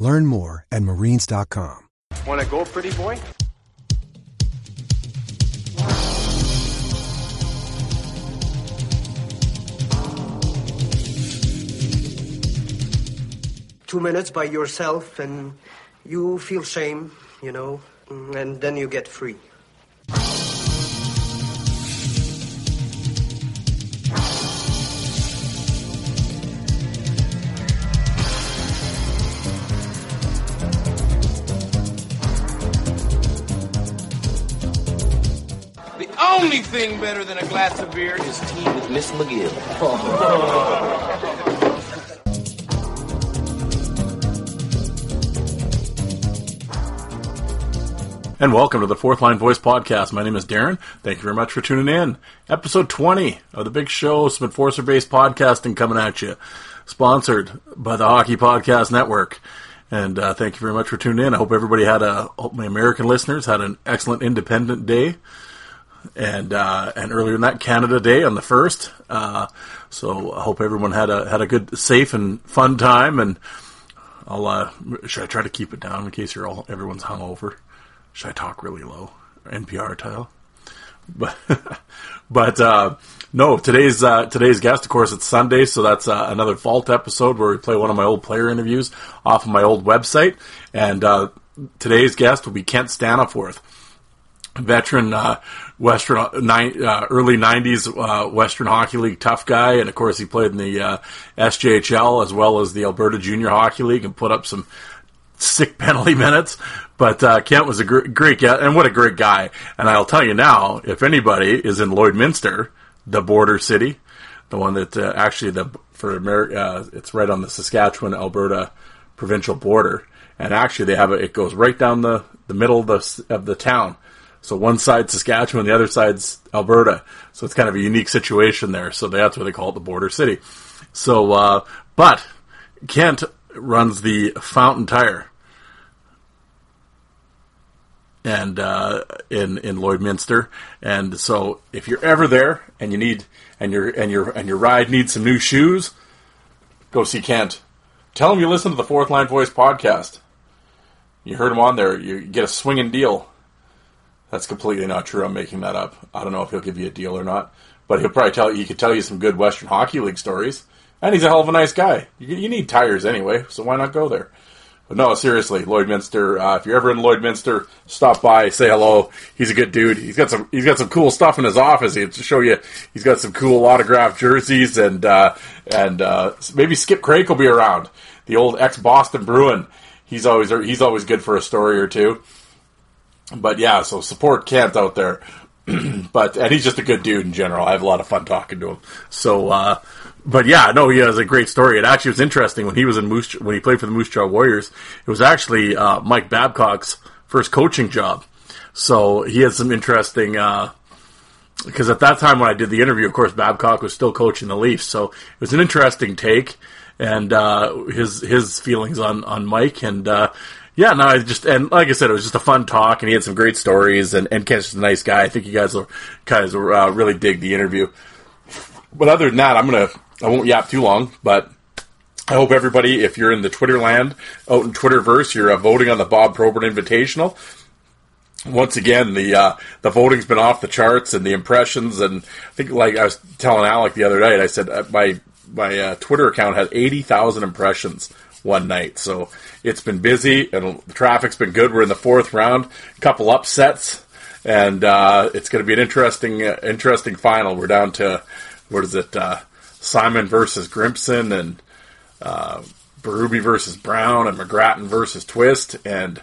Learn more at marines.com. Want to go, pretty boy? Two minutes by yourself and you feel shame, you know, and then you get free. Only thing better than a glass of beer is tea with Miss McGill. And welcome to the Fourth Line Voice Podcast. My name is Darren. Thank you very much for tuning in. Episode 20 of the big show, some Enforcer based podcasting coming at you. Sponsored by the Hockey Podcast Network. And uh, thank you very much for tuning in. I hope everybody had a, hope my American listeners had an excellent Independent Day. And uh, and earlier in that Canada Day on the first, uh, so I hope everyone had a had a good, safe, and fun time. And I'll uh, should I try to keep it down in case you're all everyone's hungover? Should I talk really low? NPR style? But but uh, no, today's uh, today's guest, of course, it's Sunday, so that's uh, another Fault episode where we play one of my old player interviews off of my old website. And today's guest will be Kent Staniforth, veteran uh, Western uh, uh, early '90s uh, Western Hockey League tough guy, and of course he played in the uh, SJHL as well as the Alberta Junior Hockey League and put up some sick penalty minutes. But uh, Kent was a gr- great guy, and what a great guy! And I'll tell you now, if anybody is in Lloydminster, the border city, the one that uh, actually the for uh, it's right on the Saskatchewan Alberta provincial border, and actually they have a, it goes right down the the middle of the of the town. So one side's Saskatchewan, the other side's Alberta. So it's kind of a unique situation there. So that's why they call it the border city. So, uh, but Kent runs the Fountain Tire, and uh, in in Lloydminster. And so, if you're ever there and you need and your and your and your ride needs some new shoes, go see Kent. Tell him you listen to the Fourth Line Voice podcast. You heard him on there. You get a swinging deal. That's completely not true. I'm making that up. I don't know if he'll give you a deal or not, but he'll probably tell you. He could tell you some good Western Hockey League stories. And he's a hell of a nice guy. You, you need tires anyway, so why not go there? But no, seriously, Lloydminster. Uh, if you're ever in Lloydminster, stop by, say hello. He's a good dude. He's got some. He's got some cool stuff in his office. He'll show you. He's got some cool autographed jerseys, and uh, and uh, maybe Skip Craik will be around. The old ex Boston Bruin. He's always he's always good for a story or two. But yeah, so support Kent out there. but and he's just a good dude in general. I have a lot of fun talking to him. So. uh but yeah, no, he has a great story. It actually was interesting when he was in Moose when he played for the Moose Jaw Warriors. It was actually uh, Mike Babcock's first coaching job, so he had some interesting. Because at that time when I did the interview, of course, Babcock was still coaching the Leafs, so it was an interesting take and uh, his his feelings on on Mike and. Uh, yeah, no, I just and like I said, it was just a fun talk, and he had some great stories, and and Kent's just a nice guy. I think you guys will guys will uh, really dig the interview. But other than that, I'm gonna I won't yap too long, but I hope everybody, if you're in the Twitter land, out in Twitterverse, you're uh, voting on the Bob Probert Invitational. Once again, the uh, the voting's been off the charts, and the impressions, and I think like I was telling Alec the other night, I said uh, my my uh, Twitter account had eighty thousand impressions one night, so it's been busy, and the traffic's been good. We're in the fourth round, a couple upsets, and uh, it's going to be an interesting uh, interesting final. We're down to what is it? Uh, Simon versus Grimson and uh, versus Brown and McGrattan versus Twist and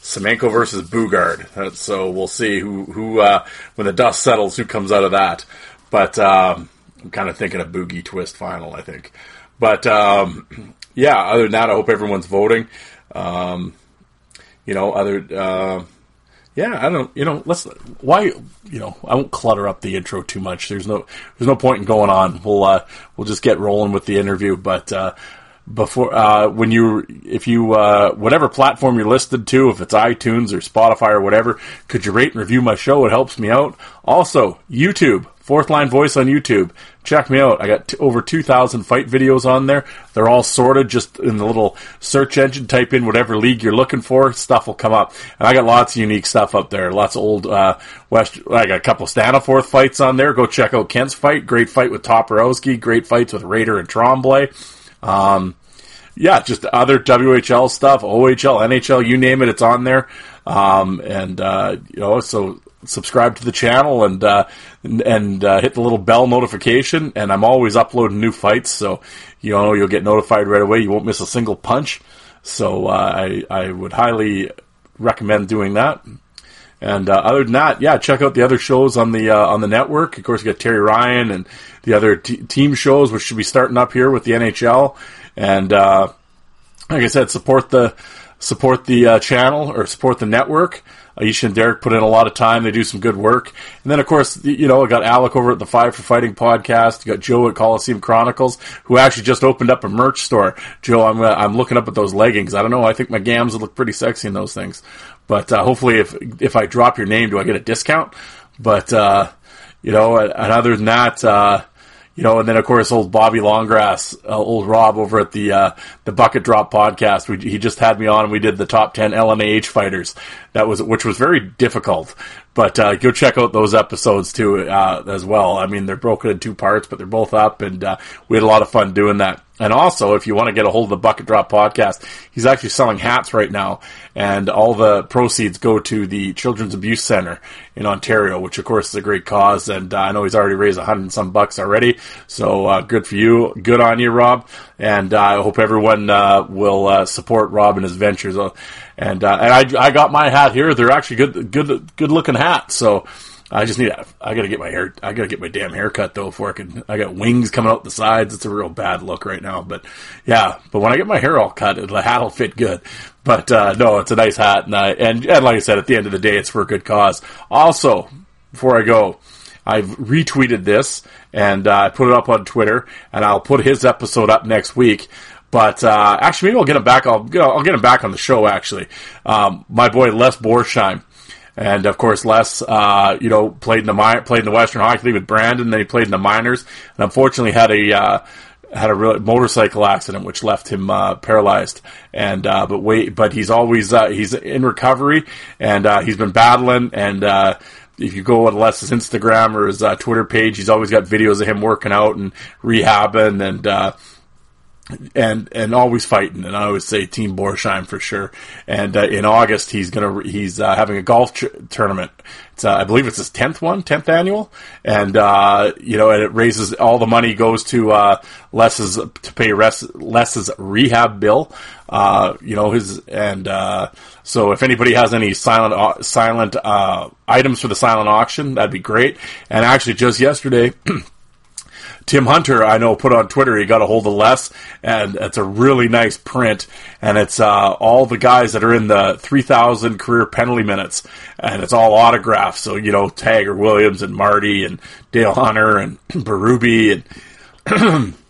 Semenko versus Boogaard. So we'll see who who uh, when the dust settles who comes out of that. But um, I'm kind of thinking a Boogie Twist final. I think. But um, yeah, other than that, I hope everyone's voting. Um, you know, other. Uh, yeah, I don't. You know, let's. Why? You know, I won't clutter up the intro too much. There's no. There's no point in going on. We'll. Uh, we'll just get rolling with the interview. But uh, before, uh, when you, if you, uh, whatever platform you're listed to, if it's iTunes or Spotify or whatever, could you rate and review my show? It helps me out. Also, YouTube. Fourth Line Voice on YouTube. Check me out. I got t- over 2,000 fight videos on there. They're all sorted just in the little search engine. Type in whatever league you're looking for. Stuff will come up. And I got lots of unique stuff up there. Lots of old, uh, West, I got a couple Staniforth fights on there. Go check out Kent's fight. Great fight with Toporowski. Great fights with Raider and Tremblay. Um, yeah, just other WHL stuff, OHL, NHL, you name it, it's on there. Um, and, uh, you know, so subscribe to the channel and uh, and uh, hit the little bell notification. And I'm always uploading new fights, so you know you'll get notified right away. You won't miss a single punch. So uh, I I would highly recommend doing that. And uh, other than that, yeah, check out the other shows on the uh, on the network. Of course, you got Terry Ryan and the other t- team shows, which should be starting up here with the NHL. And uh, like I said, support the support the channel or support the network. Aisha and Derek put in a lot of time. They do some good work. And then, of course, you know, I got Alec over at the Five for Fighting podcast. You got Joe at Coliseum Chronicles, who actually just opened up a merch store. Joe, I'm uh, I'm looking up at those leggings. I don't know. I think my gams would look pretty sexy in those things. But uh, hopefully, if if I drop your name, do I get a discount? But uh, you know, and other than that, uh, you know, and then of course old Bobby Longgrass, uh, old Rob over at the uh, the Bucket Drop podcast. We, he just had me on, and we did the top ten LMAH fighters. That was which was very difficult, but uh, go check out those episodes too uh, as well. I mean, they're broken in two parts, but they're both up, and uh, we had a lot of fun doing that. And also, if you want to get a hold of the Bucket Drop podcast, he's actually selling hats right now, and all the proceeds go to the Children's Abuse Center in Ontario, which of course is a great cause. And uh, I know he's already raised a hundred and some bucks already, so uh, good for you, good on you, Rob. And uh, I hope everyone uh, will uh, support Rob and his ventures. And and I, I got my hat here; they're actually good, good, good looking hats. So I just need. I gotta get my hair. I gotta get my damn hair cut though before I can. I got wings coming out the sides. It's a real bad look right now. But yeah, but when I get my hair all cut, the hat will fit good. But uh, no, it's a nice hat, and, I, and and like I said, at the end of the day, it's for a good cause. Also, before I go, I've retweeted this and uh, I put it up on Twitter, and I'll put his episode up next week. But uh, actually, maybe I'll get him back. I'll I'll get him back on the show. Actually, um, my boy Les Borsheim and of course, Les, uh, you know, played in the played in the Western Hockey League with Brandon. Then he played in the minors, and unfortunately had a uh, had a real motorcycle accident which left him uh, paralyzed. And uh, but wait, but he's always uh, he's in recovery, and uh, he's been battling. And if you go on Les's Instagram or his Twitter page, he's always got videos of him working out and rehabbing and and and always fighting. And I always say Team Borsheim for sure. And uh, in August, he's gonna he's uh, having a golf tr- tournament. Uh, I believe it's his tenth one, tenth annual, and uh, you know, and it raises all the money goes to uh, Les's to pay res- Les's rehab bill. Uh, you know his and so if anybody has any silent silent items for the silent auction, that'd be great. And actually, just yesterday. Tim Hunter, I know, put on Twitter, he got a hold of Les, and it's a really nice print, and it's uh, all the guys that are in the 3,000 career penalty minutes, and it's all autographs. So, you know, Tiger Williams and Marty and Dale Hunter and Berube and.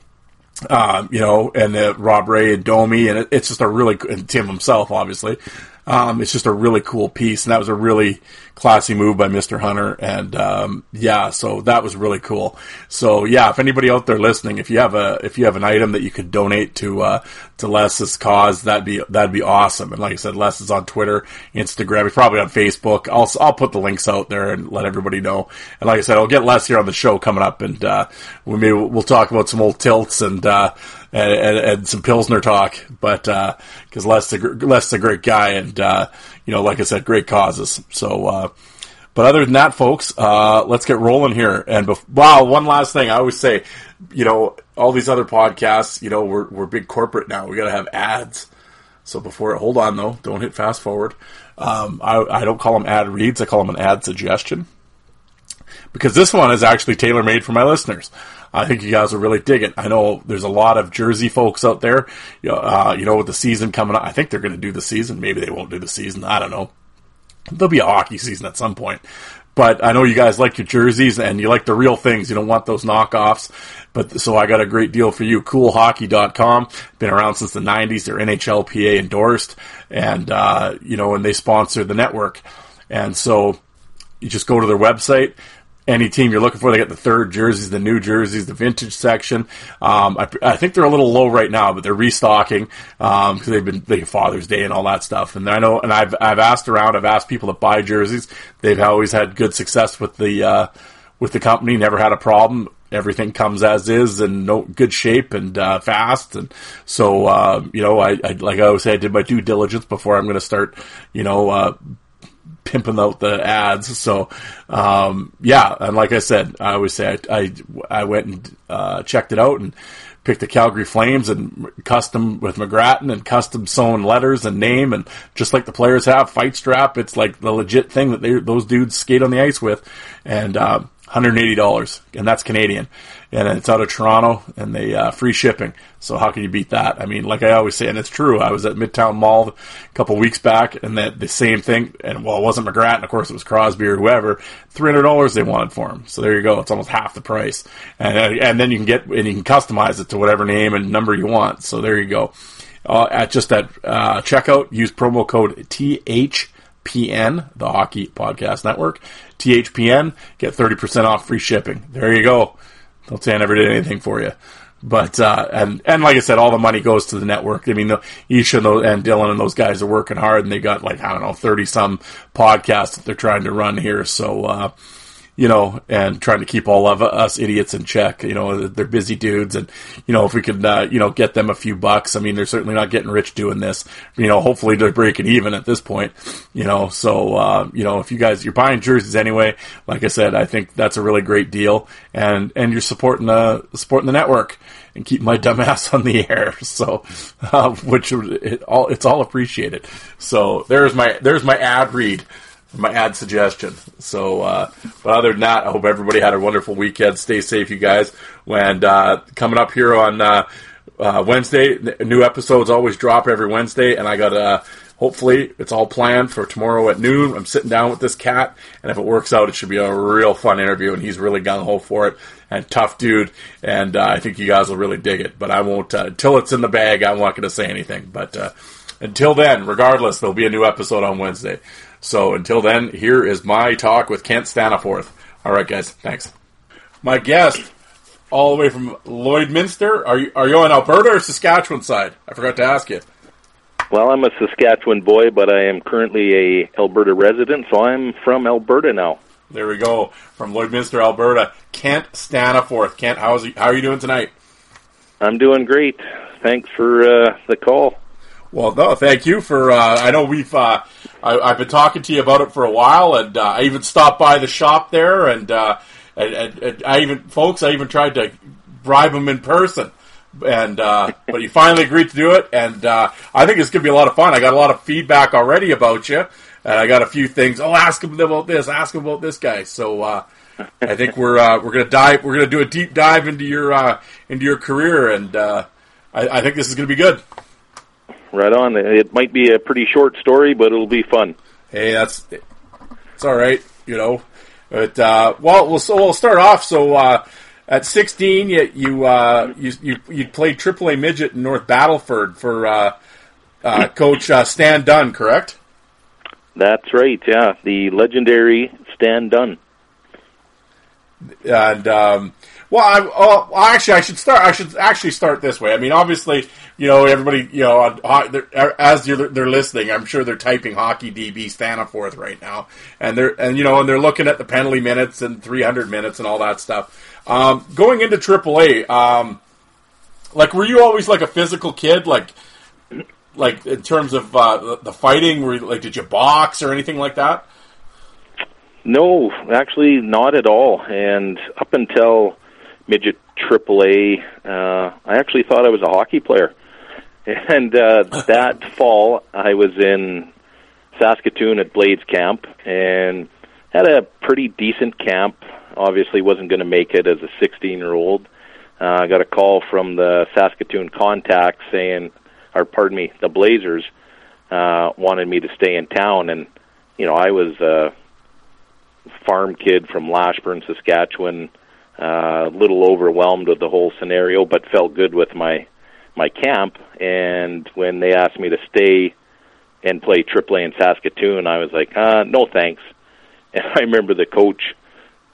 Um, you know, and uh, Rob Ray and Domi, and it, it's just a really and Tim himself, obviously. Um, it's just a really cool piece, and that was a really classy move by Mr. Hunter. And um, yeah, so that was really cool. So yeah, if anybody out there listening, if you have a if you have an item that you could donate to uh, to Les's cause, that'd be that'd be awesome. And like I said, Les is on Twitter, Instagram, he's probably on Facebook. I'll I'll put the links out there and let everybody know. And like I said, I'll get Les here on the show coming up, and uh, we maybe we'll talk about some old tilts and. Uh, and, and, and, some Pilsner talk, but because uh, Les, Les is a great guy, and uh, you know, like I said, great causes. So, uh, but other than that, folks, uh, let's get rolling here. And bef- wow, one last thing, I always say, you know, all these other podcasts, you know, we're we're big corporate now. We got to have ads. So before, hold on though, don't hit fast forward. Um, I, I don't call them ad reads. I call them an ad suggestion. because this one is actually tailor made for my listeners. I think you guys will really dig it. I know there's a lot of Jersey folks out there. You know, uh, you know with the season coming up, I think they're going to do the season. Maybe they won't do the season. I don't know. There'll be a hockey season at some point. But I know you guys like your jerseys and you like the real things. You don't want those knockoffs. But so I got a great deal for you. Coolhockey.com. Been around since the 90s. They're NHLPA endorsed. And, uh, you know, and they sponsor the network. And so you just go to their website any team you're looking for. They got the third jerseys, the new jerseys, the vintage section. Um, I, I, think they're a little low right now, but they're restocking because um, they've been they Father's Day and all that stuff. And I know, and I've I've asked around, I've asked people to buy jerseys. They've always had good success with the uh, with the company. Never had a problem. Everything comes as is and no good shape and uh, fast. And so, uh, you know, I, I like I always say, I did my due diligence before I'm going to start, you know, uh, pimping out the ads. So, um, yeah, and like I said, I always say I I, I went and uh, checked it out and picked the Calgary Flames and custom with McGrattan and custom sewn letters and name and just like the players have fight strap. It's like the legit thing that they those dudes skate on the ice with, and. Uh, $180 and that's Canadian and it's out of Toronto and they uh, free shipping. So how can you beat that? I mean, like I always say, and it's true. I was at Midtown Mall a couple weeks back and that the same thing. And well, it wasn't McGrath, and Of course, it was Crosby or whoever. $300 they wanted for him. So there you go. It's almost half the price. And, uh, and then you can get, and you can customize it to whatever name and number you want. So there you go. Uh, at just at uh, checkout, use promo code TH THPN, the Hockey Podcast Network. THPN, get 30% off free shipping. There you go. Don't say I never did anything for you. But uh, and and like I said, all the money goes to the network. I mean, the, Isha and, and Dylan and those guys are working hard, and they got like I don't know thirty some podcasts that they're trying to run here. So uh, you know, and trying to keep all of us idiots in check. You know, they're busy dudes, and you know, if we could, uh, you know, get them a few bucks. I mean, they're certainly not getting rich doing this. You know, hopefully they're breaking even at this point. You know, so uh, you know, if you guys you're buying jerseys anyway, like I said, I think that's a really great deal, and and you're supporting the supporting the network and keep my dumbass on the air. So, uh, which it all it's all appreciated. So there's my there's my ad read my ad suggestion. So, uh, but other than that, I hope everybody had a wonderful weekend. Stay safe, you guys. And uh, coming up here on uh, uh Wednesday, new episodes always drop every Wednesday, and I got a. hopefully it's all planned for tomorrow at noon. I'm sitting down with this cat, and if it works out, it should be a real fun interview. And he's really gung ho for it, and tough dude. And uh, I think you guys will really dig it. But I won't until it's in the bag. I'm not going to say anything. But until then, regardless, there'll be a new episode on Wednesday. So until then, here is my talk with Kent Staniforth. All right, guys, thanks. My guest, all the way from Lloydminster. Are you are you on Alberta or Saskatchewan side? I forgot to ask you. Well, I'm a Saskatchewan boy, but I am currently a Alberta resident, so I'm from Alberta now. There we go, from Lloydminster, Alberta. Kent Staniforth. Kent, how's he, how are you doing tonight? I'm doing great. Thanks for uh, the call. Well, no, thank you for. Uh, I know we've. Uh, I, have been talking to you about it for a while, and uh, I even stopped by the shop there, and, uh, and, and, and, I even, folks, I even tried to bribe him in person, and uh, but you finally agreed to do it, and uh, I think it's going to be a lot of fun. I got a lot of feedback already about you, and I got a few things. Oh, ask him about this, ask him about this guy. So I think we're we're to dive. We're to do a deep dive into your into your career, and I, I think this is to be good right on. It might be a pretty short story, but it'll be fun. Hey, that's it's all right, you know. But uh, well, we'll so we'll start off. So uh, at 16, you you, uh, you you you played AAA midget in North Battleford for uh, uh, Coach uh, Stan Dunn, correct? That's right. Yeah, the legendary Stan Dunn. And um, well, I, oh, actually, I should start. I should actually start this way. I mean, obviously, you know, everybody, you know, as they're, they're listening, I'm sure they're typing hockey DB Staniforth right now, and they're and you know, and they're looking at the penalty minutes and 300 minutes and all that stuff. Um, going into AAA, um, like, were you always like a physical kid, like, like in terms of uh, the fighting? Were you, like, did you box or anything like that? No, actually, not at all. And up until midget AAA. Uh, I actually thought I was a hockey player, and uh, that fall I was in Saskatoon at Blades Camp and had a pretty decent camp. obviously wasn't going to make it as a 16 year old. Uh, I got a call from the Saskatoon Contact saying, or pardon me, the Blazers uh, wanted me to stay in town, and you know I was a farm kid from Lashburn, Saskatchewan, uh, a little overwhelmed with the whole scenario, but felt good with my my camp. And when they asked me to stay and play AAA in Saskatoon, I was like, uh, no thanks. And I remember the coach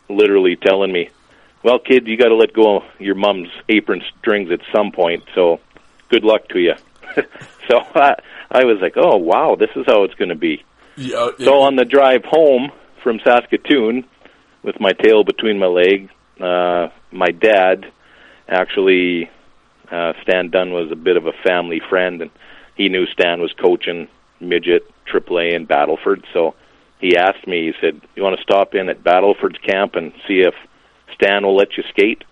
literally telling me, "Well, kid, you got to let go of your mom's apron strings at some point. So, good luck to you." so I, I was like, "Oh wow, this is how it's going to be." Yeah, it- So on the drive home from Saskatoon, with my tail between my legs, uh, my dad actually uh, Stan Dunn was a bit of a family friend, and he knew Stan was coaching midget AAA in Battleford. So he asked me, he said, "You want to stop in at Battleford's camp and see if Stan will let you skate?"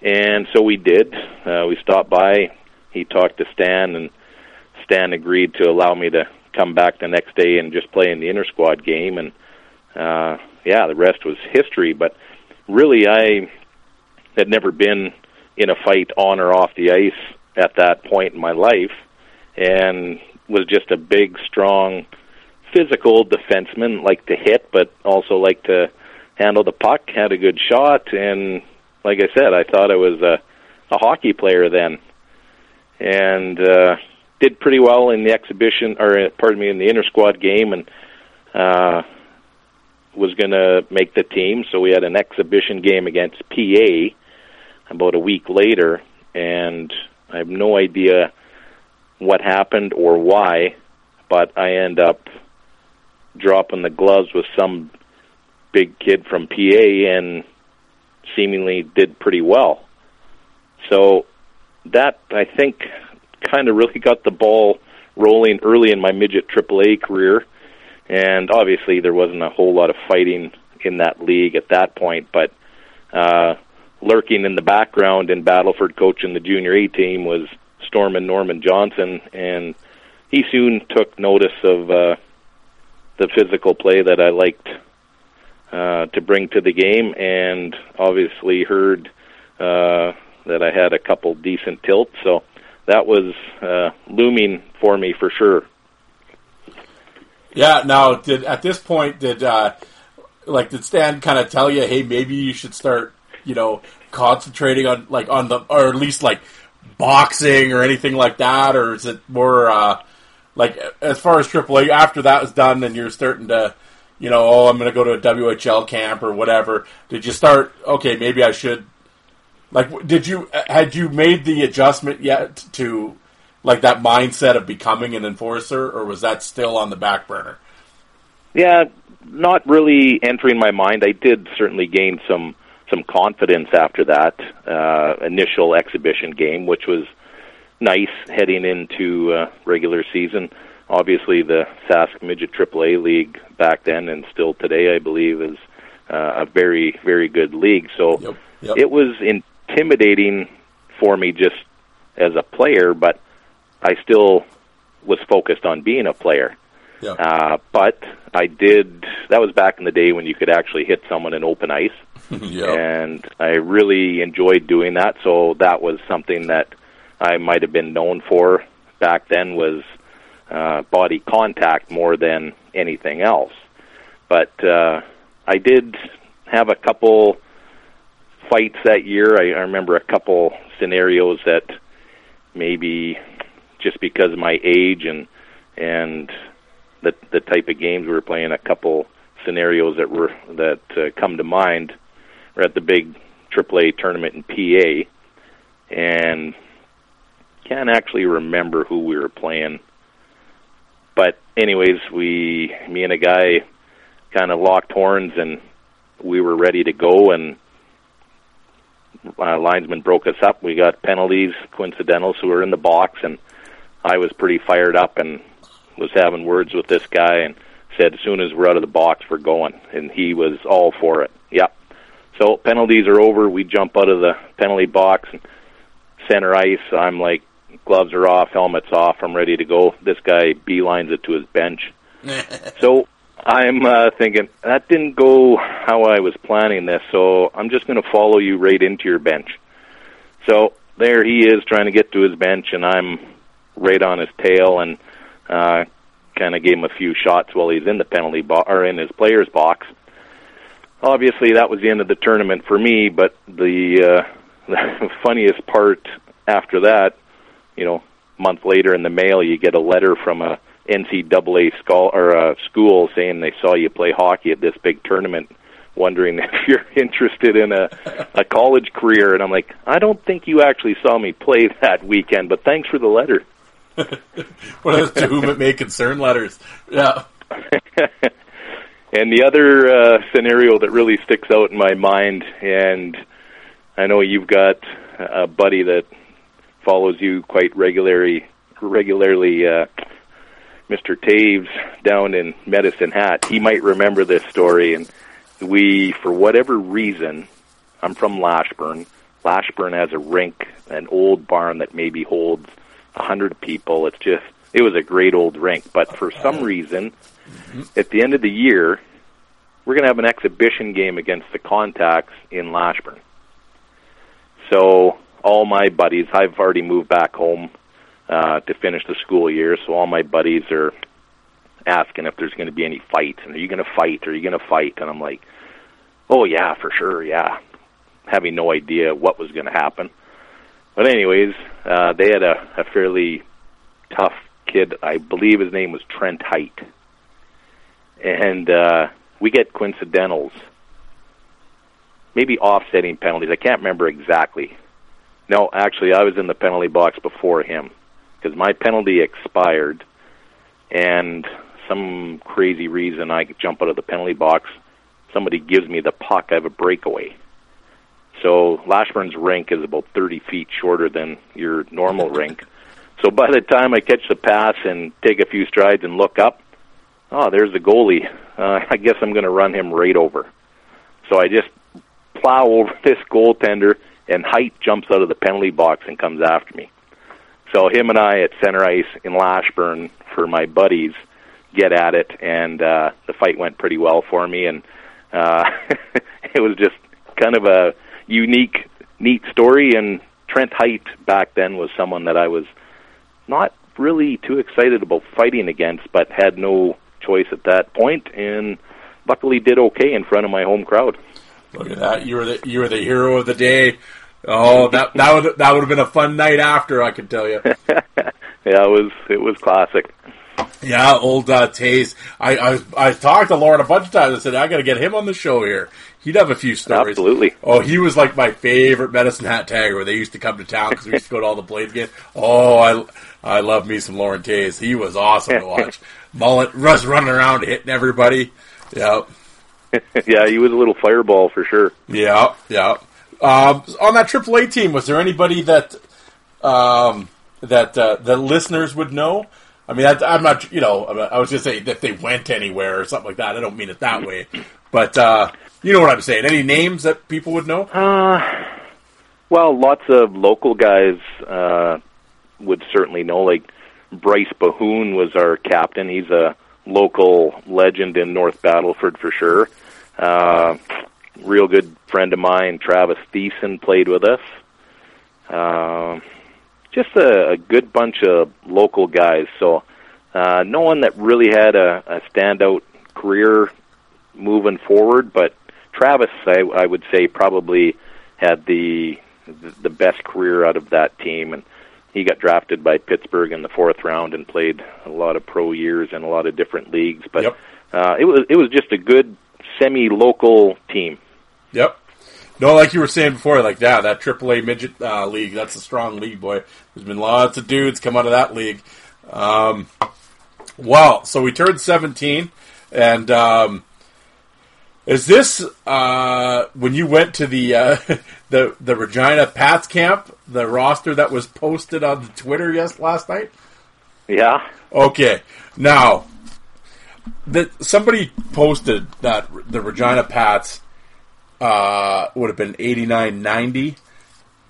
And so we did. Uh, we stopped by. He talked to Stan, and Stan agreed to allow me to come back the next day and just play in the inter squad game. And uh, yeah, the rest was history. But really, I had never been in a fight on or off the ice at that point in my life, and was just a big, strong, physical defenseman. Liked to hit, but also liked to handle the puck. Had a good shot, and like I said, I thought I was a, a hockey player then, and uh, did pretty well in the exhibition, or pardon me, in the inter squad game, and uh, was going to make the team. So we had an exhibition game against PA about a week later, and I have no idea what happened or why, but I end up dropping the gloves with some big kid from PA and seemingly did pretty well. So that I think kind of really got the ball rolling early in my midget AAA career, and obviously there wasn't a whole lot of fighting in that league at that point, but uh, lurking in the background in Battleford coaching the junior A team was Stormin' Norman Johnson, and he soon took notice of uh, the physical play that I liked uh, to bring to the game, and obviously heard uh, that I had a couple decent tilts, so that was uh, looming for me for sure. Yeah. Now, did at this point did uh, like did Stan kind of tell you, hey, maybe you should start, you know, concentrating on like on the or at least like boxing or anything like that, or is it more uh, like as far as AAA after that was done, and you're starting to, you know, oh, I'm going to go to a WHL camp or whatever. Did you start? Okay, maybe I should. Like, did you had you made the adjustment yet to like that mindset of becoming an enforcer, or was that still on the back burner? Yeah, not really entering my mind. I did certainly gain some some confidence after that uh, initial exhibition game, which was nice heading into uh, regular season. Obviously, the Sask Midget AAA League back then and still today, I believe, is uh, a very very good league. So Yep, yep. it was intimidating for me just as a player, but I still was focused on being a player. Yeah. Uh, but I did. That was back in the day when you could actually hit someone in open ice, yeah. and I really enjoyed doing that. So that was something that I might have been known for back then was uh, body contact more than anything else. But uh, I did have a couple fights that year. I, I remember a couple scenarios that maybe just because of my age and and the the type of games we were playing, a couple scenarios that were that uh, come to mind. We're at the big AAA tournament in PA, and can't actually remember who we were playing. But anyways, we me and a guy kind of locked horns and we were ready to go and uh, linesman broke us up. We got penalties, coincidental, so we were in the box, and I was pretty fired up and was having words with this guy and said, as soon as we're out of the box, we're going. And he was all for it. Yep. So penalties are over. We jump out of the penalty box, and center ice. I'm like, gloves are off, helmets off. I'm ready to go. This guy beelines it to his bench. so I'm uh, thinking that didn't go how I was planning this, so I'm just going to follow you right into your bench. So there he is trying to get to his bench, and I'm right on his tail and uh, kind of gave him a few shots while he's in the penalty box or in his player's box. Obviously, that was the end of the tournament for me. But the, uh, the funniest part after that, you know, month later in the mail, you get a letter from a NCAA school or a school saying they saw you play hockey at this big tournament wondering if you're interested in a a college career and I'm like I don't think you actually saw me play that weekend but thanks for the letter One of those to whom it may concern letters. Yeah. and the other uh, scenario that really sticks out in my mind and I know you've got a buddy that follows you quite regularly regularly uh Mr. Taves down in Medicine Hat. He might remember this story and we, for whatever reason, I'm from Lashburn. Lashburn has a rink, an old barn that maybe holds a hundred people. It's just, it was a great old rink. But for some reason, at the end of the year, we're going to have an exhibition game against the Contacts in Lashburn. So all my buddies, I've already moved back home uh, to finish the school year, so all my buddies are asking if there's going to be any fights and are you going to fight? Are you going to fight? And I'm like, oh yeah, for sure, yeah. Having no idea what was going to happen. But anyways, uh, they had a, a fairly tough kid. I believe his name was Trent Height, and uh, we get coincidentals, maybe offsetting penalties. I can't remember exactly. No, actually, I was in the penalty box before him because my penalty expired, and some crazy reason I jump out of the penalty box. Somebody gives me the puck. I have a breakaway. So Lashburn's rink is about 30 feet shorter than your normal rink. So by the time I catch the pass and take a few strides and look up, oh, there's the goalie. Uh, I guess I'm going to run him right over. So I just plow over this goaltender, and Height jumps out of the penalty box and comes after me. So him and I at center ice in Lashburn for my buddies get at it, and uh, the fight went pretty well for me, and uh, it was just kind of a unique, neat story. And Trent Height back then was someone that I was not really too excited about fighting against, but had no choice at that point, and luckily did okay in front of my home crowd. Look at that! You were the you were the hero of the day. Oh, that that would that would have been a fun night after. I can tell you. yeah, it was it was classic. Yeah, old uh, Taze. I, I I talked to Lauren a bunch of times. I said I got to get him on the show here. He'd have a few stories. Absolutely. Oh, he was like my favorite medicine hat Tiger. Where they used to come to town because we used to go to all the Blades games. Oh, I I love me some Lauren Taze. He was awesome to watch. Mullet Russ running around hitting everybody. Yeah. yeah, he was a little fireball for sure. Yeah, yeah. Um, on that AAA team, was there anybody that um, that uh, the listeners would know? I mean, I, I'm not, you know, I was just saying if they went anywhere or something like that. I don't mean it that way, but uh, you know what I'm saying. Any names that people would know? Uh, well, lots of local guys uh, would certainly know. Like Bryce Bahoon was our captain. He's a local legend in North Battleford for sure. Uh, real good friend of mine, Travis Thiessen, played with us. Uh, just a, a good bunch of local guys. So uh, no one that really had a, a standout career moving forward, but Travis, I, I would say, probably had the the best career out of that team, and he got drafted by Pittsburgh in the fourth round and played a lot of pro years in a lot of different leagues. But Yep. uh, it was it was just a good semi-local team. Yep. No, like you were saying before, like yeah, that AAA midget uh, league, that's a strong league, boy. There's been lots of dudes come out of that league. Um, well, so we turned 17, and um, is this uh, when you went to the uh, the the Regina Pats camp, the roster that was posted on the Twitter yes last night? Yeah, Okay, now that somebody posted that the Regina Pats uh, would have been eighty nine ninety.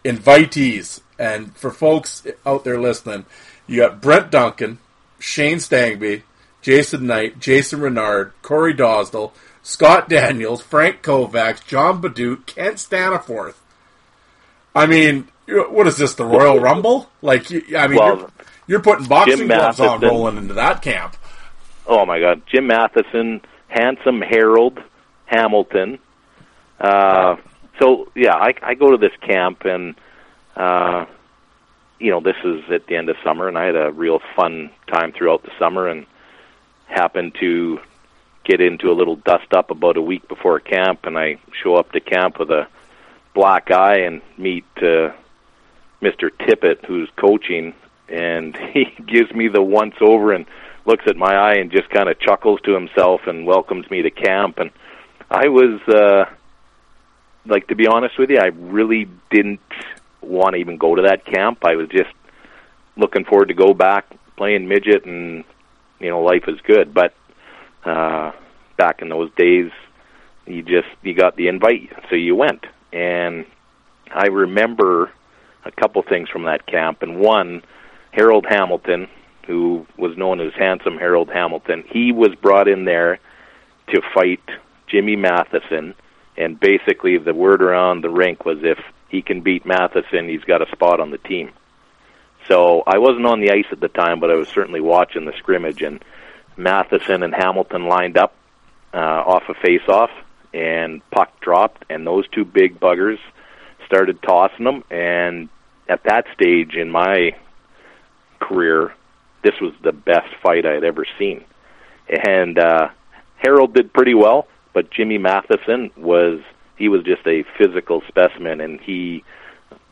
Invitees, and for folks out there listening, you got Brent Duncan, Shane Stangby, Jason Knight, Jason Renard, Corey Dosdell, Scott Daniels, Frank Kovacs, John Badut, Kent Staniforth. I mean, what is this? The Royal Rumble? Like, I mean, well, you're, you're, putting boxing Jim gloves Matheson, on rolling into that camp. Oh my God, Jim Matheson, handsome Harold Hamilton. Uh, so yeah, I, I go to this camp and. Uh, you know, this is at the end of summer, and I had a real fun time throughout the summer, and happened to get into a little dust up about a week before camp, and I show up to camp with a black eye and meet uh, Mr. Tippett, who's coaching, and he gives me the once over and looks at my eye and just kind of chuckles to himself and welcomes me to camp, and I was. uh like to be honest with you, I really didn't want to even go to that camp. I was just looking forward to go back playing midget, and you know, life is good. But uh, back in those days, you just you got the invite, so you went. And I remember a couple things from that camp, and one, Harold Hamilton, who was known as Handsome Harold Hamilton, he was brought in there to fight Jimmy Matheson, and basically the word around the rink was if he can beat Matheson, he's got a spot on the team. So I wasn't on the ice at the time, but I was certainly watching the scrimmage, and Matheson and Hamilton lined up uh, off a face-off, and puck dropped, and those two big buggers started tossing them. And at that stage in my career, this was the best fight I had ever seen. And uh, Harold did pretty well, but Jimmy Matheson was he was just a physical specimen, and he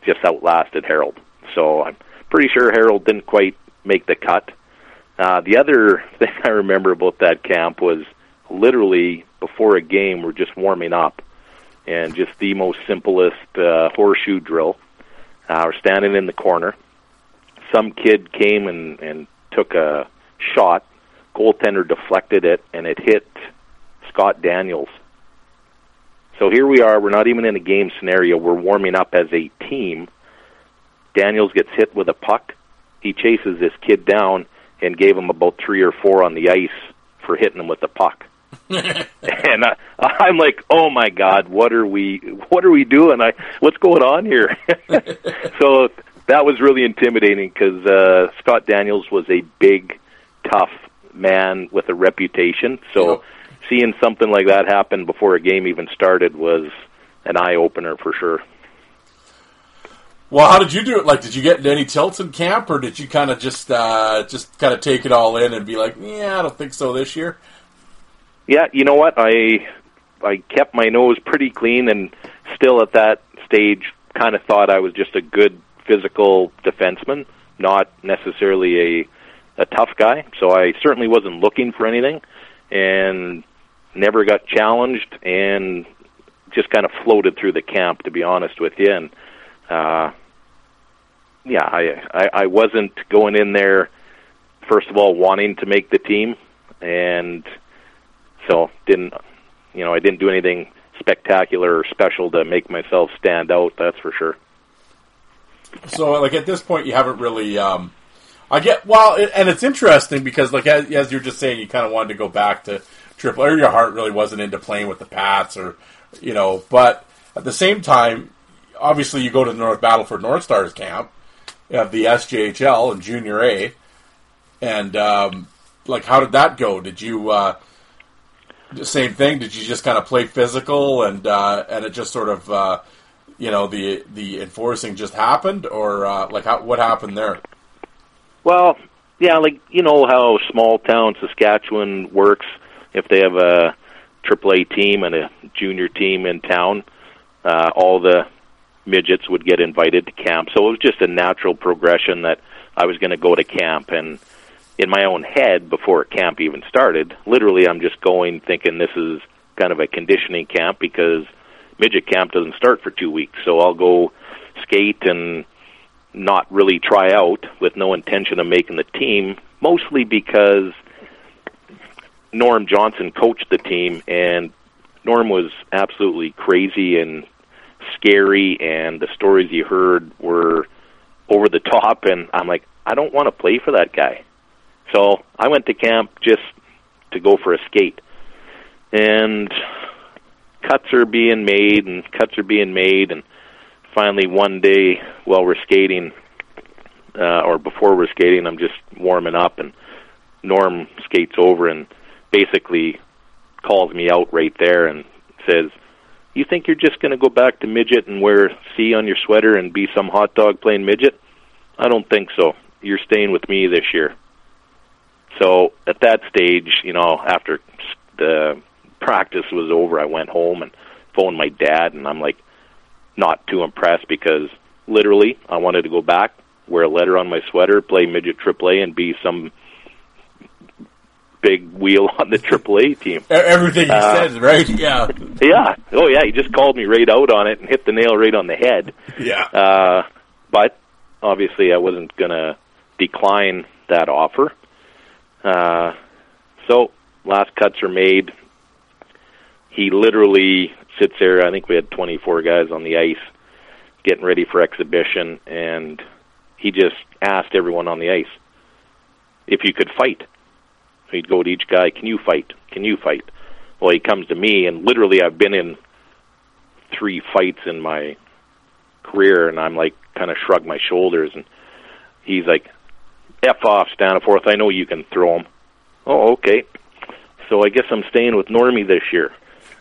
just outlasted Harold. So I'm pretty sure Harold didn't quite make the cut. Uh, the other thing I remember about that camp was literally before a game, we're just warming up, and just the most simplest uh, horseshoe drill. Uh, we're standing in the corner. Some kid came and, and took a shot. Goaltender deflected it, and it hit Scott Daniels so here we are. We're not even in a game scenario. We're warming up as a team. Daniels gets hit with a puck. He chases this kid down and gave him about three or four on the ice for hitting him with the puck. and I, I'm like, oh my God, what are we, what are we doing? I, what's going on here? so that was really intimidating because uh, Scott Daniels was a big, tough man with a reputation. So. Yep seeing something like that happen before a game even started was an eye opener for sure. Well, how did you do it? Like, did you get into any tilts in camp, or did you kind of just uh, just kind of take it all in and be like, "Yeah, I don't think so this year"? Yeah, you know what? I I kept my nose pretty clean, and still at that stage, kind of thought I was just a good physical defenseman, not necessarily a a tough guy. So I certainly wasn't looking for anything, and never got challenged, and just kind of floated through the camp. To be honest with you, and uh, yeah, I, I I wasn't going in there first of all wanting to make the team, and so didn't you know I didn't do anything spectacular or special to make myself stand out. That's for sure. So, like at this point, you haven't really. Um, I get well, it, and it's interesting because, like as, as you're just saying, you kind of wanted to go back to triple or your heart really wasn't into playing with the Pats or you know, but at the same time, obviously you go to the North Battleford North Stars camp, you have the SJHL and Junior A, and um, like how did that go? Did you uh, same thing? Did you just kind of play physical and uh, and it just sort of uh, you know the the enforcing just happened or uh, like how, what happened there? Well, yeah, like you know how small town Saskatchewan works if they have a AAA team and a junior team in town, uh, all the midgets would get invited to camp. So it was just a natural progression that I was going to go to camp. And in my own head, before camp even started, literally I'm just going thinking this is kind of a conditioning camp because midget camp doesn't start for two weeks. So I'll go skate and not really try out with no intention of making the team, mostly because – Norm Johnson coached the team, and Norm was absolutely crazy and scary, and the stories he heard were over the top. And I'm like, I don't want to play for that guy. So I went to camp just to go for a skate. And cuts are being made and cuts are being made and finally one day while we're skating uh, or before we're skating I'm just warming up and Norm skates over and basically calls me out right there and says, "You think you're just going to go back to midget and wear C on your sweater and be some hot dog playing midget? I don't think so. You're staying with me this year." So at that stage, you know, after the practice was over, I went home and phoned my dad, and I'm like, not too impressed because literally I wanted to go back, wear a letter on my sweater, play midget AAA, and be some big wheel on the AAA team. Everything he Uh, said, right? Yeah, Yeah. Oh, yeah. He just called me right out on it and hit the nail right on the head. yeah. Uh, but obviously, I wasn't going to decline that offer. Uh, so last cuts are made. He literally sits there. I think we had 24 guys on the ice getting ready for exhibition, and he just asked everyone on the ice if you could fight. He'd go to each guy, "Can you fight? Can you fight?" Well, he comes to me, and literally, I've been in three fights in my career, and I'm like, kind of shrug my shoulders, and he's like, "F off, Staniforth. I know you can throw him." Oh, okay. So I guess I'm staying with Normie this year.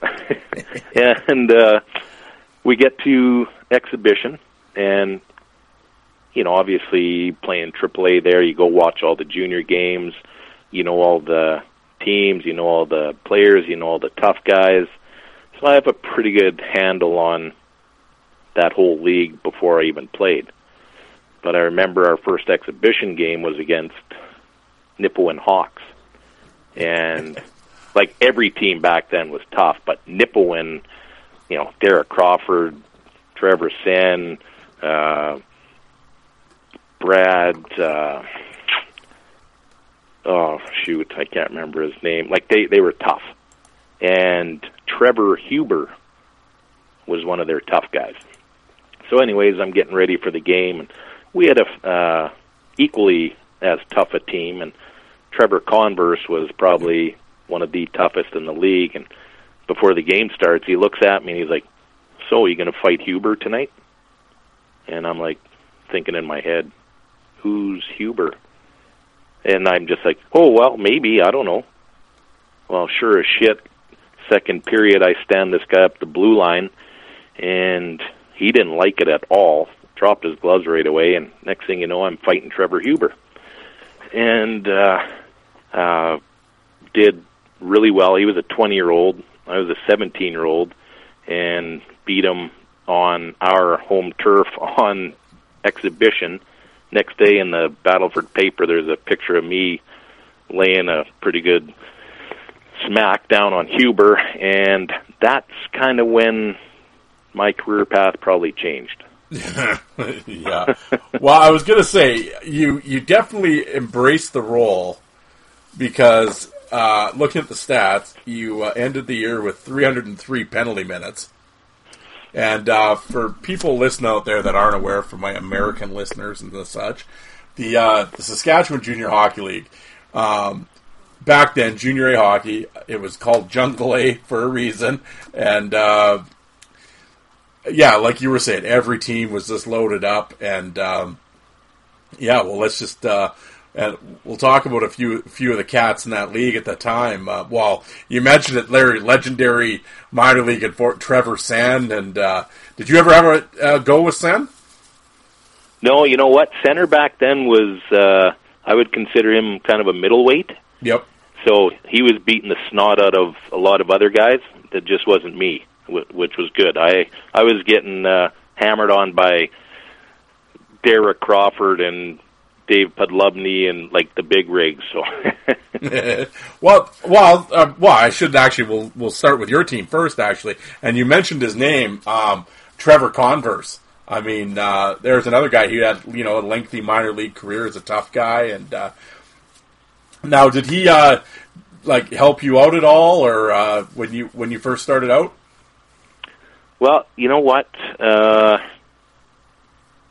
and uh, we get to exhibition, and you know, obviously playing AAA there, you go watch all the junior games. You know all the teams, you know all the players, you know all the tough guys. So I have a pretty good handle on that whole league before I even played. But I remember our first exhibition game was against Nipawin Hawks. And like every team back then was tough, but Nipawin, you know, Derek Crawford, Trevor Senn, uh, Brad, uh, oh shoot, I can't remember his name. Like they they were tough, and Trevor Huber was one of their tough guys. So, anyways, I'm getting ready for the game, and we had a uh, equally as tough a team, and Trevor Converse was probably one of the toughest in the league. And before the game starts, he looks at me and he's like, "So, are you going to fight Huber tonight?" And I'm like, thinking in my head, "Who's Huber?" And I'm just like, "Oh well, maybe I don't know." Well, sure as shit. Second period, I stand this guy up the blue line, and he didn't like it at all. Dropped his gloves right away, and next thing you know, I'm fighting Trevor Huber, and uh, uh, did really well. He was a 20 year old. I was a 17 year old, and beat him on our home turf on exhibition. Next day in the Battleford paper, there's a picture of me laying a pretty good smack down on Huber, and that's kind of when my career path probably changed. yeah. Well, I was gonna say you you definitely embraced the role because uh, looking at the stats, you uh, ended the year with 303 penalty minutes. And uh, for people listening out there that aren't aware, for my American listeners and the such, the uh, the Saskatchewan Junior Hockey League. Um, back then, Junior A hockey, it was called Jungle A for a reason, and uh, yeah, like you were saying, every team was just loaded up, and um, yeah, well, let's just uh, and we'll talk about a few few of the cats in that league at the time. Uh, well, you mentioned it, Larry, legendary minor league at Fort Trevor Senn, and uh, did you ever have a uh, go with Senn? No, you know what? Center back then was uh, I would consider him kind of a middleweight. Yep. So he was beating the snot out of a lot of other guys. That just wasn't me, which was good. I I was getting uh, hammered on by Derek Crawford and Dave Podlubny and like the big rigs. So well, well, uh, well. I should actually. We'll we'll start with your team first, actually. And you mentioned his name, um, Trevor Converse. I mean, uh, there's another guy who had you know a lengthy minor league career as a tough guy. And uh, now, did he uh, like help you out at all, or uh, when you when you first started out? Well, you know what? Uh,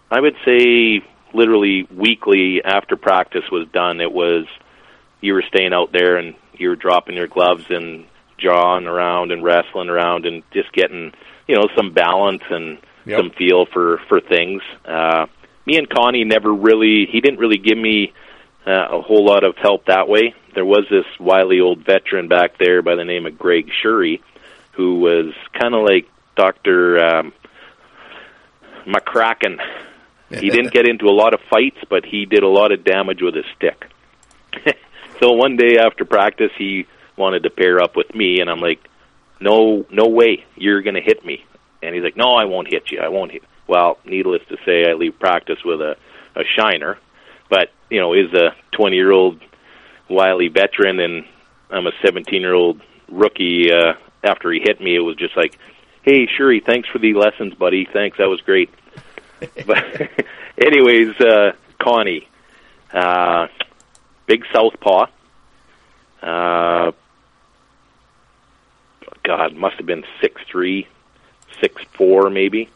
I would say literally weekly after practice was done, it was you were staying out there and you were dropping your gloves and jawing around and wrestling around and just getting you know some balance and Yep. some feel for for things. Uh, me and Connie never really he didn't really give me uh, a whole lot of help that way. There was this wily old veteran back there by the name of Greg Shurry, who was kind of like Doctor um, McCracken. He didn't get into a lot of fights, but he did a lot of damage with his stick. so one day after practice, he wanted to pair up with me, and I'm like, "No, no way, you're going to hit me." And he's like, "No, I won't hit you. I won't hit." Well, needless to say, I leave practice with a a shiner, but you know, is a 20 year old wily veteran, and I'm a 17 year old rookie. Uh, after he hit me, it was just like, "Hey, Shuri, thanks for the lessons, buddy. Thanks, that was great." but anyways, uh, Connie, uh, big southpaw. Uh, God, must have been six three, six four, maybe.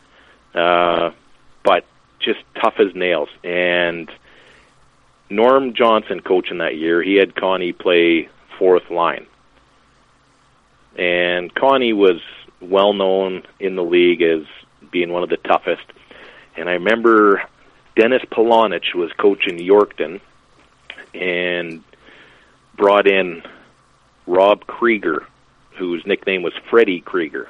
Uh, but just tough as nails. And Norm Johnson coaching that year, he had Connie play fourth line. And Connie was well known in the league as being one of the toughest. And I remember Dennis Polonich was coaching Yorkton and brought in Rob Krieger, whose nickname was Freddie Krieger.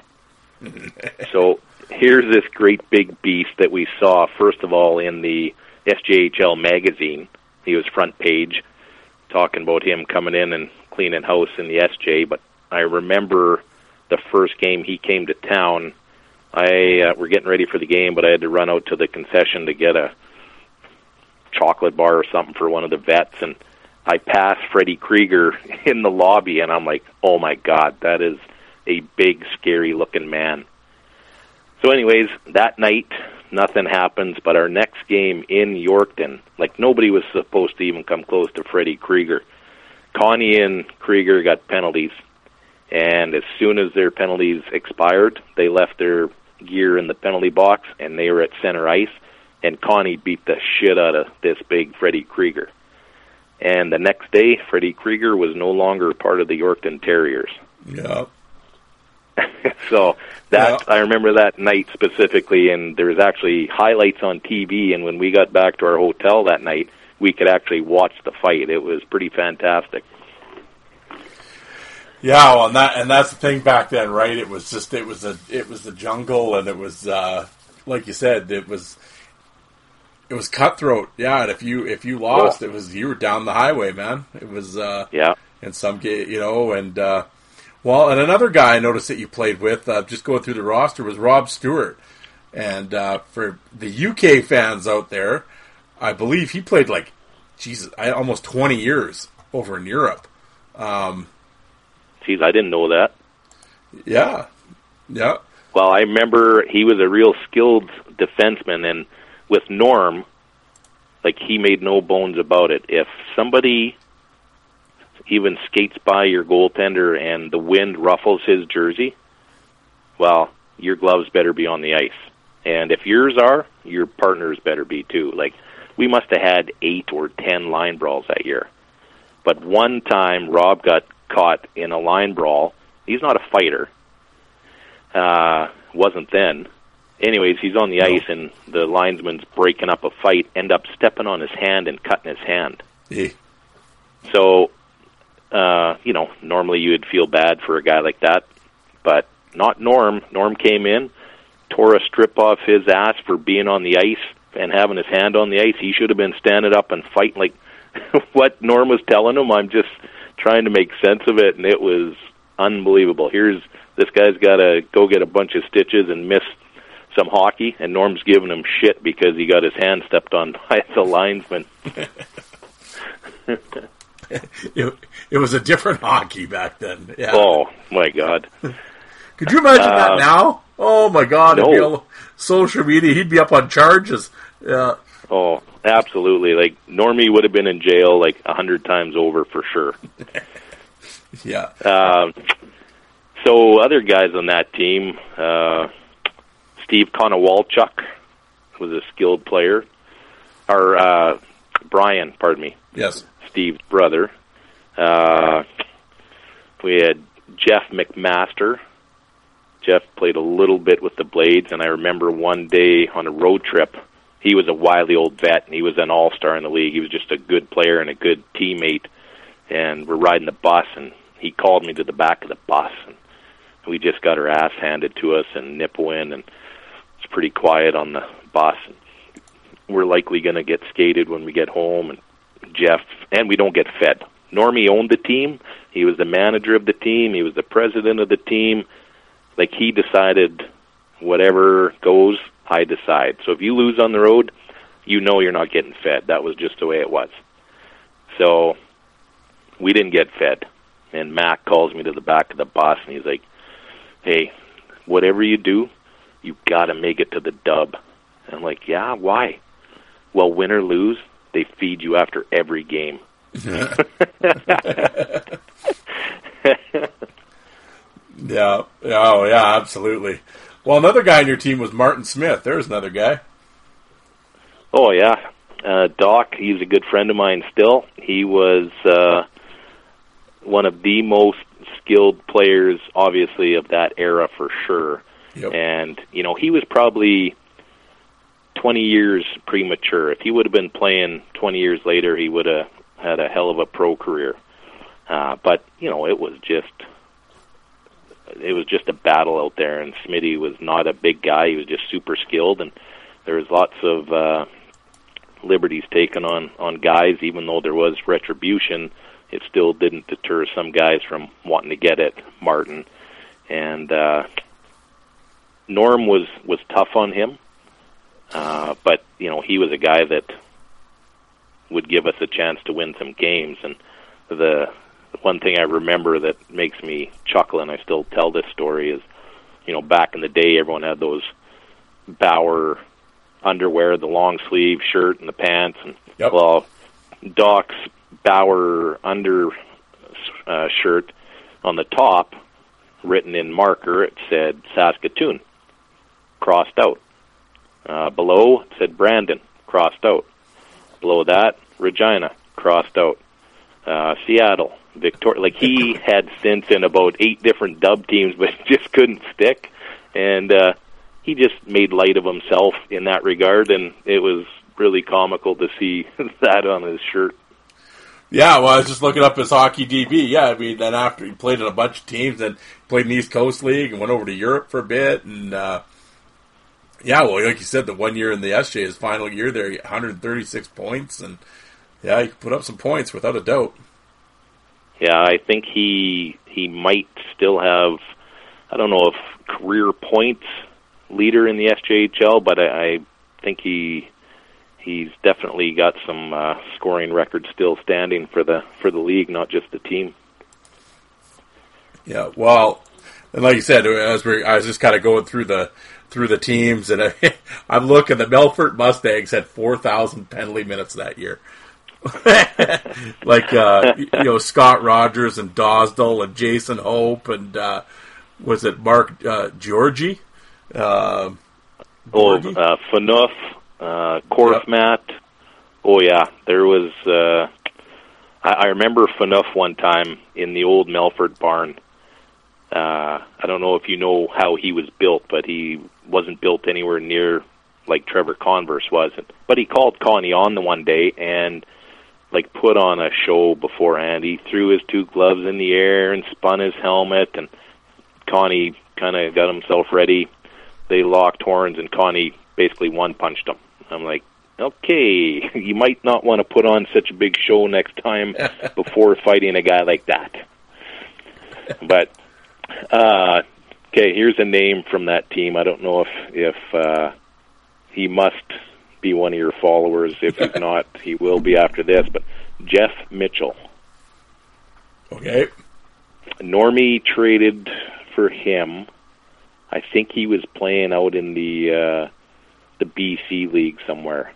so here's this great big beast that we saw, first of all, in the SJHL magazine. He was front page talking about him coming in and cleaning house in the SJ. But I remember the first game he came to town. I uh, we're getting ready for the game, but I had to run out to the concession to get a chocolate bar or something for one of the vets, and I passed Freddie Krieger in the lobby, and I'm like, oh my god, that is a big, scary looking man. So, anyways, that night nothing happens, but our next game in Yorkton, like nobody was supposed to even come close to Freddie Krieger. Connie and Krieger got penalties, and as soon as their penalties expired, they left their gear in the penalty box, and they were at center ice. And Connie beat the shit out of this big Freddie Krieger. And the next day, Freddie Krieger was no longer part of the Yorkton Terriers. Yeah. so that. I remember that night specifically, and there was actually highlights on TV. And when we got back to our hotel that night, we could actually watch the fight. It was pretty fantastic. Yeah, well, and that and that's the thing back then, right? It was just it was a it was the jungle, and it was uh, like you said, it was it was cutthroat. Yeah, and if you if you lost, Oh. it was you were down the highway, man. It was uh, Yeah, in some you know, and uh, well, and another guy I noticed that you played with, uh, just going through the roster, was Rob Stewart, and uh, for the UK fans out there, I believe he played like Jesus, I, almost twenty years over in Europe. Geez, I didn't know that. Yeah, yeah. Well, I remember he was a real skilled defenseman, and with Norm, like he made no bones about it. If somebody even skates by your goaltender and the wind ruffles his jersey, well, your gloves better be on the ice. And if yours are, your partners better be too. Like we must have had eight or ten line brawls that year. But one time Rob got caught in a line brawl. He's not a fighter. Uh wasn't then. Anyways, he's on the ice and the linesman's breaking up a fight, end up stepping on his hand and cutting his hand. Eh. So, uh, you know, normally you would feel bad for a guy like that, but not Norm. Norm came in, tore a strip off his ass for being on the ice and having his hand on the ice. He should have been standing up and fighting like what Norm was telling him. I'm just trying to make sense of it, and it was unbelievable. Here's this guy's got to go get a bunch of stitches and miss some hockey, and Norm's giving him shit because he got his hand stepped on by the linesman. It, it was a different hockey back then. Yeah. Oh my God! Could you imagine that now? Oh my God! Uh, no. all social media. He'd be up on charges. Yeah. Oh, absolutely. Like Normie would have been in jail like a hundred times over for sure. Yeah. Um, so other guys on that team, uh, Steve Konowalchuk was a skilled player, or uh, Brian, pardon me, Yes. Steve's brother. Uh, we had Jeff McMaster. Jeff played a little bit with the Blades, and I remember one day on a road trip, he was a wily old vet, and he was an all-star in the league. He was just a good player and a good teammate. And we're riding the bus, and he called me to the back of the bus, and we just got our ass handed to us in Nipawin, and it's pretty quiet on the bus. And we're likely going to get skated when we get home, and Jeff, and we don't get fed. Normie owned the team. He was the manager of the team. He was the president of the team. Like he decided, whatever goes, I decide. So if you lose on the road, you know you're not getting fed. That was just the way it was. So we didn't get fed. And Mac calls me to the back of the bus and he's like, "Hey, whatever you do, you got to make it to the dub." And I'm like, "Yeah, why?" Well, win or lose, they feed you after every game. Yeah. Oh, yeah. Absolutely. Well, another guy on your team was Martin Smith. There's another guy. Oh yeah, uh, Doc. He's a good friend of mine still. He was uh, one of the most skilled players, obviously, of that era for sure. Yep. And you know, he was probably twenty years premature. If he would have been playing twenty years later, he would have had a hell of a pro career. Uh, but you know, it was just it was just a battle out there, and Smitty was not a big guy. He was just super skilled, and there was lots of uh, liberties taken on on guys. Even though there was retribution, it still didn't deter some guys from wanting to get at Martin. And uh, Norm was was tough on him, uh, but you know he was a guy that would give us a chance to win some games. And the one thing I remember that makes me chuckle, and I still tell this story, is you know back in the day, everyone had those Bauer underwear, the long sleeve shirt and the pants, and Yep. well, Doc's Bauer under uh, shirt on the top, written in marker, it said Saskatoon, crossed out. Uh, below it said Brandon, crossed out. Below that, Regina, crossed out. Uh, Seattle, Victoria. Like he had stints in about eight different dub teams, but just couldn't stick. And uh, he just made light of himself in that regard, and it was really comical to see that on his shirt. Yeah, well, I was just looking up his hockey DB. Yeah, I mean, then after he played in a bunch of teams, and played in the East Coast League, and went over to Europe for a bit, and uh, yeah, well, like you said, the one year in the SJ, his final year there, 136 points, and yeah, he put up some points without a doubt. Yeah, I think he he might still have. I don't know if career points leader in the SJHL, but I, I think he he's definitely got some uh, scoring records still standing for the for the league, not just the team. Yeah, well, and like you said, as we I was just kind of going through the through the teams, and I, I'm looking. The Melfort Mustangs had 4,000 penalty minutes that year. like uh, you know Scott Rogers and Dosdell and Jason Hope and uh, was it Mark uh, Georgie? Uh, Oh, uh, Fanuff, uh, Korfmat. Oh yeah, there was. Uh, I, I remember Fanuff one time in the old Melfort barn. Uh, I don't know if you know how he was built, but he wasn't built anywhere near like Trevor Converse was. But he called Connie on the one day and like put on a show beforehand. He threw his two gloves in the air and spun his helmet, and Connie kind of got himself ready. They locked horns, and Connie basically one punched him. I'm like, okay, you might not want to put on such a big show next time before fighting a guy like that. But uh, okay, here's a name from that team. I don't know if if uh, he must be one of your followers. If he's not, he will be after this. But Jeff Mitchell, okay, Normie traded for him. I think he was playing out in the uh, the BC league somewhere.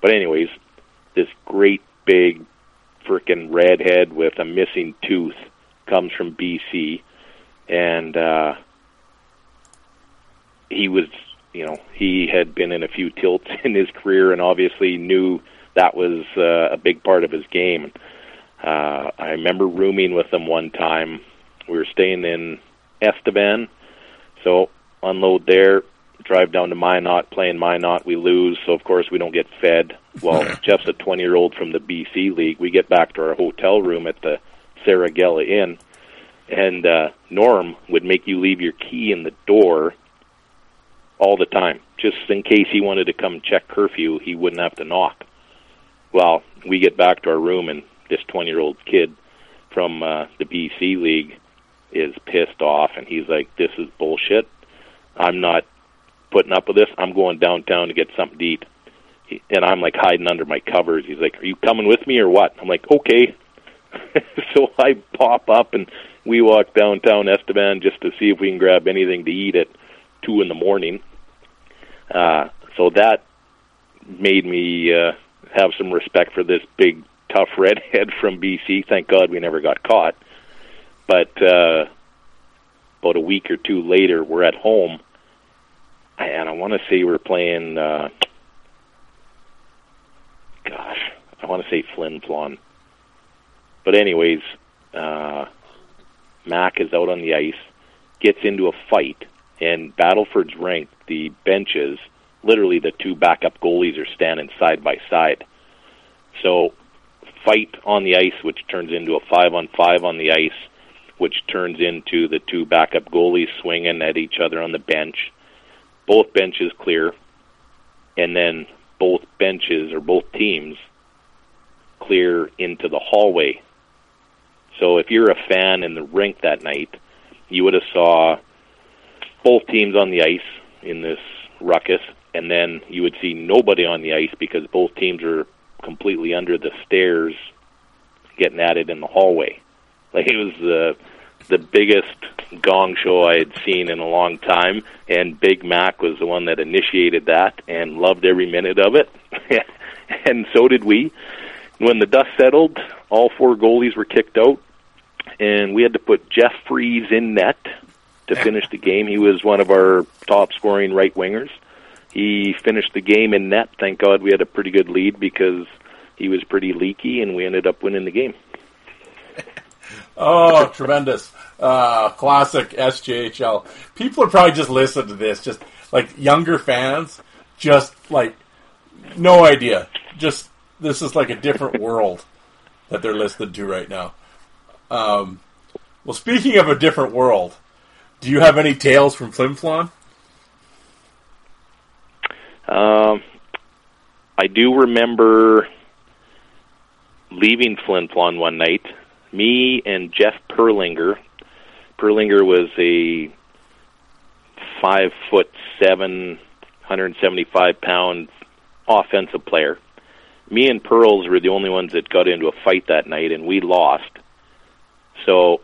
But anyways, this great big frickin' redhead with a missing tooth comes from BC, and uh, he was, you know, he had been in a few tilts in his career, and obviously knew that was uh, a big part of his game. Uh, I remember rooming with him one time We were staying in Estevan, so unload there, drive down to Minot, playing Minot. We lose, so of course we don't get fed. Well, Jeff's a 20 year old from the BC League. We get back to our hotel room at the Saragella Inn, and uh, Norm would make you leave your key in the door all the time, just in case he wanted to come check curfew. He wouldn't have to knock. Well, we get back to our room, and this 20 year old kid from uh, the BC League is pissed off, and he's like, "This is bullshit. I'm not putting up with this. I'm going downtown to get something to eat." And I'm like hiding under my covers. He's like, "Are you coming with me or what?" I'm like, "Okay." so I pop up and we walk downtown Estevan just to see if we can grab anything to eat at two in the morning. Uh, so that made me uh, have some respect for this big tough redhead from BC. Thank God we never got caught. But uh, about a week or two later, we're at home, and I want to say we're playing. Uh, gosh, I want to say Flin Flon. But anyways, uh, Mac is out on the ice, gets into a fight, and Battleford's rink, the benches, literally the two backup goalies are standing side by side. So, fight on the ice, which turns into a five on five on the ice, which turns into the two backup goalies swinging at each other on the bench. Both benches clear, and then both benches or both teams clear into the hallway so if you're a fan in the rink that night, you would have saw both teams on the ice in this ruckus, and then you would see nobody on the ice because both teams are completely under the stairs, getting at it in the hallway. Like it was the the biggest gong show I had seen in a long time, and Big Mac was the one that initiated that and loved every minute of it, and so did we. When the dust settled, all four goalies were kicked out and we had to put Jeff Freeze in net to finish the game. He was one of our top scoring right wingers. He finished the game in net. Thank God we had a pretty good lead because he was pretty leaky, and we ended up winning the game. oh, tremendous. Uh, classic SJHL. People are probably just listening to this, just like younger fans, just like no idea. Just this is like a different world that they're listening to right now. Um, well, speaking of a different world, do you have any tales from Flin Flon? Um, I do remember leaving Flin Flon one night. Me and Jeff Perlinger. Perlinger was a five foot seven, 175 pound offensive player. Me and Pearls were the only ones that got into a fight that night, and we lost. So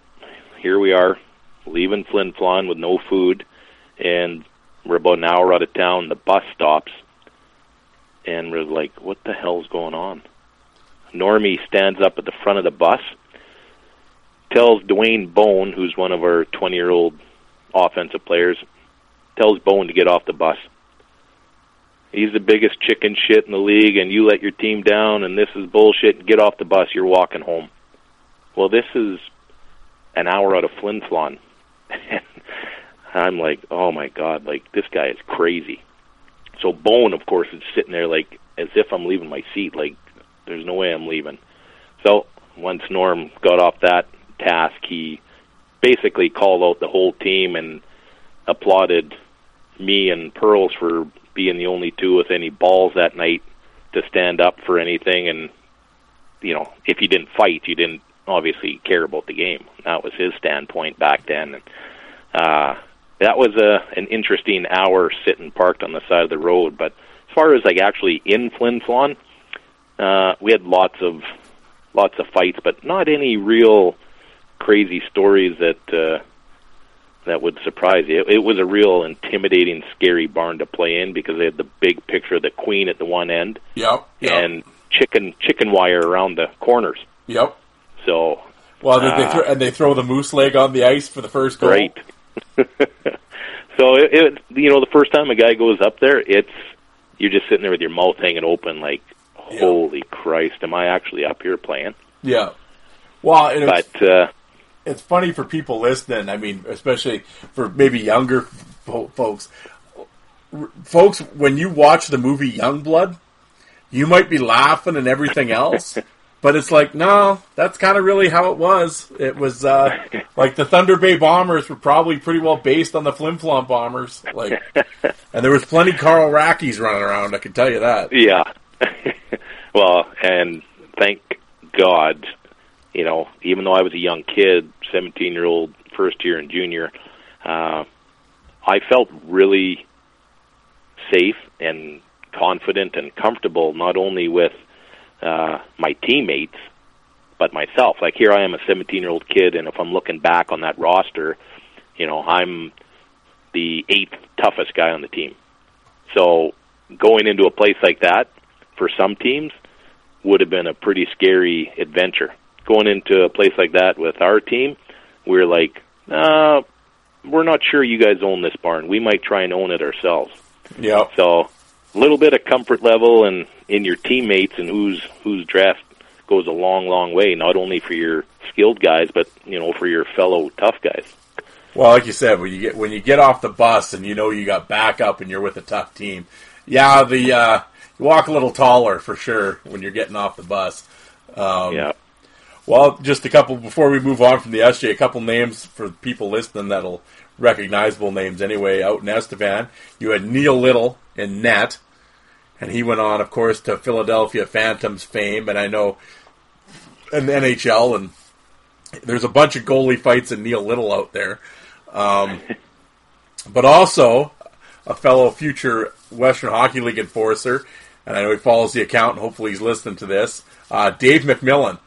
here we are, leaving Flin Flon with no food, and we're about an hour out of town. The bus stops, and we're like, "What the hell's going on?" Normie stands up at the front of the bus, tells Dwayne Bone, who's one of our 20-year-old offensive players, tells Bone to get off the bus. He's the biggest chicken shit in the league, and you let your team down, and this is bullshit. Get off the bus. You're walking home. Well, this is an hour out of Flin Flon. I'm like, oh my god, like this guy is crazy. So Bone, of course, is sitting there like as if I'm leaving my seat. Like, there's no way I'm leaving. So once Norm got off that task, he basically called out the whole team and applauded me and Pearls for being the only two with any balls that night to stand up for anything. And you know, if you didn't fight, you didn't obviously care about the game. That was his standpoint back then. And, uh, that was a an interesting hour sitting parked on the side of the road. But as far as like actually in Flin Flon, uh, we had lots of lots of fights, but not any real crazy stories that uh, that would surprise you. It, it was a real intimidating, scary barn to play in because they had the big picture of the queen at the one end, yep, yep. and chicken chicken wire around the corners. Yep. So well, uh, they throw, and they throw the moose leg on the ice for the first goal. Right. so it, it, you know, the first time a guy goes up there, it's you're just sitting there with your mouth hanging open, like, holy Christ, am I actually up here playing? Yeah. Well, but uh, it's funny for people listening. I mean, especially for maybe younger folks. Folks, when you watch the movie Young Blood, you might be laughing and everything else, but it's like, no, that's kind of really how it was. It was uh, like the Thunder Bay Bombers were probably pretty well based on the Flin Flon Bombers. Like, and there was plenty Carl Rackies running around. I can tell you that. Yeah. well, and thank God, you know, even though I was a young kid, 17 year old, first year and junior, uh, I felt really safe and confident and comfortable not only with uh, my teammates, but myself. Like here I am a 17 year old kid, and if I'm looking back on that roster, you know, I'm the eighth toughest guy on the team. So going into a place like that for some teams would have been a pretty scary adventure. Going into a place like that with our team, we're like, uh, we're not sure you guys own this barn. We might try and own it ourselves. Yep. So little bit of comfort level and in your teammates and who's who's draft goes a long, long way. Not only for your skilled guys, but you know for your fellow tough guys. Well, like you said, when you get when you get off the bus and you know you got backup and you're with a tough team, yeah, the uh, you walk a little taller for sure when you're getting off the bus. Um, yeah. Well, just a couple before we move on from the SJ, a couple names for people listening that'll recognizable names anyway. Out in Estevan, you had Neil Little in net, and he went on, of course, to Philadelphia Phantoms fame, and I know in the NHL, and there's a bunch of goalie fights in Neil Little out there. Um, but also a fellow future Western Hockey League enforcer, and I know he follows the account, and hopefully he's listening to this. Uh, Dave McMillan.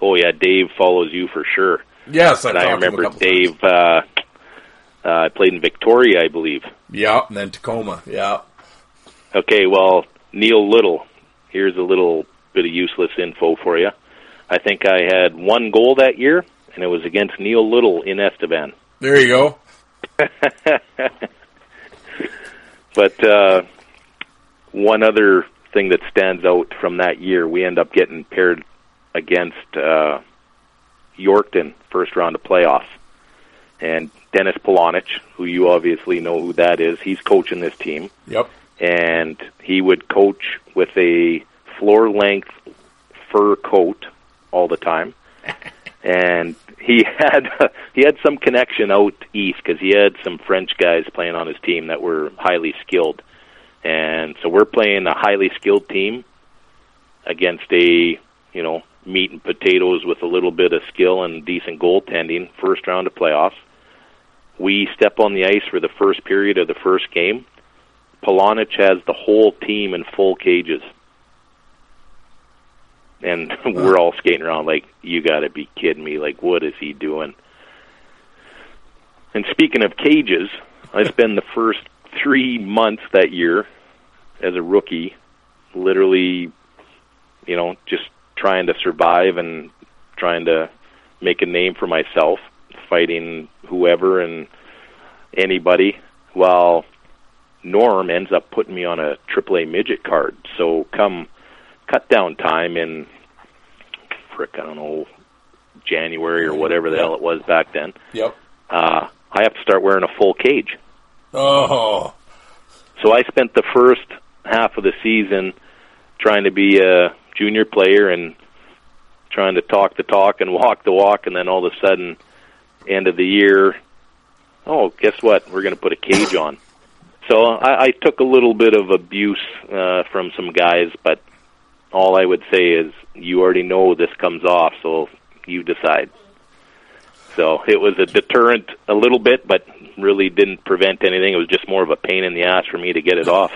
Oh yeah, Dave follows you for sure. Yes, I and I talked to him a remember Dave uh, uh, played in Victoria, I believe. Yeah, and then Tacoma. Yeah. Okay, well, Neil Little. Here's a little bit of useless info for you. I think I had one goal that year, and it was against Neil Little in Estevan. There you go. But uh, one other thing that stands out from that year, we end up getting paired against uh, Yorkton first round of playoffs, and Dennis Polonich, who you obviously know who that is, he's coaching this team, Yep. and he would coach with a floor length fur coat all the time, and he had he had some connection out east because he had some French guys playing on his team that were highly skilled, and so we're playing a highly skilled team against a you know meat and potatoes with a little bit of skill and decent goaltending. First round of playoffs, we step on the ice for the first period of the first game. Polonich has the whole team in full cages. And we're all skating around like, you got to be kidding me. Like, what is he doing? And speaking of cages, I spent the first three months that year as a rookie, literally, you know, just trying to survive and trying to make a name for myself, fighting whoever and anybody, while Norm ends up putting me on a AAA midget card. So come cut down time in, frick, I don't know, January or whatever the hell it was back then. Yep. Uh, I have to start wearing a full cage. Oh. So I spent the first half of the season trying to be a junior player and trying to talk the talk and walk the walk, and then all of a sudden, end of the year, oh, guess what? We're going to put a cage on. So I, I took a little bit of abuse uh, from some guys, but all I would say is you already know this comes off, so you decide. So it was a deterrent a little bit, but really didn't prevent anything. It was just more of a pain in the ass for me to get it off.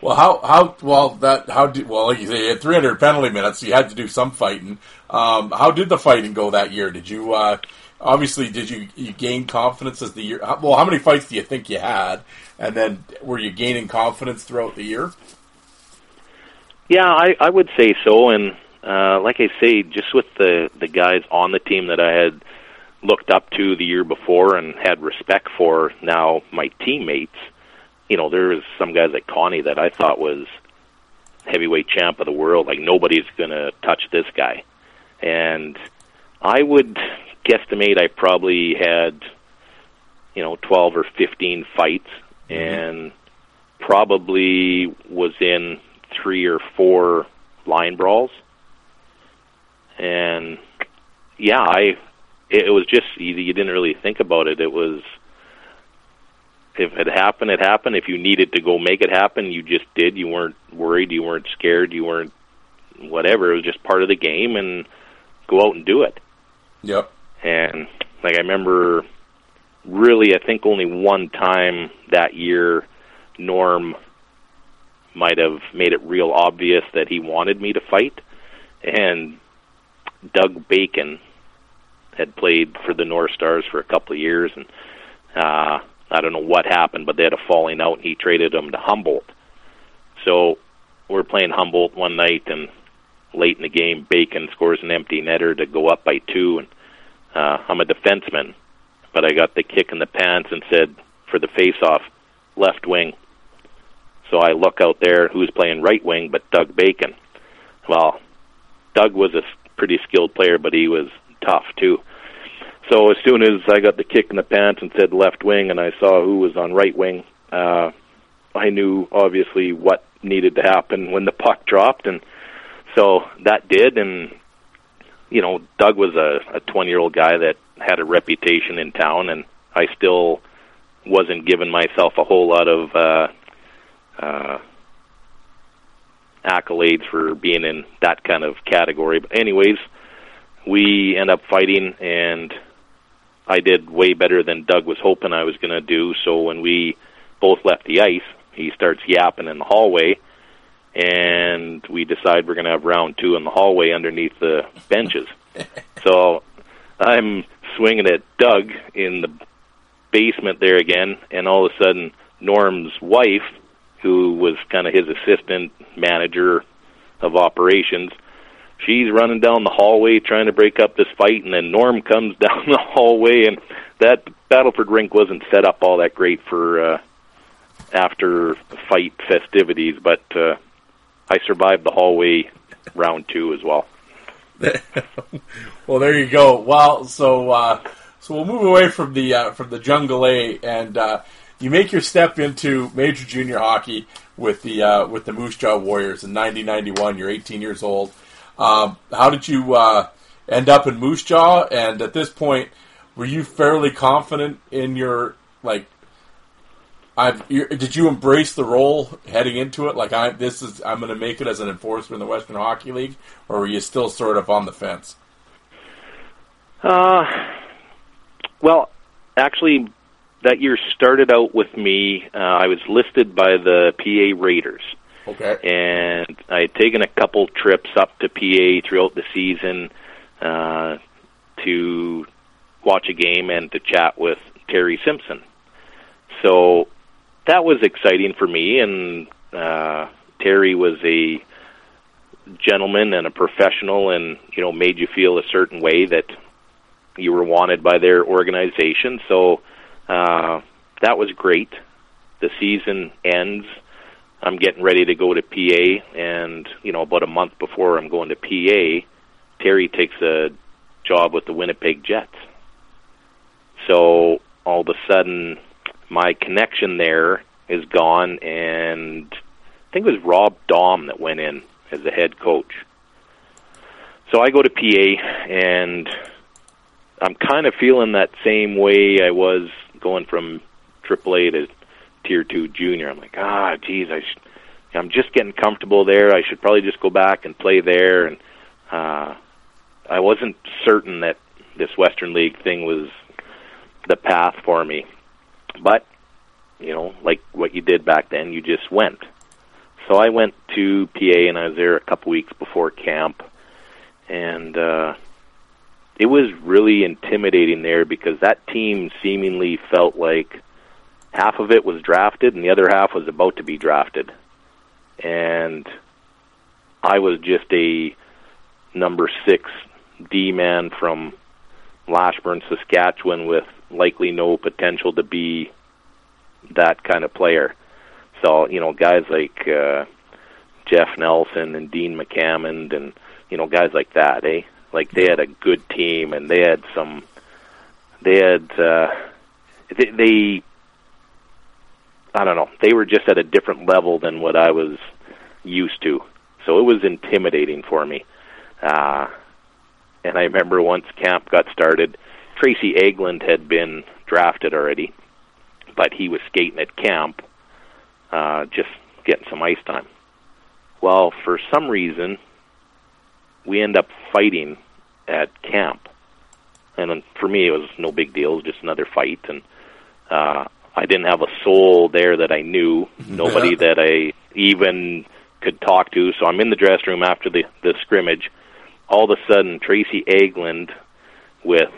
Well, how how well that how did well like you say you had 300 penalty minutes, you had to do some fighting. Um, how did the fighting go that year? Did you uh, obviously did you you gain confidence as the year? Well, how many fights do you think you had? And then were you gaining confidence throughout the year? Yeah, I, I would say so. And uh, like I say, just with the the guys on the team that I had looked up to the year before and had respect for, now my teammates. You know, there was some guys like Connie that I thought was heavyweight champ of the world. Like nobody's gonna touch this guy. And I would guesstimate I probably had, you know, 12 or 15 fights mm-hmm. and probably was in three or four line brawls. And yeah, I it was just you, you didn't really think about it. It was if it happened, it happened. If you needed to go make it happen, you just did. You weren't worried, you weren't scared, you weren't whatever. It was just part of the game and go out and do it. Yep. And like I remember really I think only one time that year Norm might have made it real obvious that he wanted me to fight and Doug Bacon had played for the North Stars for a couple of years and uh I don't know what happened but they had a falling out and he traded him to Humboldt. So we're playing Humboldt one night and late in the game Bacon scores an empty netter to go up by 2 and uh I'm a defenseman but I got the kick in the pants and said for the face off left wing. So I look out there who's playing right wing but Doug Bacon. Well, Doug was a pretty skilled player but he was tough too. So as soon as I got the kick in the pants and said left wing and I saw who was on right wing, uh I knew obviously what needed to happen when the puck dropped and so that did and you know, Doug was a a 20-year-old guy that had a reputation in town and I still wasn't giving myself a whole lot of uh uh accolades for being in that kind of category. But anyways, we end up fighting and I did way better than Doug was hoping I was going to do. So when we both left the ice, he starts yapping in the hallway and we decide we're going to have round 2 in the hallway underneath the benches. so I'm swinging at Doug in the basement there again and all of a sudden Norm's wife who was kind of his assistant manager of operations she's running down the hallway trying to break up this fight and then Norm comes down the hallway and that Battleford rink wasn't set up all that great for uh after fight festivities but uh I survived the hallway round 2 as well. well, there you go. Well, so uh so we'll move away from the uh, from the Jungle A and uh you make your step into major junior hockey with the uh, with the Moose Jaw Warriors in 1991. You're 18 years old. Um, how did you uh, end up in Moose Jaw? And at this point, were you fairly confident in your like? I've, did you embrace the role heading into it? Like I, this is I'm going to make it as an enforcer in the Western Hockey League, or were you still sort of on the fence? Uh, well, actually, that year started out with me. Uh, I was listed by the PA Raiders. Okay. And I had taken a couple trips up to PA throughout the season uh, to watch a game and to chat with Terry Simpson. So that was exciting for me, and uh, Terry was a gentleman and a professional, and you know made you feel a certain way that you were wanted by their organization. So uh, that was great. The season ends. I'm getting ready to go to PA, and you know, about a month before I'm going to PA, Terry takes a job with the Winnipeg Jets. So all of a sudden, my connection there is gone, and I think it was Rob Daum that went in as the head coach. So I go to PA, and I'm kind of feeling that same way I was going from AAA to Tier Two Junior. I'm like, ah, geez, I sh- I'm just getting comfortable there. I should probably just go back and play there. And uh, I wasn't certain that this Western League thing was the path for me. But you know, like what you did back then, you just went. So I went to PA and I was there a couple weeks before camp, and uh, it was really intimidating there because that team seemingly felt like half of it was drafted and the other half was about to be drafted. And I was just a number six D man from Lashburn, Saskatchewan, with likely no potential to be that kind of player. So you know, guys like uh, Jeff Nelson and Dean McAmmond, and you know, guys like that, eh? Like they had a good team, and they had some. They had uh, they, they. I don't know. They were just at a different level than what I was used to, so it was intimidating for me. Uh, and I remember once camp got started, Tracy Egeland had been drafted already, but he was skating at camp, uh, just getting some ice time. Well, for some reason, we end up fighting at camp, and for me, it was no big deal. It was just another fight, and uh, I didn't have a soul there that I knew, nobody Yeah. that I even could talk to. So I'm in the dressing room after the the scrimmage. All of a sudden, Tracy Egeland with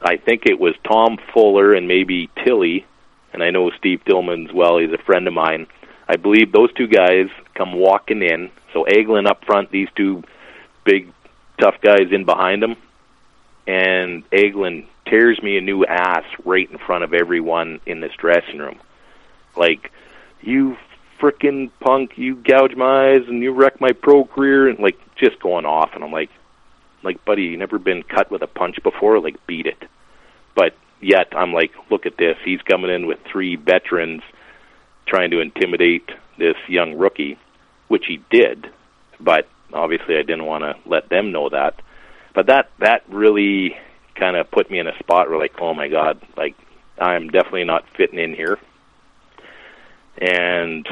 I think it was Tom Fuller and maybe Tilly, and I know Steve Tillman's well. He's a friend of mine. I believe those two guys come walking in. So Egeland up front, these two big tough guys in behind him, and Egeland tears me a new ass right in front of everyone in this dressing room. Like, you frickin' punk, you gouge my eyes and you wreck my pro career, and like just going off. And I'm like, like, buddy, you never been cut with a punch before? Like, beat it. But yet, I'm like, look at this. He's coming in with three veterans trying to intimidate this young rookie, which he did. But obviously, I didn't want to let them know that. But that that really kind of put me in a spot where, like, oh my god, like I'm definitely not fitting in here. And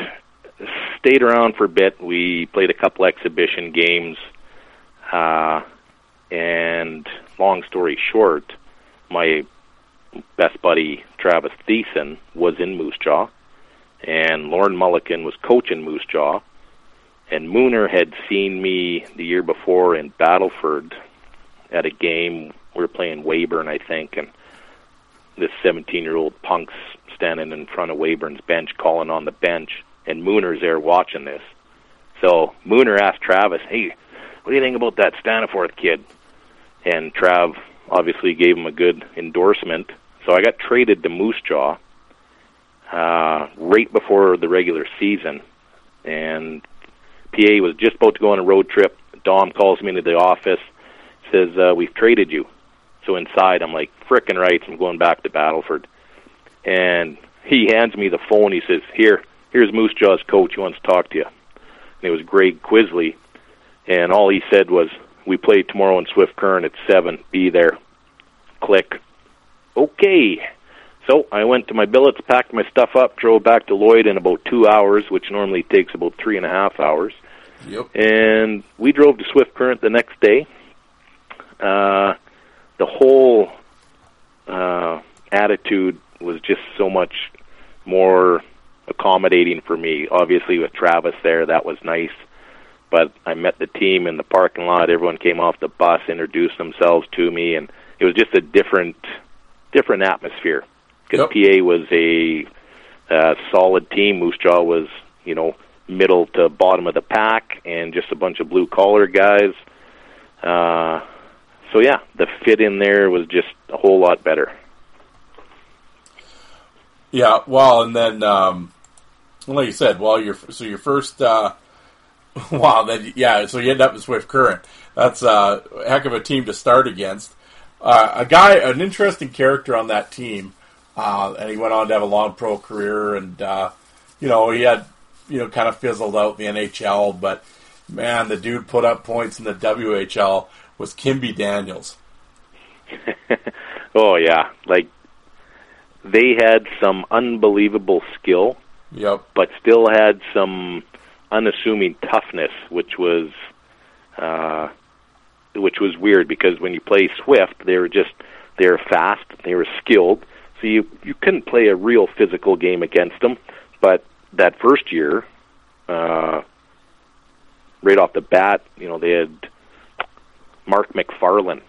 stayed around for a bit. We played a couple exhibition games. Uh, and long story short, my best buddy Travis Thiessen was in Moose Jaw, and Lorne Molleken was coaching Moose Jaw, and Mooner had seen me the year before in Battleford at a game. We were playing Weyburn, I think, and this 17-year-old punk's standing in front of Weyburn's bench, calling on the bench, and Mooner's there watching this. So Mooner asked Travis, "Hey, what do you think about that Staniforth kid?" And Trav obviously gave him a good endorsement. So I got traded to Moose Jaw uh, right before the regular season, and PA was just about to go on a road trip. Dom calls me into the office, says, uh, "We've traded you." So inside, I'm like, "Frickin' right!" I'm going back to Battleford, and he hands me the phone. He says, "Here, here's Moose Jaw's coach. He wants to talk to you." And it was Greg Quisley, and all he said was, "We play tomorrow in Swift Current at seven. Be there." Click. Okay. So I went to my billets, packed my stuff up, drove back to Lloyd in about two hours, which normally takes about three and a half hours. Yep. And we drove to Swift Current the next day. Uh, the whole uh, attitude was just so much more accommodating for me. Obviously, with Travis there, that was nice. But I met the team in the parking lot. Everyone came off the bus, introduced themselves to me, and it was just a different, different atmosphere. Because PA was a uh, solid team. Moose Jaw was, you know, middle to bottom of the pack, and just a bunch of blue collar guys. Uh, so yeah, the fit in there was just a whole lot better. Yeah, well, and then, um, like you said, well, your so your first, uh, wow, then yeah, so you end up in Swift Current. That's uh, a heck of a team to start against. Uh, a guy, an interesting character on that team, uh, and he went on to have a long pro career, and uh, you know he had, you know, kind of fizzled out in the NHL, but man, the dude put up points in the WHL. Was Kimbi Daniels? oh yeah, like they had some unbelievable skill, Yep. but still had some unassuming toughness, which was uh, which was weird because when you play Swift, they were just they were fast, they were skilled, so you you couldn't play a real physical game against them. But that first year, uh, right off the bat, you know they had Mark McFarlane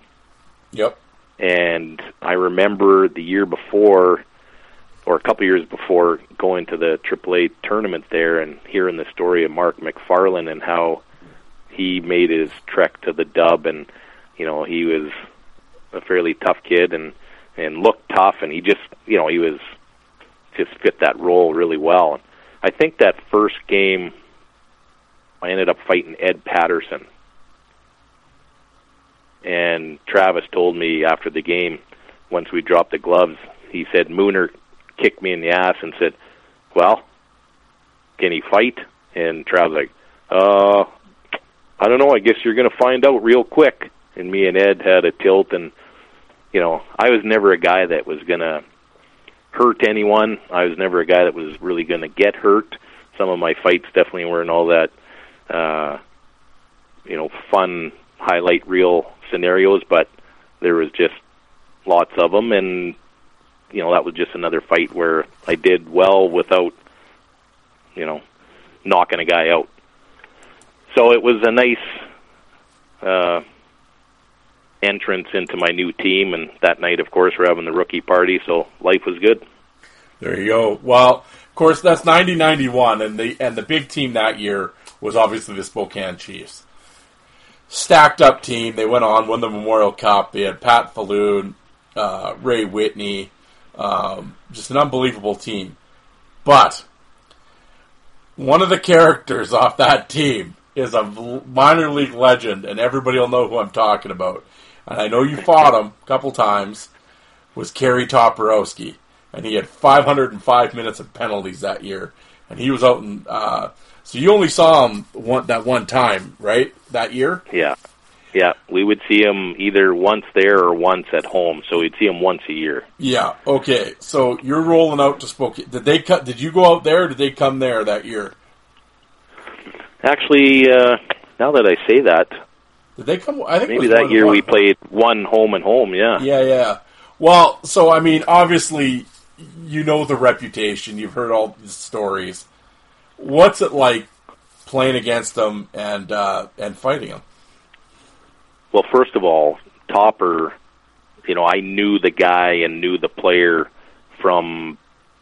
Yep. and I remember the year before, or a couple years before, going to the AAA tournament there and hearing the story of Mark McFarlane and how he made his trek to the dub, and you know he was a fairly tough kid and and looked tough, and he just you know he was just fit that role really well. And I think that first game, I ended up fighting Ed Patterson. And Travis told me after the game, once we dropped the gloves, he said Mooner kicked me in the ass and said, "Well, can he fight?" And Travis like, "Uh, I don't know. I guess you're going to find out real quick." And me and Ed had a tilt, and you know, I was never a guy that was going to hurt anyone. I was never a guy that was really going to get hurt. Some of my fights definitely weren't all that, uh, you know, fun highlight reel scenarios, but there was just lots of them, and you know that was just another fight where I did well without, you know, knocking a guy out. So it was a nice uh, entrance into my new team, and that night, of course, we're having the rookie party, so life was good. There you go. Well, of course, that's 1991, and the and the big team that year was obviously the Spokane Chiefs. Stacked up team. They went on, won the Memorial Cup. They had Pat Falloon, uh, Ray Whitney, um, just an unbelievable team. But one of the characters off that team is a minor league legend, and everybody will know who I'm talking about. And I know you fought him a couple times. Was Kerry Toporowski, and he had 505 minutes of penalties that year, and he was out in. Uh, so you only saw him one that one time, right? That year. Yeah, yeah. We would see him either once there or once at home. So we'd see him once a year. Yeah. Okay. So you're rolling out to Spokane. Did they cut? Did you go out there? or Did they come there that year? Actually, uh, now that I say that, Did they come? I think maybe that year we played one home and home. Yeah. Yeah, yeah. Well, so I mean, obviously, you know the reputation. You've heard all the stories. What's it like playing against them and uh, and fighting them? Well, first of all, Topper, you know, I knew the guy and knew the player from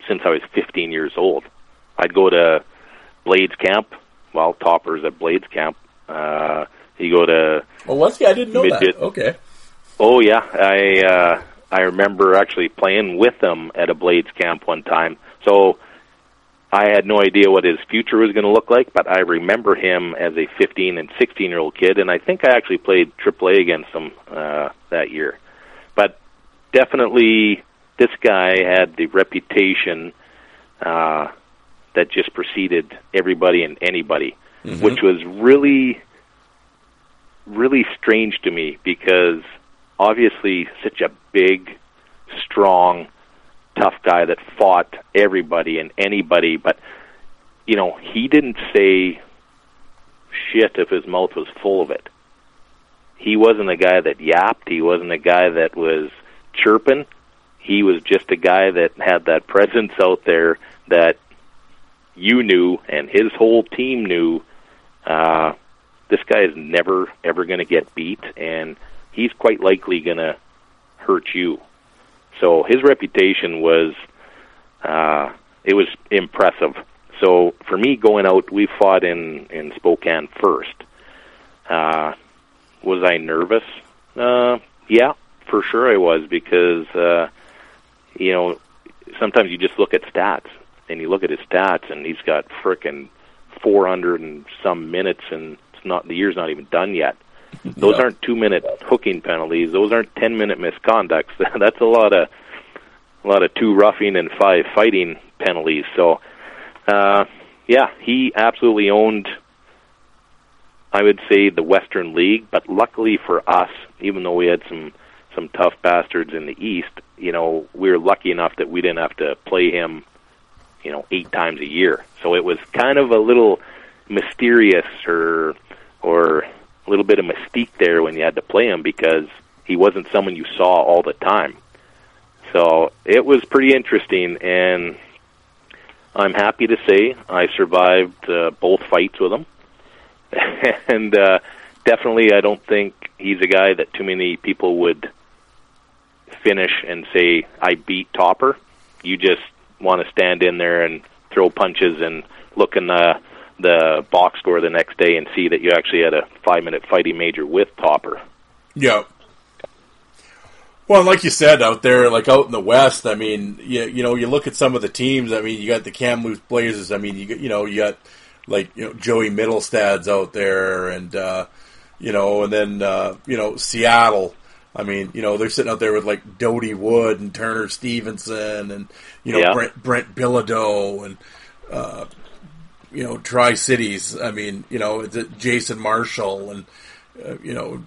since I was 15 years old. I'd go to Blades Camp. Well, Topper's at Blades Camp. Uh, you go to Well, was he? I didn't know Midget. that. Okay. Oh yeah, I uh, I remember actually playing with him at a Blades camp one time. So I had no idea what his future was going to look like, but I remember him as a 15 and 16 year old kid, and I think I actually played AAA against him uh, that year. But definitely, this guy had the reputation uh, that just preceded everybody and anybody, which was really really strange to me because obviously such a big, strong, tough guy that fought everybody and anybody, but you know, he didn't say shit if his mouth was full of it. He wasn't a guy that yapped, he wasn't a guy that was chirping. He was just a guy that had that presence out there that you knew and his whole team knew uh this guy is never ever going to get beat and he's quite likely going to hurt you so his reputation was uh it was impressive. So for me going out we fought in in Spokane first. Uh was I nervous? Uh yeah for sure I was because uh you know sometimes you just look at stats and you look at his stats and he's got frickin' 400 and some minutes and it's not the year's not even done yet. Those Yeah. aren't 2 minute hooking penalties. Those aren't 10 minute misconducts. That's a lot of a lot of two roughing and five fighting penalties. So uh yeah, he absolutely owned I would say the Western League, but luckily for us, even though we had some some tough bastards in the East, you know, we were lucky enough that we didn't have to play him, you know, eight times a year. So it was kind of a little mysterious or or a little bit of mystique there when you had to play him because he wasn't someone you saw all the time. So it was pretty interesting and I'm happy to say I survived uh, both fights with him. and uh definitely I don't think he's a guy that too many people would finish and say I beat Topper. You just want to stand in there and throw punches and look in the the box score the next day and see that you actually had a five minute fighting major with Topper. Yeah. Well, and like you said, out there, like out in the West, I mean, you, you know, you look at some of the teams. I mean, you got the Kamloops Blazers. I mean, you got, you know, you got like you know Joey Middlestad's out there, and uh, you know, and then uh, you know Seattle. I mean, you know, they're sitting out there with like Dody Wood and Turner Stevenson and you know Yeah. Brent Brent Bilodeau and uh, you know Tri Cities. I mean, you know, it's, Jason Marshall and uh, you know,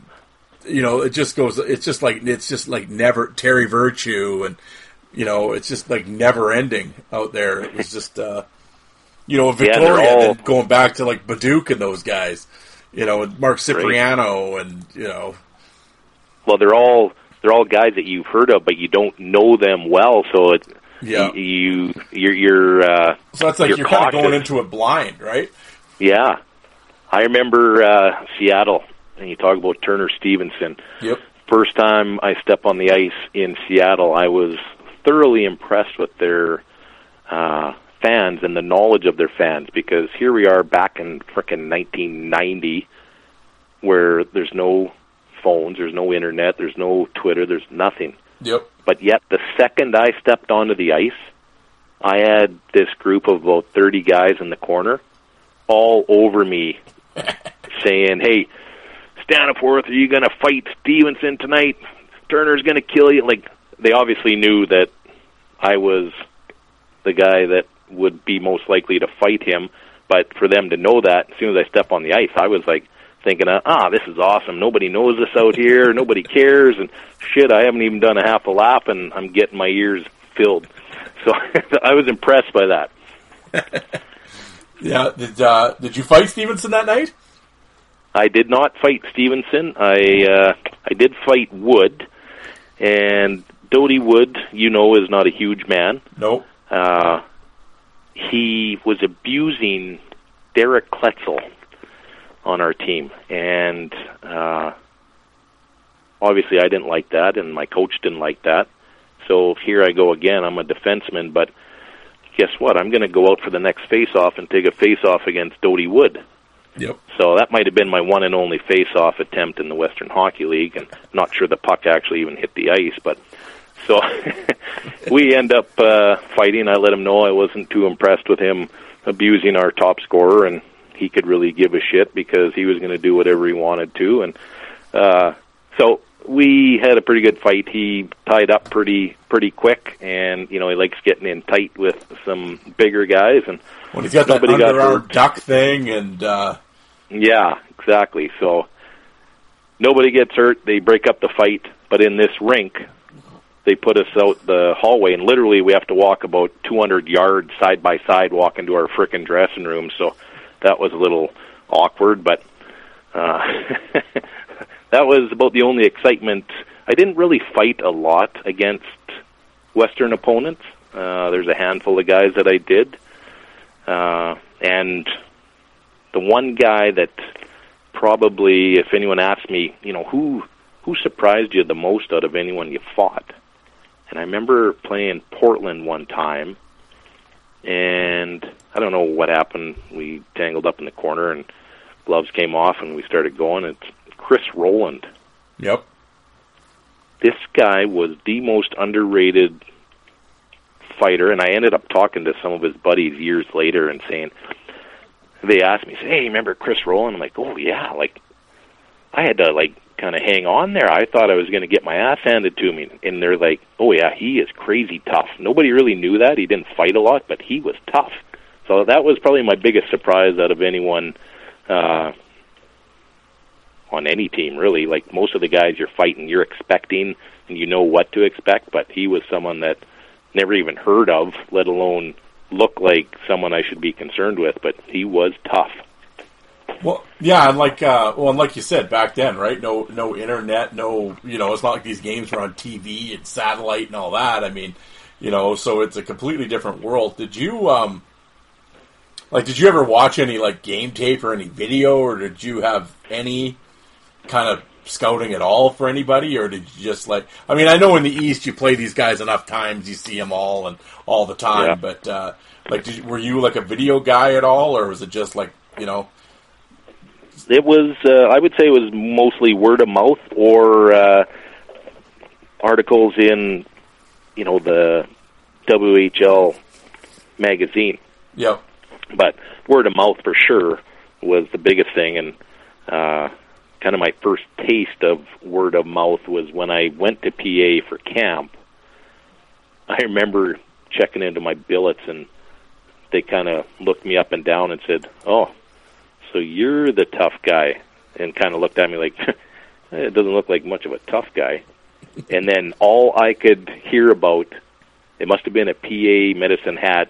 you know, it just goes. It's just like it's just like never Terry Virtue and you know, it's just like never ending out there. It was just uh, you know Yeah, Victoria all- then going back to like Badduke and those guys. You know, and Mark Cipriano and you know, Well, they're all they're all guys that you've heard of, but you don't know them well. So it Yeah. y- you you're you're uh, so that's like You're you're, kind of going into it blind, right? yeah. I remember uh, Seattle, and you talk about Turner Stevenson. Yep. First time I step on the ice in Seattle, I was thoroughly impressed with their uh, fans and the knowledge of their fans because here we are back in frickin' 1990 where there's no phones, there's no internet, there's no Twitter, there's nothing. Yep. But yet, the second I stepped onto the ice, I had this group of about 30 guys in the corner all over me saying, Hey, Staniforth, are you going to fight Stevenson tonight? Turner's going to kill you. Like, they obviously knew that I was the guy that would be most likely to fight him. But for them to know that, as soon as I step on the ice, I was like thinking, ah, this is awesome. Nobody knows this out here. Nobody cares. And shit, I haven't even done a half a lap, and I'm getting my ears filled. So I was impressed by that. Yeah. Did uh, did you fight Stevenson that night? I did not fight Stevenson. I uh, I did fight Wood, and Dody Wood, you know, is not a huge man. Nope. uh, he was abusing Derek Kletzel on our team, and uh, obviously I didn't like that, and my coach didn't like that. So here I go again. I'm a defenseman, but guess what? I'm going to go out for the next face-off and take a face-off against Dody Wood. Yep. So that might have been my one and only face-off attempt in the Western Hockey League, and not sure the puck actually even hit the ice. But so we end up uh, fighting. I let him know I wasn't too impressed with him abusing our top scorer, and he could really give a shit because he was going to do whatever he wanted to. And uh, so we had a pretty good fight. He tied up pretty pretty quick, and you know he likes getting in tight with some bigger guys. And When he's got that Somebody got underarm duck thing, and uh, Yeah, exactly. So nobody gets hurt. They break up the fight, but in this rink, they put us out the hallway, and literally we have to walk about 200 yards side by side, walk into our frickin' dressing room. So that was a little awkward, but uh, that was about the only excitement. I didn't really fight a lot against Western opponents. Uh, there's a handful of guys that I did, uh, and the one guy that probably, if anyone asked me, you know, who who surprised you the most out of anyone you fought? And I remember playing Portland one time, and I don't know what happened. We tangled up in the corner, and gloves came off, and we started going. It's Chris Rowland. yep. This guy was the most underrated fighter, and I ended up talking to some of his buddies years later and saying, they asked me, say, "Hey, remember Chris Rowland?" I'm like, "Oh yeah." Like, I had to like kind of hang on there. I thought I was going to get my ass handed to me, and they're like, "Oh yeah, he is crazy tough." Nobody really knew that. He didn't fight a lot, but he was tough. So that was probably my biggest surprise out of anyone uh, on any team, really. Like most of the guys you're fighting, you're expecting and you know what to expect, but he was someone that never even heard of, let alone look like someone I should be concerned with. But he was tough. Well, yeah, and like uh, well, and like you said back then, right? No, no internet, no, you know, it's not like these games were on TV and satellite and all that. I mean, you know, so it's a completely different world. Did you, um, like, did you ever watch any like game tape or any video, or did you have any kind of scouting at all for anybody, or did you just like? I mean, I know in the East you play these guys enough times, you see them all and all the time, Yeah. but uh, like, did were you like a video guy at all, or was it just like, you know? It was, uh, I would say, it was mostly word of mouth or uh, articles in, you know, the WHL magazine. Yep. but word of mouth for sure was the biggest thing and uh kind of my first taste of word of mouth was when I went to PA for camp. I remember checking into my billets and they kind of looked me up and down and said, "Oh, so you're the tough guy," and kind of looked at me like, "It doesn't look like much of a tough guy." and then all I could hear about, it must have been a PA medicine hat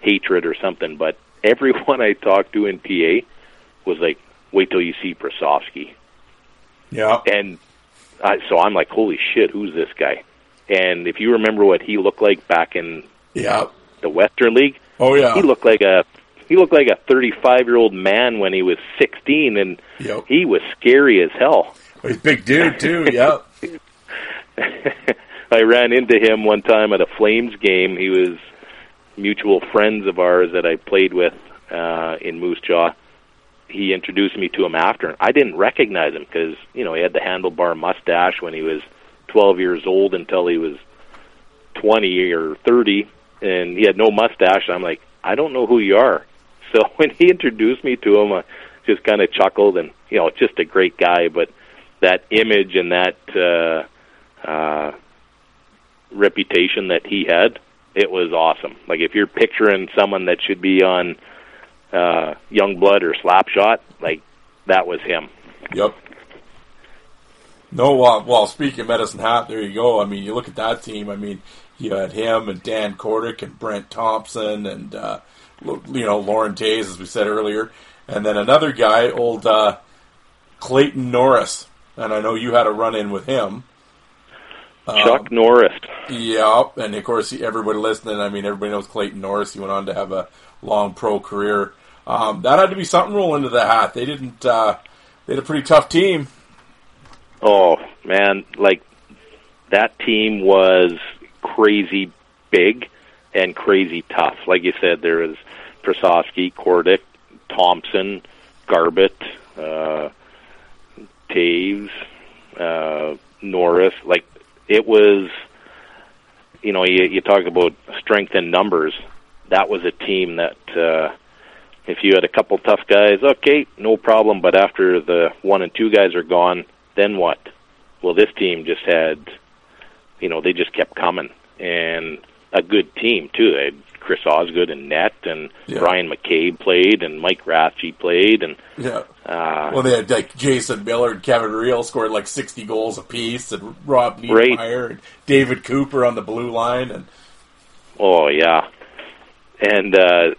hatred or something, but everyone I talked to in PA was like, "Wait till you see Prosofsky." Yeah. And I, so I'm like, "Holy shit, who's this guy?" And if you remember what he looked like back in Yeah. the Western League, Oh yeah. he looked like a he looked like a 35 year old man when he was 16, and Yep. he was scary as hell. He's a big dude too. yep. I ran into him one time at a Flames game. He was mutual friends of ours that I played with uh, in Moose Jaw. He introduced me to him after. I didn't recognize him because you know he had the handlebar mustache when he was 12 years old until he was 20 or 30, and he had no mustache. I'm like, I don't know who you are. So when he introduced me to him, I just kind of chuckled, and you know, just a great guy. But that image and that uh, uh, reputation that he had, it was awesome. Like if you're picturing someone that should be on uh, Young Blood or Slapshot, like that was him. Yep. No, well, well, speaking of Medicine Hat, there you go. I mean, you look at that team. I mean, you had him and Dan Kordic and Brent Thompson and uh, you know Lauren Tays, as we said earlier, and then another guy, old uh, Clayton Norris. And I know you had a run in with him. Chuck Norris. Yeah, and of course, everybody listening, I mean, everybody knows Clayton Norris. He went on to have a long pro career. Um, that had to be something roll into the hat. They didn't. Uh, they had a pretty tough team. Oh man, like that team was crazy big and crazy tough. Like you said, there was Prosofsky, Kordic, Thompson, Garbett, uh, Taves, uh, Norris. Like it was, you know, you, you talk about strength in numbers. That was a team that, uh, if you had a couple tough guys, okay, no problem. But after the one and two guys are gone, then what? Well, this team just had, you know, they just kept coming, and a good team too. They Chris Osgood and net, and Yeah. Bryan McCabe played, and Mike Rathje played, and Yeah. uh, Well, they had like Jason Miller and Kevin Riehl scored like sixty goals apiece, and Rob Right. And David Cooper on the blue line, and Oh yeah, and uh,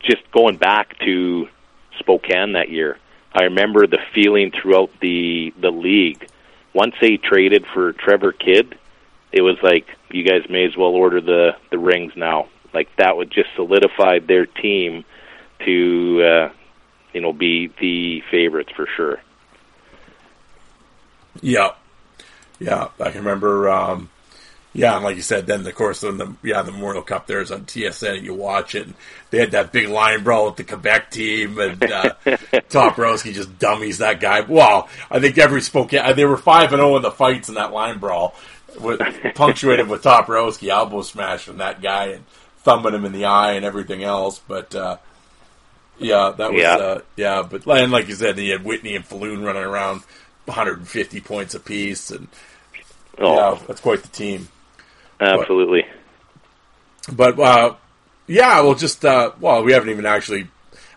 just going back to Spokane that year, I remember the feeling throughout the the league. Once they traded for Trevor Kidd, it was like you guys may as well order the the rings now. Like that would just solidify their team to uh, you know be the favorites for sure. yeah, yeah, I can remember. Um, yeah, and like you said, then of course when the yeah the Memorial Cup there is on TSN, and you watch it. And they had that big line brawl with the Quebec team, and uh, Toporowski just dummies that guy. Wow, I think every Spokane they were five and zero in the fights in that line brawl, with, punctuated with Toporowski elbow smash smashing that guy and thumbing him in the eye and everything else. But uh, yeah, that was Yeah. uh, yeah. But and like you said, he had Whitney and Falloon running around 150 points apiece, and Oh, yeah, that's quite the team. absolutely. But uh, yeah, well, just uh, well, we haven't even actually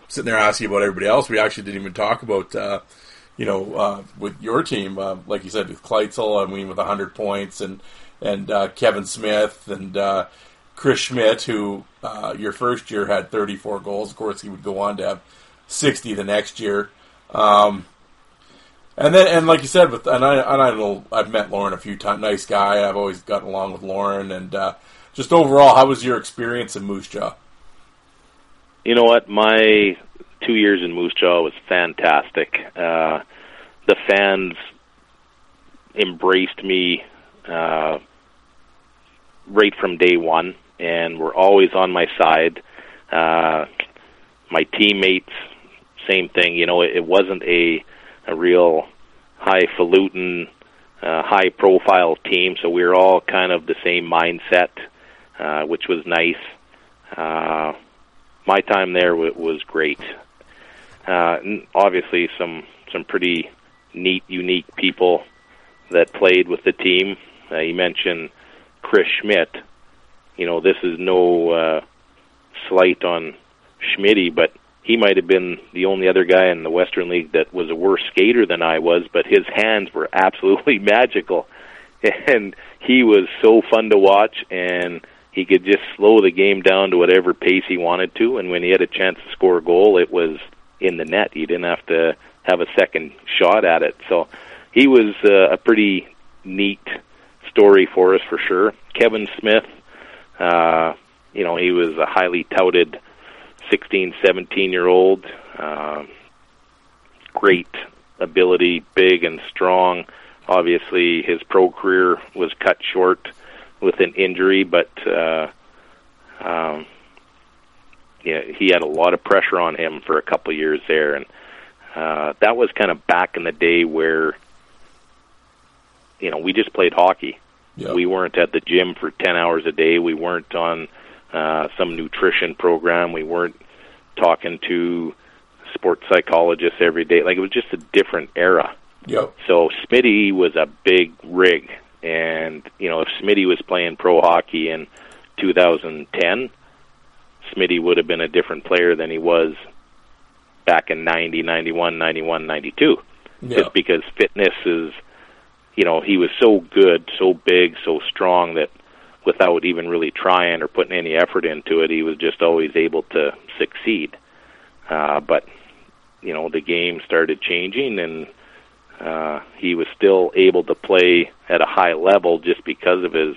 sitting there asking about everybody else. We actually didn't even talk about uh, you know uh, with your team, uh, like you said, with Kleitzel, I mean, with 100 points, and and uh, Kevin Smyth and uh, Chris Schmidt, who uh, your first year had 34 goals. Of course, he would go on to have 60 the next year. Um, and then, and like you said, with and I, and I know I've met Lorne a few times. Nice guy. I've always gotten along with Lorne, and uh, just overall, how was your experience in Moose Jaw? You know what? My two years in Moose Jaw was fantastic. Uh, the fans embraced me uh, right from day one, and were always on my side. Uh, my teammates, same thing. You know, it, it wasn't a a real highfalutin, uh, high profile team, so we were all kind of the same mindset, uh, which was nice. Uh, my time there w- was great. Uh, obviously, some some pretty neat, unique people that played with the team. Uh, you mentioned Chris Schmidt. You know, this is no uh, slight on Schmitty, but he might have been the only other guy in the Western League that was a worse skater than I was, but his hands were absolutely magical. And he was so fun to watch and he could just slow the game down to whatever pace he wanted to and when he had a chance to score a goal it was in the net. You didn't have to have a second shot at it. So he was uh, a pretty neat story for us for sure. Kevin Smyth, uh, you know, he was a highly touted 16, 17 year old. Uh, great ability, big and strong. Obviously, his pro career was cut short with an injury, but uh, um, yeah, he had a lot of pressure on him for a couple of years there, and uh, that was kind of back in the day where you know we just played hockey. Yep. We weren't at the gym for ten hours a day. We weren't on uh, some nutrition program. We weren't talking to sports psychologists every day. Like it was just a different era. Yep. So Smitty was a big rig, and you know if Smitty was playing pro hockey in 2010, Smitty would have been a different player than he was back in 90, 91, 91, 92. Yeah. Just because fitness is, you know, he was so good, so big, so strong that without even really trying or putting any effort into it, he was just always able to succeed. Uh, but you know, the game started changing, and uh, he was still able to play at a high level just because of his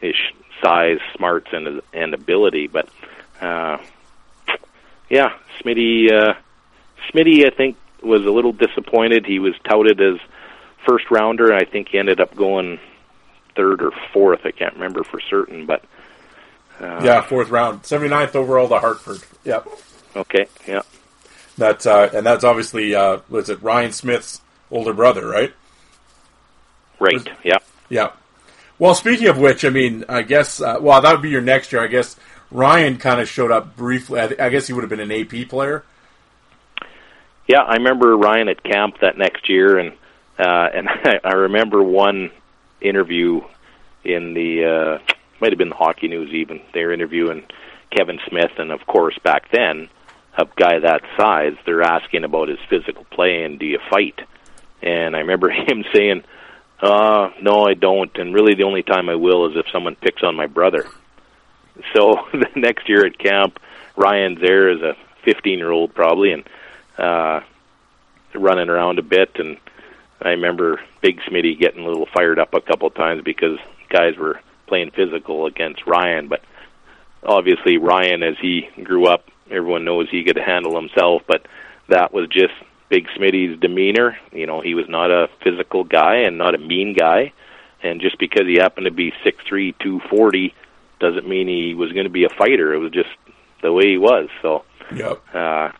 his size, smarts, and and ability. But uh, yeah, Smitty, uh, Smitty, I think was a little disappointed. He was touted as first rounder. And I think he ended up going third or fourth. I can't remember for certain, but uh, Yeah, fourth round, 79th overall to Hartford. Yep. okay, yeah, That's uh, and that's obviously uh, was it Ryan Smyth's older brother, right? right, yeah. Yeah. Well, speaking of which, I mean, I guess uh, well that would be your next year. I guess Ryan kind of showed up briefly. I, I guess he would have been an AP player. Yeah, I remember Ryan at camp that next year, and uh, and I, I remember one interview in the uh, might have been the Hockey News. Even they were interviewing Kevin Smyth, and of course back then, a guy that size, they're asking about his physical play and do you fight? And I remember him saying, "Uh, no, I don't. And really, the only time I will is if someone picks on my brother." So the next year at camp, Ryan's there as a 15 year old probably, and uh, running around a bit. And I remember Big Smitty getting a little fired up a couple of times because guys were playing physical against Ryan. But obviously, Ryan, as he grew up, everyone knows he could handle himself. But that was just Big Smitty's demeanor. You know, he was not a physical guy and not a mean guy. And just because he happened to be six three, two forty, doesn't mean he was going to be a fighter. It was just the way he was. So Yep. uh,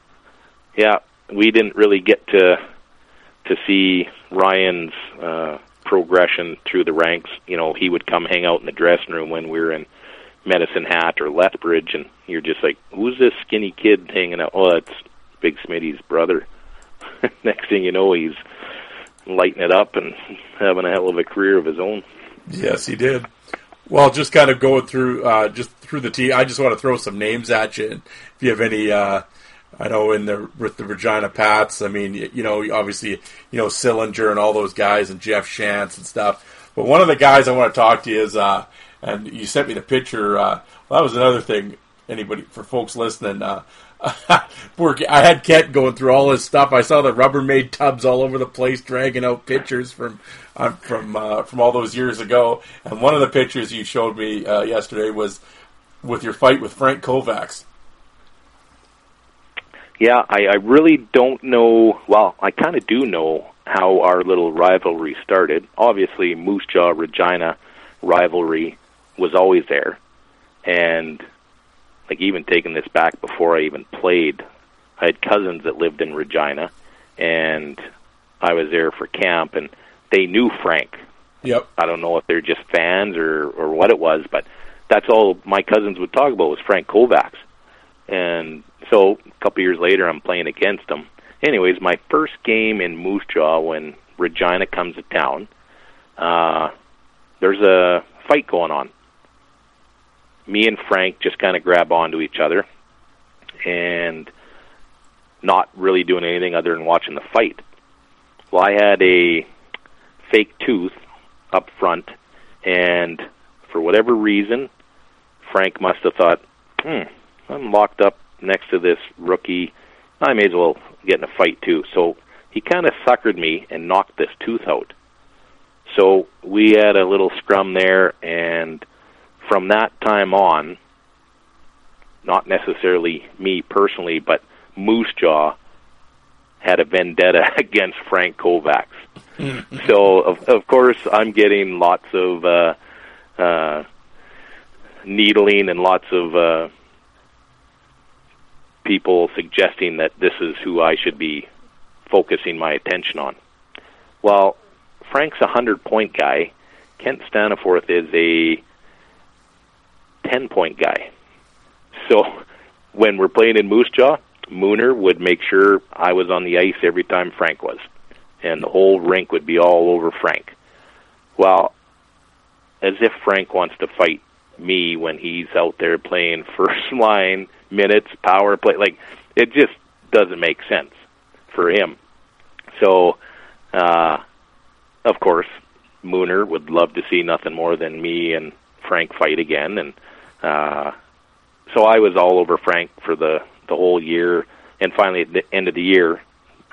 yeah, we didn't really get to to see Ryan's uh, progression through the ranks. You know, he would come hang out in the dressing room when we were in Medicine Hat or Lethbridge, and you're just like, "Who's this skinny kid hanging out?" Oh, it's Big Smitty's brother. Next thing you know, he's lighting it up and having a hell of a career of his own. Yes, he did. Well, just kind of going through, uh, just through the team. I just want to throw some names at you. If you have any, uh, I know in the with the Regina Pats. I mean, you, know, obviously, you know, Sillinger and all those guys, and Jeff Shantz and stuff. But one of the guys I want to talk to you is, uh, and you sent me the picture. Uh, well, that was another thing. Anybody for folks listening, uh, poor, I had Kent going through all his stuff. I saw the Rubbermaid tubs all over the place, dragging out pictures from uh, from uh, from all those years ago. And one of the pictures you showed me uh, yesterday was with your fight with Frank Kovacs. Yeah, I, I really don't know. Well, I kind of do know how our little rivalry started. Obviously, Moose Jaw Regina rivalry was always there, and like even taking this back before I even played, I had cousins that lived in Regina, and I was there for camp, and they knew Frank. Yep. I don't know if they're just fans or or what it was, but that's all my cousins would talk about was Frank Kovacs. And so a couple years later, I'm playing against them. Anyways, my first game in Moose Jaw when Regina comes to town. Uh, there's a fight going on. Me and Frank just kind of grab onto each other, and not really doing anything other than watching the fight. Well, I had a fake tooth up front, and for whatever reason, Frank must have thought, hmm, I'm locked up next to this rookie. I may as well get in a fight too. So he kind of suckered me and knocked this tooth out. So we had a little scrum there, and from that time on, not necessarily me personally, but Moose Jaw had a vendetta against Frank Kovacs. so of, of course I'm getting lots of uh, uh, needling and lots of uh, people suggesting that this is who I should be focusing my attention on. Well, Frank's a hundred point guy. Kent Staniforth is a ten point guy. So when we're playing in Moose Jaw, Mooner would make sure I was on the ice every time Frank was, and the whole rink would be all over Frank. Well, as if Frank wants to fight me when he's out there playing first line minutes, power play. Like it just doesn't make sense for him. So, uh, of course, Mooner would love to see nothing more than me and Frank fight again, and uh, so I was all over Frank for the the whole year. And finally, at the end of the year,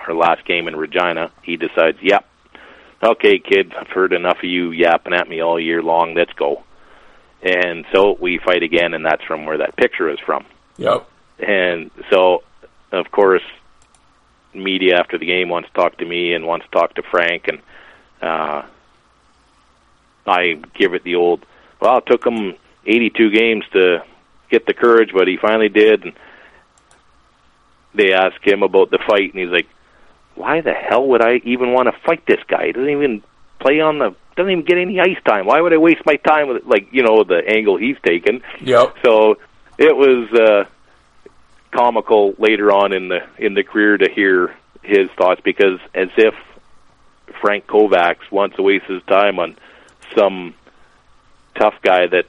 our last game in Regina, he decides, "Yep, okay, kid, I've heard enough of you yapping at me all year long. Let's go." And so we fight again, and that's from where that picture is from. Yep. And so, of course, media after the game wants to talk to me and wants to talk to Frank, and uh, I give it the old, well, it took him 82 games to get the courage, but he finally did. And they ask him about the fight, and he's like, "Why the hell would I even want to fight this guy? He doesn't even play on the doesn't even get any ice time. Why would I waste my time with like you know the angle he's taken?" Yep. So it was uh, comical later on in the in the career to hear his thoughts because as if Frank Kovacs wants to waste his time on some tough guy that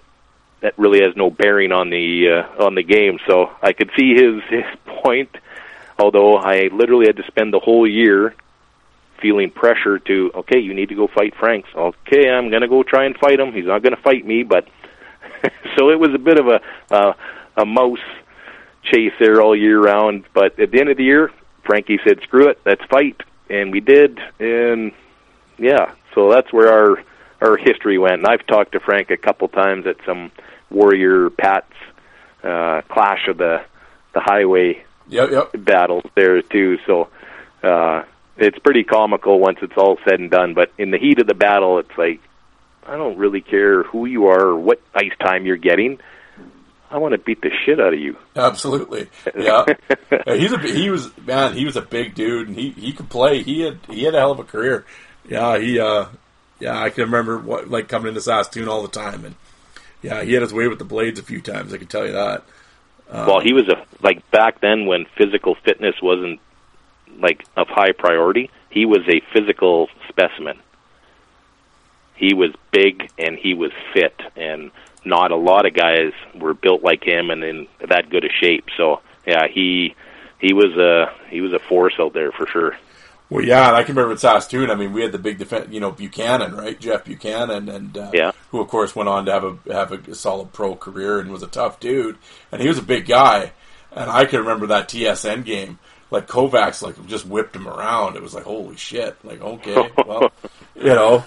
that really has no bearing on the uh, on the game. So I could see his his point. Although I literally had to spend the whole year feeling pressure to okay, you need to go fight Franks. Okay, I'm going to go try and fight him. He's not going to fight me, but so it was a bit of a uh, a mouse chase there all year round. But at the end of the year, Frankie said, "Screw it, let's fight," and we did. And yeah, so that's where our our history went. And I've talked to Frank a couple times at some Warrior Pats uh, Clash of the the Highway Yep. Yep. battles there too. So uh, it's pretty comical once it's all said and done. But in the heat of the battle, it's like I don't really care who you are or what ice time you're getting. I want to beat the shit out of you. Absolutely. Yeah. He's a he was man. He was a big dude, and he he could play. He had he had a hell of a career. Yeah. He uh yeah. I can remember what like coming into Saskatoon all the time, and yeah, he had his way with the blades a few times. I can tell you that. well, he was a like back then when physical fitness wasn't like of high priority. He was a physical specimen. He was big and he was fit, and not a lot of guys were built like him and in that good a shape. So yeah, he he was a he was a force out there for sure. Well, yeah, and I can remember at Saskatoon. I mean, we had the big defense, you know, Buchanan, right? Jeff Buchanan, and uh, Yeah. who of course went on to have a have a solid pro career and was a tough dude. And he was a big guy, and I can remember that TSN game. Like Kovacs, like just whipped him around. It was like holy shit. Like okay, well, you know.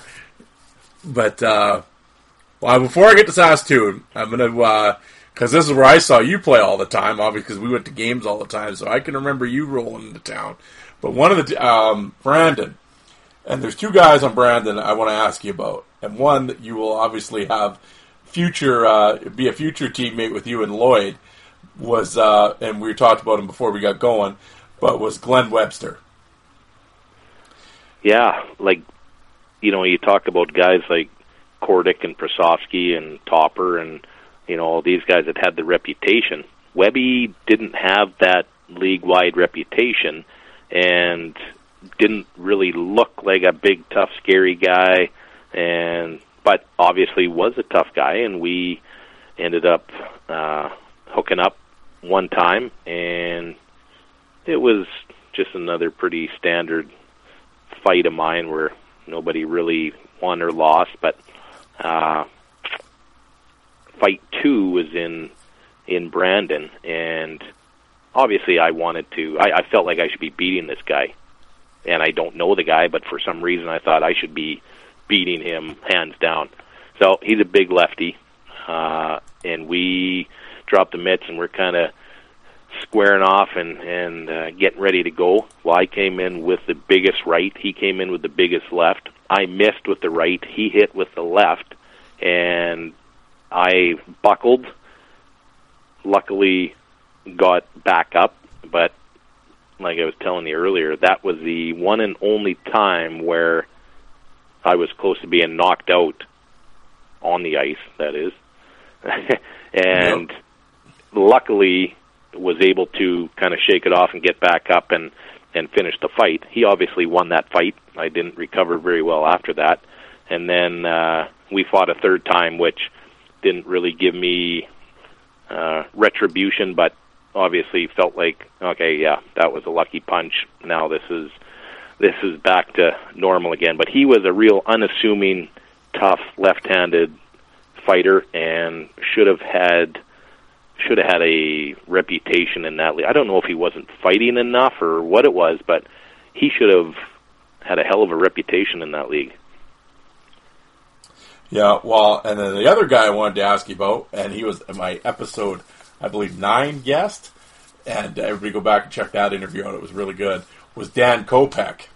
But uh, well, before I get to Saskatoon, I'm gonna because this is where I saw you play all the time. Obviously, because we went to games all the time, so I can remember you rolling into town. But one of the um, Brandon, and there's two guys on Brandon I want to ask you about, and one that you will obviously have future uh, be a future teammate with you and Lloyd was, uh, and we talked about him before we got going, but was Glenn Webster. Yeah, like you know, you talk about guys like Kordic and Prosofsky and Topper and you know all these guys that had the reputation. Webby didn't have that league-wide reputation, and didn't really look like a big, tough, scary guy, and but obviously was a tough guy, and we ended up uh, hooking up one time, and it was just another pretty standard fight of mine where nobody really won or lost, but uh, fight two was in in Brandon, and obviously I wanted to. I, I felt like I should be beating this guy, and I don't know the guy, but for some reason I thought I should be beating him hands down. So he's a big lefty, uh, and we dropped the mitts, and we're kind of squaring off and and uh, getting ready to go. Well, I came in with the biggest right. He came in with the biggest left. I missed with the right. He hit with the left, and I buckled. Luckily, got back up, but like I was telling you earlier, that was the one and only time where I was close to being knocked out on the ice. That is, and yep. luckily was able to kind of shake it off and get back up and and finish the fight. He obviously won that fight. I didn't recover very well after that, and then uh, we fought a third time, which didn't really give me uh, retribution, but obviously felt like okay, yeah, that was a lucky punch. Now this is this is back to normal again. But he was a real unassuming, tough left-handed fighter, and should have had should have had a reputation in that league. I don't know if he wasn't fighting enough or what it was, but he should have had a hell of a reputation in that league. Yeah, well, and then the other guy I wanted to ask you about, and he was my episode, I believe, nine guest, and everybody go back and check that interview out. It was really good. Was Dan Kopeck.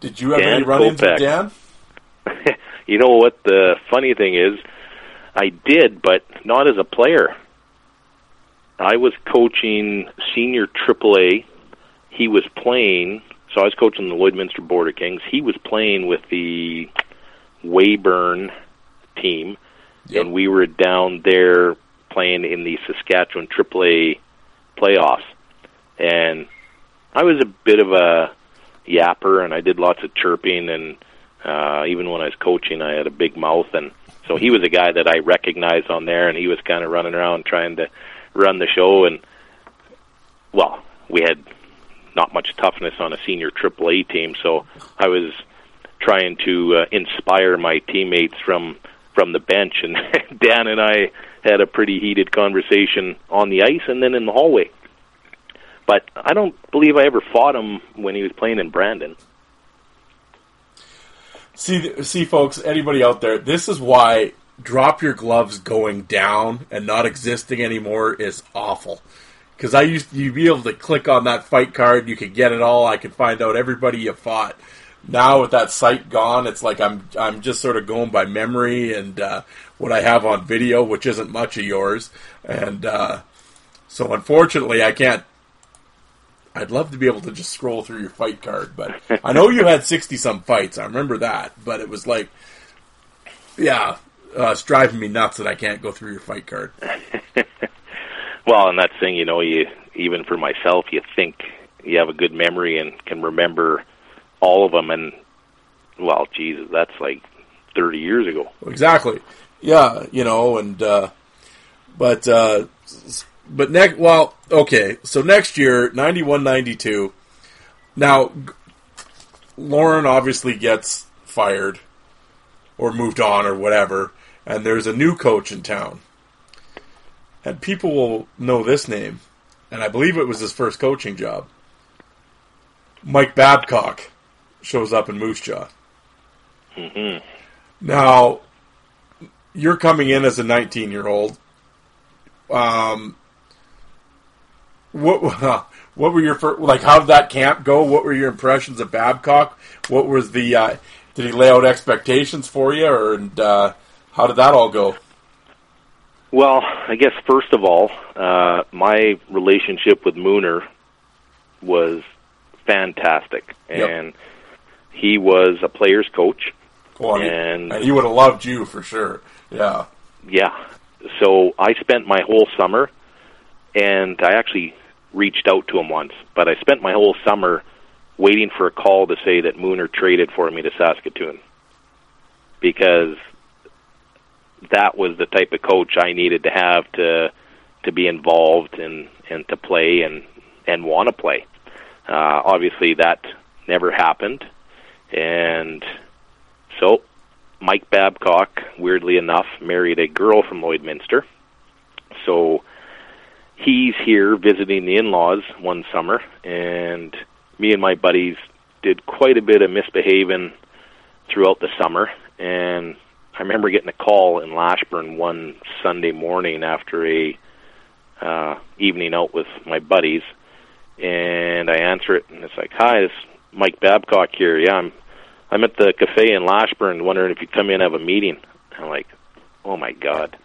Did you ever run Kopech. into Dan? you know what the funny thing is? I did, but not as a player. I was coaching senior AAA. He was playing, so I was coaching the Lloydminster Border Kings. He was playing with the Weyburn team, yep. and we were down there playing in the Saskatchewan AAA playoffs. And I was a bit of a yapper, and I did lots of chirping, and uh, even when I was coaching, I had a big mouth, and so he was a guy that I recognized on there, and he was kind of running around trying to run the show. And well, we had not much toughness on a senior AAA team, so I was trying to uh, inspire my teammates from from the bench. And Dan and I had a pretty heated conversation on the ice and then in the hallway. But I don't believe I ever fought him when he was playing in Brandon. See, see, folks, anybody out there, this is why drop your gloves going down and not existing anymore is awful. Because I used to be able to click on that fight card, you could get it all. I could find out everybody you fought. Now with that site gone, it's like I'm I'm just sort of going by memory and uh, what I have on video, which isn't much of yours. And uh, so, unfortunately, I can't I'd love to be able to just scroll through your fight card, but I know you had sixty some fights. I remember that, but it was like, yeah, uh, it's driving me nuts that I can't go through your fight card. well, and that's thing, you know, you even for myself, you think you have a good memory and can remember all of them, and well, Jesus, that's like thirty years ago. Exactly. Yeah, you know, and uh, but uh, but next, well, okay. So next year, 91 92. Now, Lorne obviously gets fired or moved on or whatever, and there's a new coach in town. And people will know this name, and I believe it was his first coaching job. Mike Babcock shows up in Moose Jaw. Mm-hmm. Now, you're coming in as a 19 year old. Um, what what were your first, like? How did that camp go? What were your impressions of Babcock? What was the uh, did he lay out expectations for you, or and uh, how did that all go? Well, I guess first of all, uh, my relationship with Mooner was fantastic, and yep. he was a player's coach. Well, and, and he would have loved you for sure. Yeah, yeah. So I spent my whole summer, and I actually reached out to him once, but I spent my whole summer waiting for a call to say that Mooner traded for me to Saskatoon because that was the type of coach I needed to have to to be involved and and to play and and want to play. Uh, obviously, that never happened, and so Mike Babcock, weirdly enough, married a girl from Lloydminster. So he's here visiting the in-laws one summer, and me and my buddies did quite a bit of misbehaving throughout the summer. And I remember getting a call in Lashburn one Sunday morning after a uh, evening out with my buddies, and I answer it, and it's like, "Hi, it's Mike Babcock here. Yeah, I'm I'm at the cafe in Lashburn, wondering if you'd come in and have a meeting." I'm like, "Oh my god."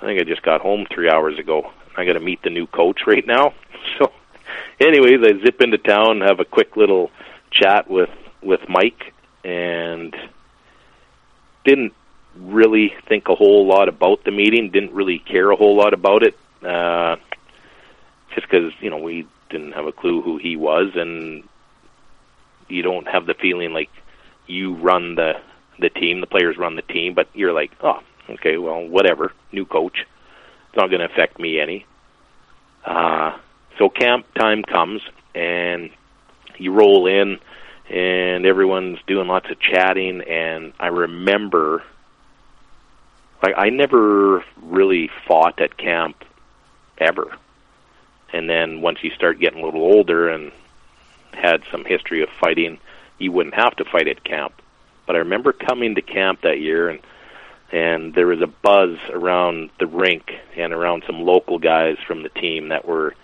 I think I just got home three hours ago. I got to meet the new coach right now. So, anyways, I zip into town, have a quick little chat with with Mike, and didn't really think a whole lot about the meeting. Didn't really care a whole lot about it, uh, just because you know we didn't have a clue who he was, and you don't have the feeling like you run the the team. The players run the team, but you're like, oh, okay, well, whatever. New coach, not going to affect me any. Uh, so camp time comes, and you roll in, and everyone's doing lots of chatting, and I remember. Like I never really fought at camp ever. And then once you start getting a little older and had some history of fighting, you wouldn't have to fight at camp. But I remember coming to camp that year and and there was a buzz around the rink and around some local guys from the team that were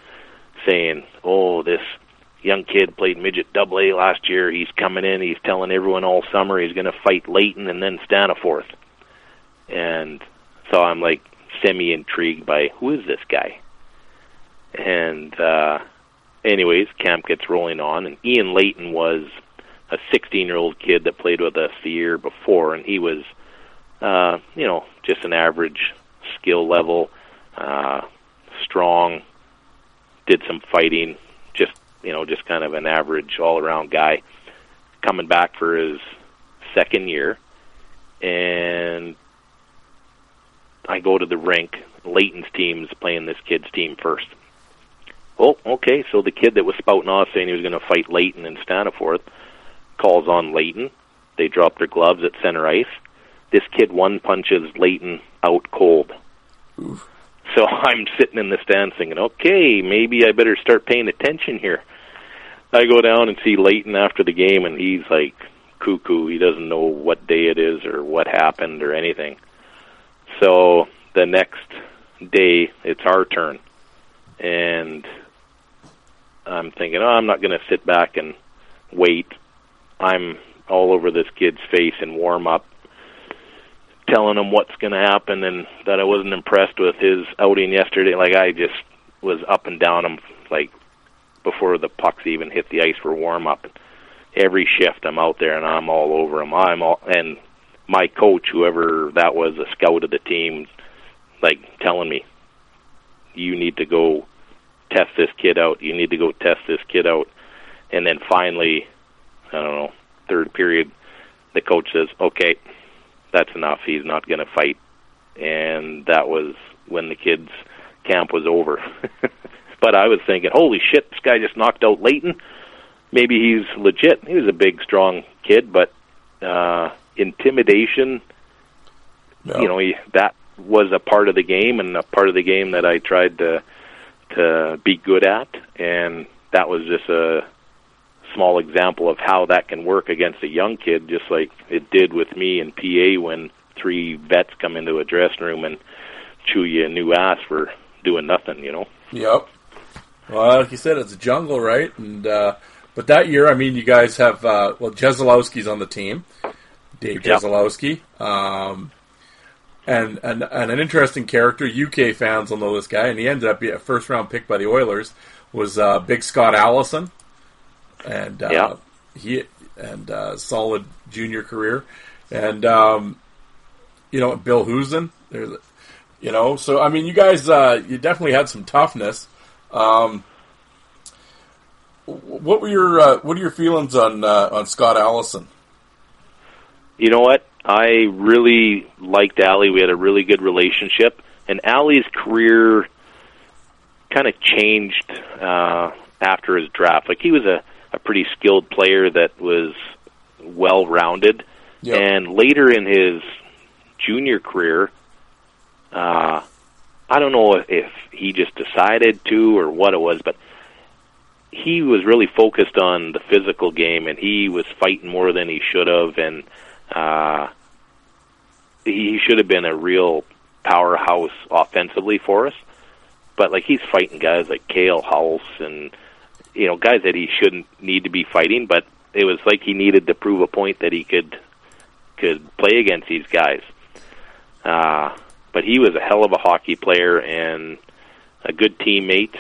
saying, "Oh, this young kid played midget double A last year. He's coming in. He's telling everyone all summer he's going to fight Leighton and then Staniforth." And so I'm like semi intrigued by who is this guy. And uh, anyways, camp gets rolling on, and Ian Leighton was a 16 year old kid that played with us the year before, and he was, uh, you know, just an average skill level, uh, strong, did some fighting, just you know, just kind of an average all around guy. Coming back for his second year, and I go to the rink. Leighton's team's playing this kid's team first. Oh, okay. So the kid that was spouting off saying he was going to fight Leighton and Staniforth calls on Leighton. They drop their gloves at center ice. This kid one punches Leighton out cold. Oof. So I'm sitting in the stands thinking, okay, maybe I better start paying attention here. I go down and see Leighton after the game, and he's like cuckoo. He doesn't know what day it is or what happened or anything. So the next day, it's our turn, and I'm thinking, oh, I'm not going to sit back and wait. I'm all over this kid's face in warm up, telling him what's going to happen and that I wasn't impressed with his outing yesterday. Like I just was up and down him like before the pucks even hit the ice for warm up. Every shift I'm out there and I'm all over him. I'm all and my coach, whoever that was, a scout of the team, like telling me, you need to go test this kid out. You need to go test this kid out. And then finally, I don't know, third period, the coach says, okay, that's enough. He's not going to fight. And that was when the kids' camp was over. but I was thinking, holy shit, this guy just knocked out Leighton. Maybe he's legit. He was a big, strong kid, but uh, intimidation, No. you know, he, that was a part of the game and a part of the game that I tried to to be good at, and that was just a small example of how that can work against a young kid, just like it did with me in PA when three vets come into a dressing room and chew you a new ass for doing nothing, you know. Yep. Well, like you said, it's a jungle, right? And uh, but that year, I mean, you guys have uh, well, Jezelowski's on the team, Dave Yep. Jezelowski, um, and, and and an interesting character. UK fans will know this guy, and he ended up being a first round pick by the Oilers. Was uh, Big Scott Allison, and uh, Yeah. he and uh, solid junior career, and um, you know Bill Husen. There's, you know, so I mean, you guys, uh, you definitely had some toughness. Um, what were your uh, what are your feelings on uh, on Scott Allison? You know what? I really liked Allie. We had a really good relationship, and Allie's career kind of changed uh, after his draft. Like he was a, a pretty skilled player that was well rounded, Yep. and later in his junior career, uh, I don't know if he just decided to or what it was, but he was really focused on the physical game, and he was fighting more than he should have, and uh, he should have been a real powerhouse offensively for us. But like he's fighting guys like Kale House and you know guys that he shouldn't need to be fighting, but it was like he needed to prove a point that he could could play against these guys. Uh, but he was a hell of a hockey player and a good teammate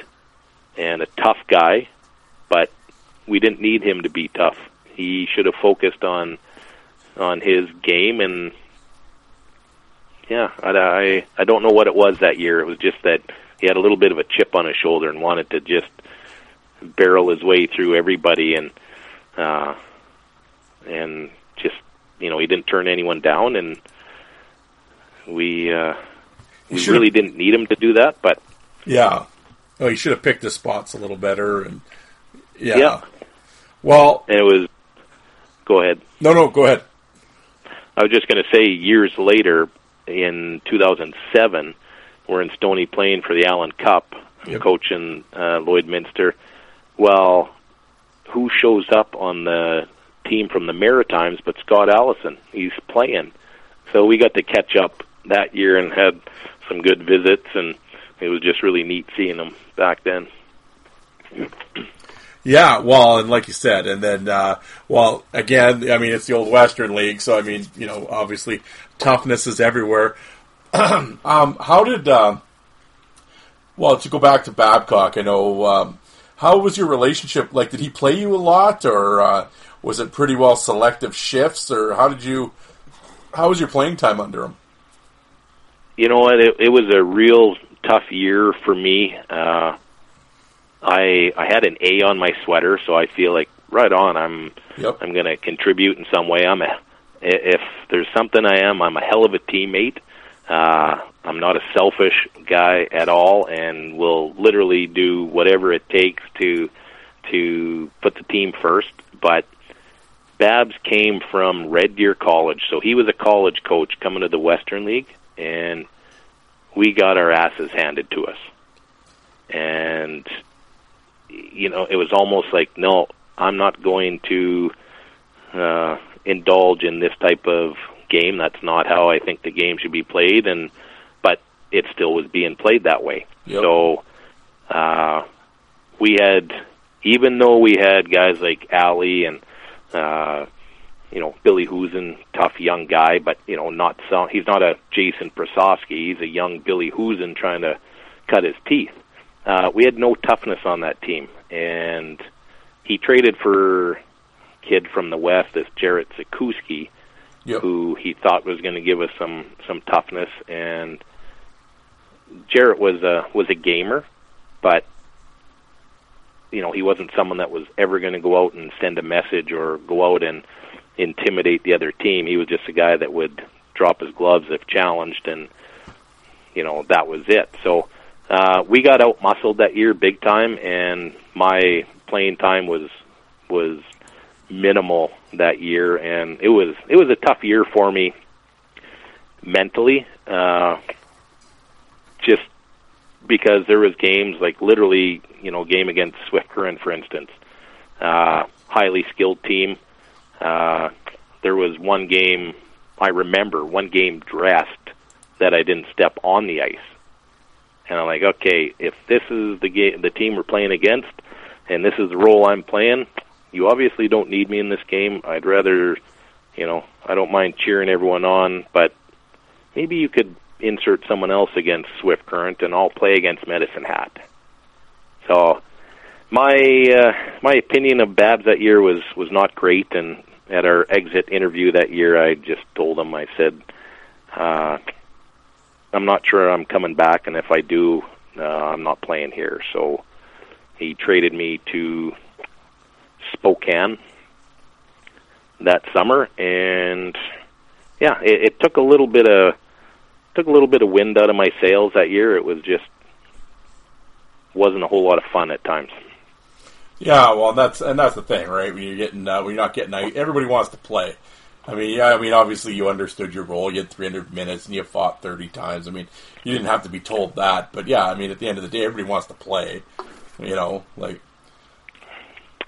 and a tough guy. But we didn't need him to be tough. He should have focused on on his game and yeah, I, I I don't know what it was that year. It was just that he had a little bit of a chip on his shoulder and wanted to just barrel his way through everybody and uh and just you know he didn't turn anyone down and we uh we should've- really didn't need him to do that but Yeah. Oh, he should have picked his spots a little better. And yeah. Yeah. Well, and it was go ahead no, no, go ahead. I was just going to say years later in 2007 we're in Stony Plain for the Allen Cup Yep. coaching uh, Lloydminster well who shows up on the team from the Maritimes but Scott Allison? He's playing. So we got to catch up that year and had some good visits and it was just really neat seeing him back then. Yeah, well, and like you said, and then, uh, well, again, I mean, it's the old Western League, so I mean, you know, obviously toughness is everywhere. um, how did, uh, well, to go back to Babcock, I know, um, how was your relationship? Like, did he play you a lot, or uh, was it pretty well selective shifts, or how did you, how was your playing time under him? you know what? It, it was a real tough year for me. Uh, I I had an A on my sweater, so I feel like right on. I'm Yep. I'm going to contribute in some way. I'm a if there's something I am, I'm a hell of a teammate. Uh, I'm not a selfish guy at all, and will literally do whatever it takes to to put the team first. But Babs came from Red Deer College, so he was a college coach coming to the Western League, and we got our asses handed to us. And you know, it was almost like, no, I'm not going to uh, indulge in this type of game. That's not how I think the game should be played. And but it still was being played that way. Yep. So uh, we had, even though we had guys like Allie and uh, you know Billy Husen, tough young guy, but you know not so, he's not a Jason Prosofsky. He's a young Billy Husen trying to cut his teeth. Uh, we had no toughness on that team, and he traded for kid from the West, this Jarrett Zikuski, Yep. who he thought was going to give us some some toughness. And Jarrett was a was a gamer, but you know he wasn't someone that was ever going to go out and send a message or go out and intimidate the other team. He was just a guy that would drop his gloves if challenged, and you know that was it. So uh, we got out muscled that year big time, and my playing time was was minimal that year, and it was it was a tough year for me mentally. Uh, just because there was games like literally, you know, game against Swift Current, for instance, uh, highly skilled team. Uh, there was one game I remember, one game dressed that I didn't step on the ice, and I'm like, okay, if this is the game, the team we're playing against, and this is the role I'm playing, you obviously don't need me in this game. I'd rather, you know, I don't mind cheering everyone on, but maybe you could insert someone else against Swift Current, and I'll play against Medicine Hat. So, my uh, my opinion of Babs that year was was not great, and at our exit interview that year, I just told him, I said, uh, I'm not sure I'm coming back, and if I do, uh, I'm not playing here. So he traded me to Spokane that summer, and yeah, it, it took a little bit of took a little bit of wind out of my sails that year. It was just wasn't a whole lot of fun at times. Yeah, well, that's and that's the thing, right? When you're getting uh, when you're not getting everybody wants to play. I mean, yeah, I mean, obviously you understood your role. You had 300 minutes and you fought 30 times. I mean, you didn't have to be told that, but yeah, I mean, at the end of the day, everybody wants to play. You know, like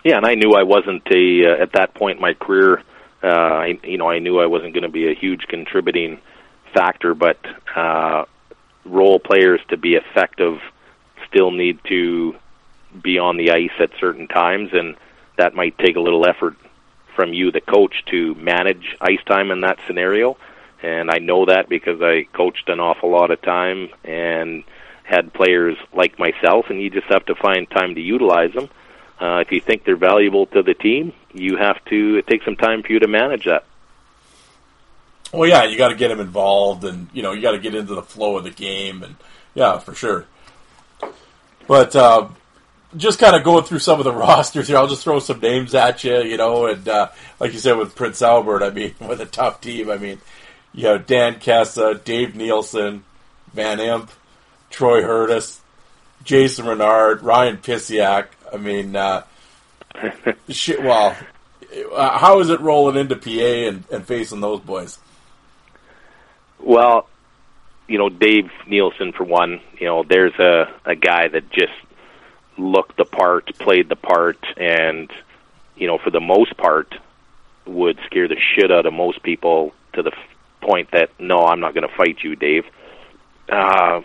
yeah, and I knew I wasn't a uh, at that point in my career. Uh, I, you know, I knew I wasn't going to be a huge contributing factor, but uh, role players to be effective still need to be on the ice at certain times, and that might take a little effort from you, the coach, to manage ice time in that scenario. And I know that because I coached an awful lot of time and had players like myself, and you just have to find time to utilize them. If you think they're valuable to the team, you have to. It takes some time for you to manage that. Well, yeah, you got to get them involved, and you know you got to get into the flow of the game, and yeah, for sure. But uh, just kind of going through some of the rosters here, I'll just throw some names at you, you know, and uh, like you said with Prince Albert, I mean, with a tough team, I mean, you have Dan Kesa, Dave Nielsen, Van Imp, Troy Hurtis, Jason Renard, Ryan Pisiak. I mean, uh, shit. Well, uh, how is it rolling into PA and, and facing those boys? Well, you know, Dave Nielsen for one. You know, there's a a guy that just looked the part, played the part, and you know, for the most part, would scare the shit out of most people to the f- point that no, I'm not going to fight you, Dave. Uh,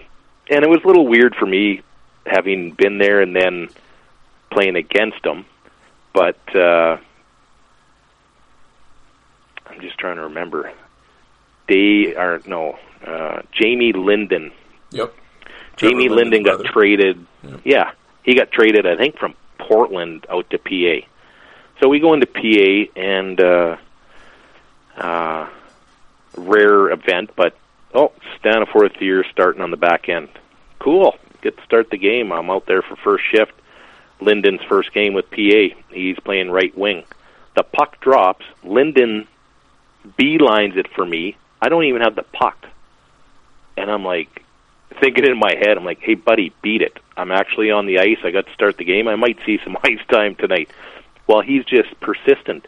and it was a little weird for me having been there and then playing against them, but uh, I'm just trying to remember. They are no uh, Jamie Linden. Yep. Jamie Linden got brother. traded. Yep. Yeah, he got traded. I think from Portland out to PA. So we go into PA and uh, uh, rare event, but oh, Staniforth year starting on the back end. Cool. Get to start the game. I'm out there for first shift. Linden's first game with PA. He's playing right wing. The puck drops. Linden beelines it for me. I don't even have the puck. And I'm like, thinking in my head, I'm like, hey, buddy, beat it. I'm actually on the ice. I got to start the game. I might see some ice time tonight. Well, he's just persistent.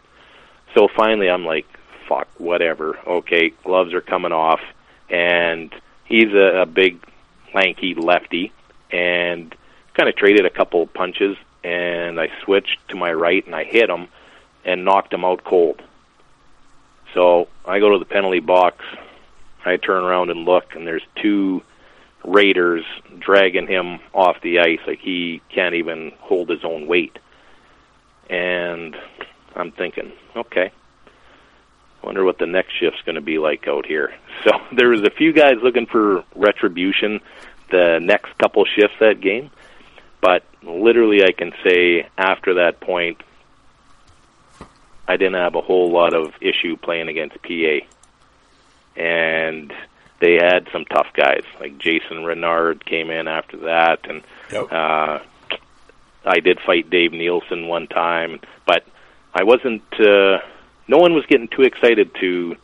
So finally, I'm like, fuck, whatever. Okay, gloves are coming off. And he's a, a big, lanky lefty. And kind of traded a couple punches. And I switched to my right and I hit him and knocked him out cold. So I go to the penalty box. I turn around and look, and there's two raiders dragging him off the ice like he can't even hold his own weight. And I'm thinking, okay, wonder what the next shift's going to be like out here. So there was a few guys looking for retribution the next couple shifts that game, but literally I can say after that point, I didn't have a whole lot of issue playing against PA. And they had some tough guys, like Jason Renard came in after that, and Yep. uh, I did fight Dave Nielsen one time, but I wasn't. Uh, no one was getting too excited to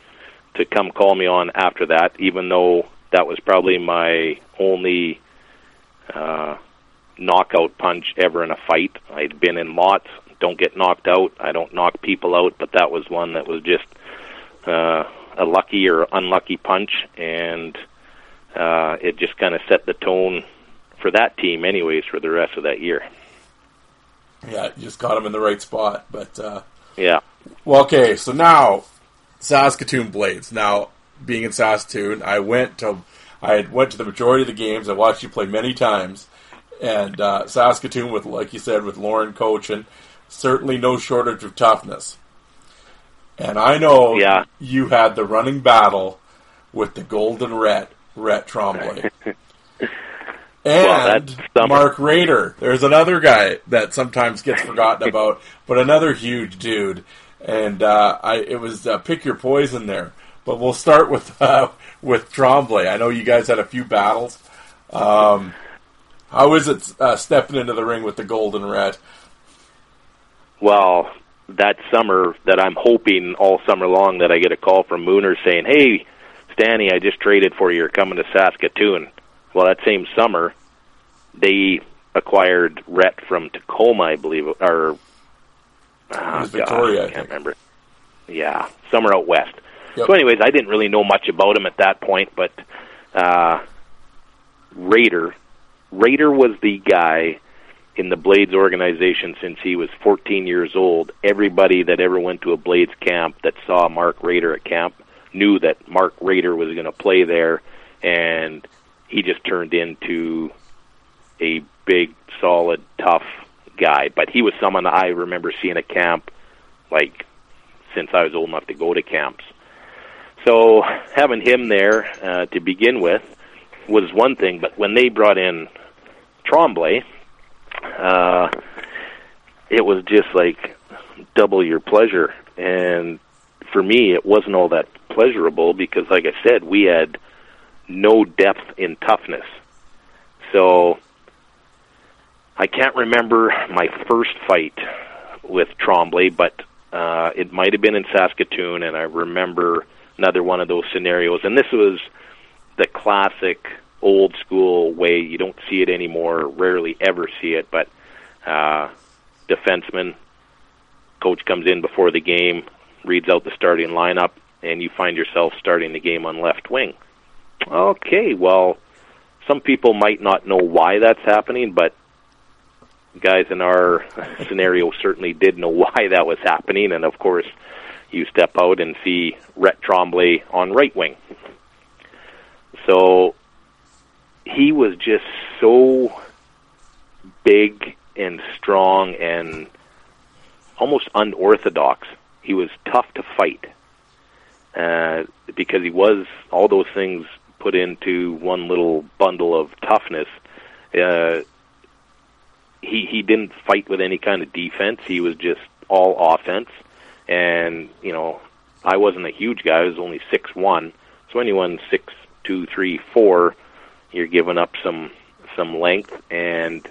to come call me on after that, even though that was probably my only uh, knockout punch ever in a fight. I'd been in lots. Don't get knocked out. I don't knock people out, but that was one that was just uh, a lucky or unlucky punch, and uh, it just kind of set the tone for that team, anyways, for the rest of that year. Yeah, you just got him in the right spot. But uh, Yeah. well, okay, so now Saskatoon Blades. Now being in Saskatoon, I went to I had went to the majority of the games. I watched you play many times, and uh, Saskatoon with like you said with Lorne coaching, certainly no shortage of toughness. And I know Yeah. you had the running battle with the Golden Rhett Rhett Trombley. Well, And summer. Mark Raider. There's another guy that sometimes gets forgotten about, but another huge dude. And uh, I, it was uh, pick your poison there. But we'll start with uh, with Trombley. I know you guys had a few battles. Um, how is it uh, stepping into the ring with the Golden Red? well, that summer that I'm hoping all summer long that I get a call from Mooner saying, "Hey, Stanny, I just traded for you. You're coming to Saskatoon." Well, that same summer, they acquired Rhett from Tacoma, I believe, or oh, Victoria, I God, I can't think. remember. Yeah, somewhere out west. Yep. So, anyways, I didn't really know much about him at that point, but uh, Raider, Raider was the guy in the Blades organization since he was 14 years old. Everybody that ever went to a Blades camp that saw Mark Raider at camp knew that Mark Raider was going to play there, and he just turned into a big, solid, tough guy. But he was someone I remember seeing at camp, like since I was old enough to go to camps. So having him there uh, to begin with was one thing, but when they brought in Trombley, uh, it was just like double your pleasure. And for me, it wasn't all that pleasurable because, like I said, we had no depth in toughness. So I can't remember my first fight with Trombley, but uh, it might have been in Saskatoon, and I remember another one of those scenarios. And this was the classic old school way. You don't see it anymore, rarely ever see it, but uh, defenseman, coach comes in before the game, reads out the starting lineup, and you find yourself starting the game on left wing. Okay, well, some people might not know why that's happening, but guys in our scenario certainly did know why that was happening, and of course, you step out and see Rhett Trombley on right wing. So he was just so big and strong and almost unorthodox. He was tough to fight uh, because he was all those things put into one little bundle of toughness. Uh, he he didn't fight with any kind of defense. He was just all offense. And you know, I wasn't a huge guy. I was only six one. So anyone six two three four, you're giving up some some length. And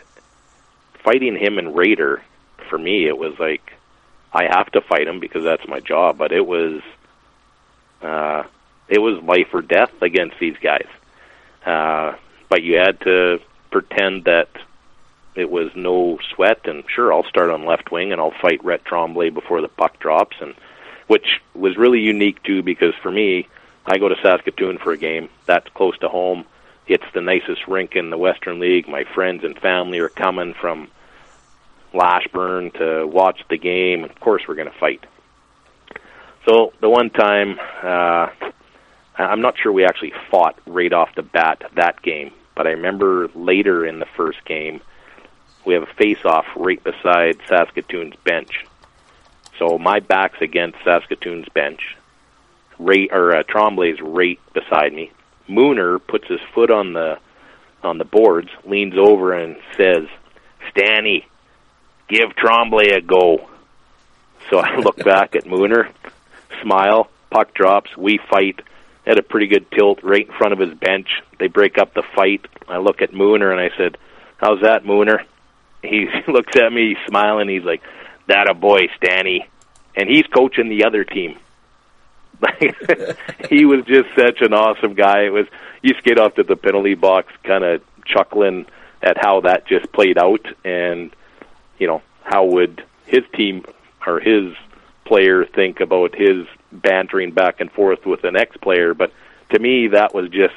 fighting him and Raider, for me, it was like I have to fight him because that's my job. But it was uh, it was life or death against these guys. Uh, but you had to pretend that it was no sweat, and sure, I'll start on left wing and I'll fight Rhett Trombley before the puck drops, and which was really unique too because for me, I go to Saskatoon for a game that's close to home. It's the nicest rink in the Western League. My friends and family are coming from Lashburn to watch the game. Of course, we're going to fight. So the one time, uh, I'm not sure we actually fought right off the bat that game, but I remember later in the first game, we have a face-off right beside Saskatoon's bench. So my back's against Saskatoon's bench. Ray or uh, Trombley's right beside me. Mooner puts his foot on the on the boards, leans over and says, "Stanny, give Trombley a go." So I look back at Mooner, smile, puck drops, we fight. Had a pretty good tilt right in front of his bench. They break up the fight. I look at Mooner and I said, "How's that, Mooner?" He looks at me, smiling. He's like, "That a boy, Stanny," and he's coaching the other team. he was just such an awesome guy. It was you skate off to the penalty box, kind of chuckling at how that just played out, and you know how would his team or his player think about his bantering back and forth with an ex player. But to me, that was just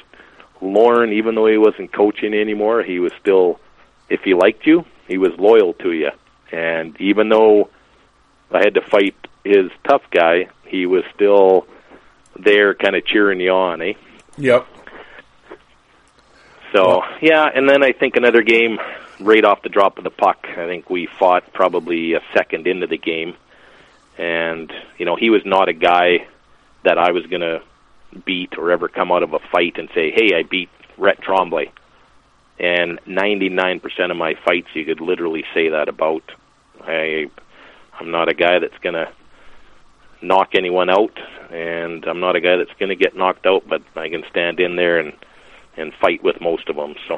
Lorne. Even though he wasn't coaching anymore, he was still, if he liked you, he was loyal to you. And even though I had to fight his tough guy, he was still there, kind of cheering you on, eh? Yep. So yeah, and then I think another game right off the drop of the puck. I think we fought probably a second into the game, and you know he was not a guy that I was going to beat or ever come out of a fight and say, "Hey, I beat Rhett Trombley." And 99% of my fights, you could literally say that about. I, I'm not a guy that's going to knock anyone out, and I'm not a guy that's going to get knocked out, but I can stand in there and and fight with most of them. So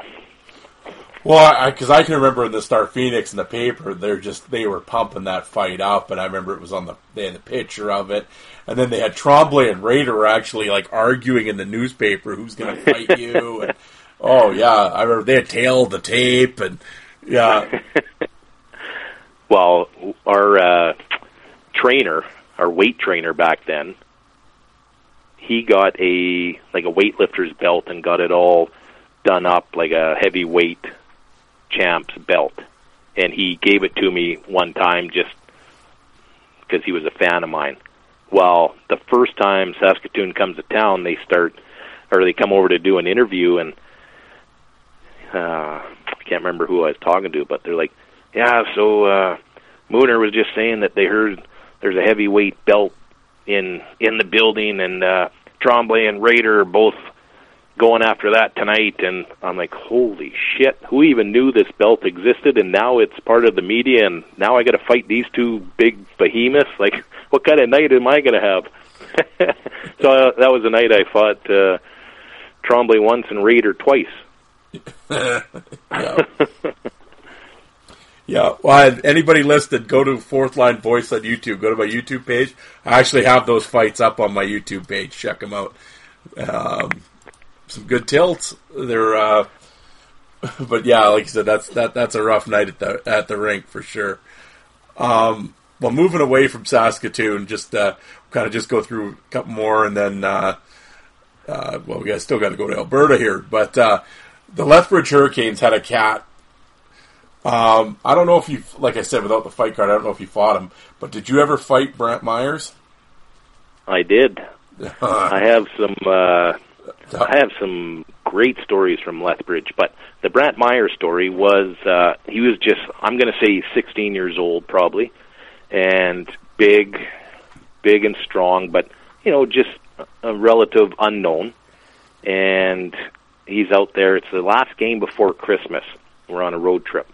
Well, because I, I, can remember in the Star Phoenix in the paper, they're just they were pumping that fight up, and I remember it was on the they had a picture of it, and then they had Trombley and Raider actually like arguing in the newspaper who's going to fight you, and oh yeah, I remember they had tailed the tape, and yeah. well, our uh, trainer, our weight trainer back then, he got a like a weightlifter's belt and got it all done up like a heavyweight champ's belt, and he gave it to me one time just because he was a fan of mine. Well, the first time Saskatoon comes to town, they start or they come over to do an interview, and uh, I can't remember who I was talking to, but they're like, "Yeah, so uh, Mooner was just saying that they heard there's a heavyweight belt in in the building, and uh, Trombley and Rader are both going after that tonight and I'm like, holy shit, who even knew this belt existed and now it's part of the media and now I got to fight these two big behemoths? Like, what kind of night am I going to have? so uh, that was the night I fought uh, Trombley once and Rader twice. yeah. Yeah. Well, anybody listed, go to Fourth Line Voice on YouTube. Go to my YouTube page. I actually have those fights up on my YouTube page. Check them out. Um, some good tilts. They're, uh, but yeah, like I said, that's that that's a rough night at the at the rink for sure. Um, well, moving away from Saskatoon, just uh, kind of just go through a couple more, and then uh, uh, well, we got still got to go to Alberta here, but uh, the Lethbridge Hurricanes had a cat. Um, I don't know if you, like I said, without the fight card, I don't know if you fought him, but did you ever fight Brantt Myhres? I did. I have some uh, I have some great stories from Lethbridge, but the Brantt Meyer story was uh, he was just I'm going to say 16 years old probably, and big, big and strong, but you know just a relative unknown, and he's out there. It's the last game before Christmas. We're on a road trip,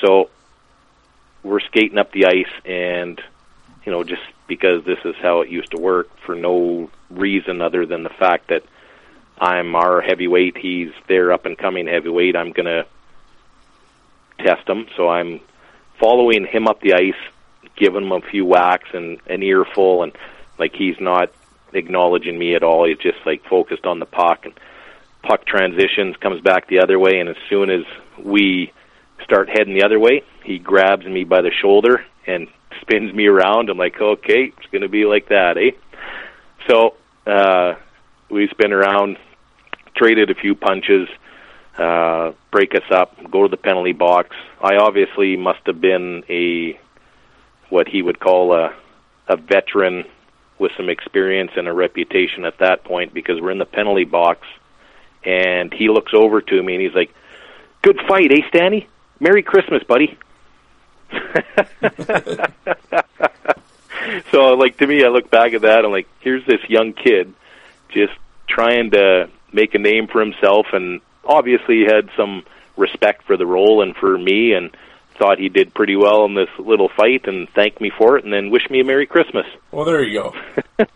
so we're skating up the ice, and you know just because this is how it used to work for no reason other than the fact that I'm our heavyweight. He's their up and coming heavyweight. I'm going to test him. So I'm following him up the ice, giving him a few whacks and an earful, and like he's not acknowledging me at all. He's just like focused on the puck and puck transitions, comes back the other way, and as soon as we start heading the other way, he grabs me by the shoulder and spins me around. I'm like, okay, it's going to be like that, eh? So uh, we spin around, traded a few punches, uh, break us up, go to the penalty box. I obviously must have been a what he would call a a veteran with some experience and a reputation at that point because we're in the penalty box and he looks over to me and he's like, "Good fight, eh, Stanny? Merry Christmas, buddy." so like to me I look back at that I'm like here's this young kid just trying to make a name for himself, and obviously had some respect for the role and for me, and thought he did pretty well in this little fight, and thanked me for it, and then wished me a Merry Christmas. Well, there you go.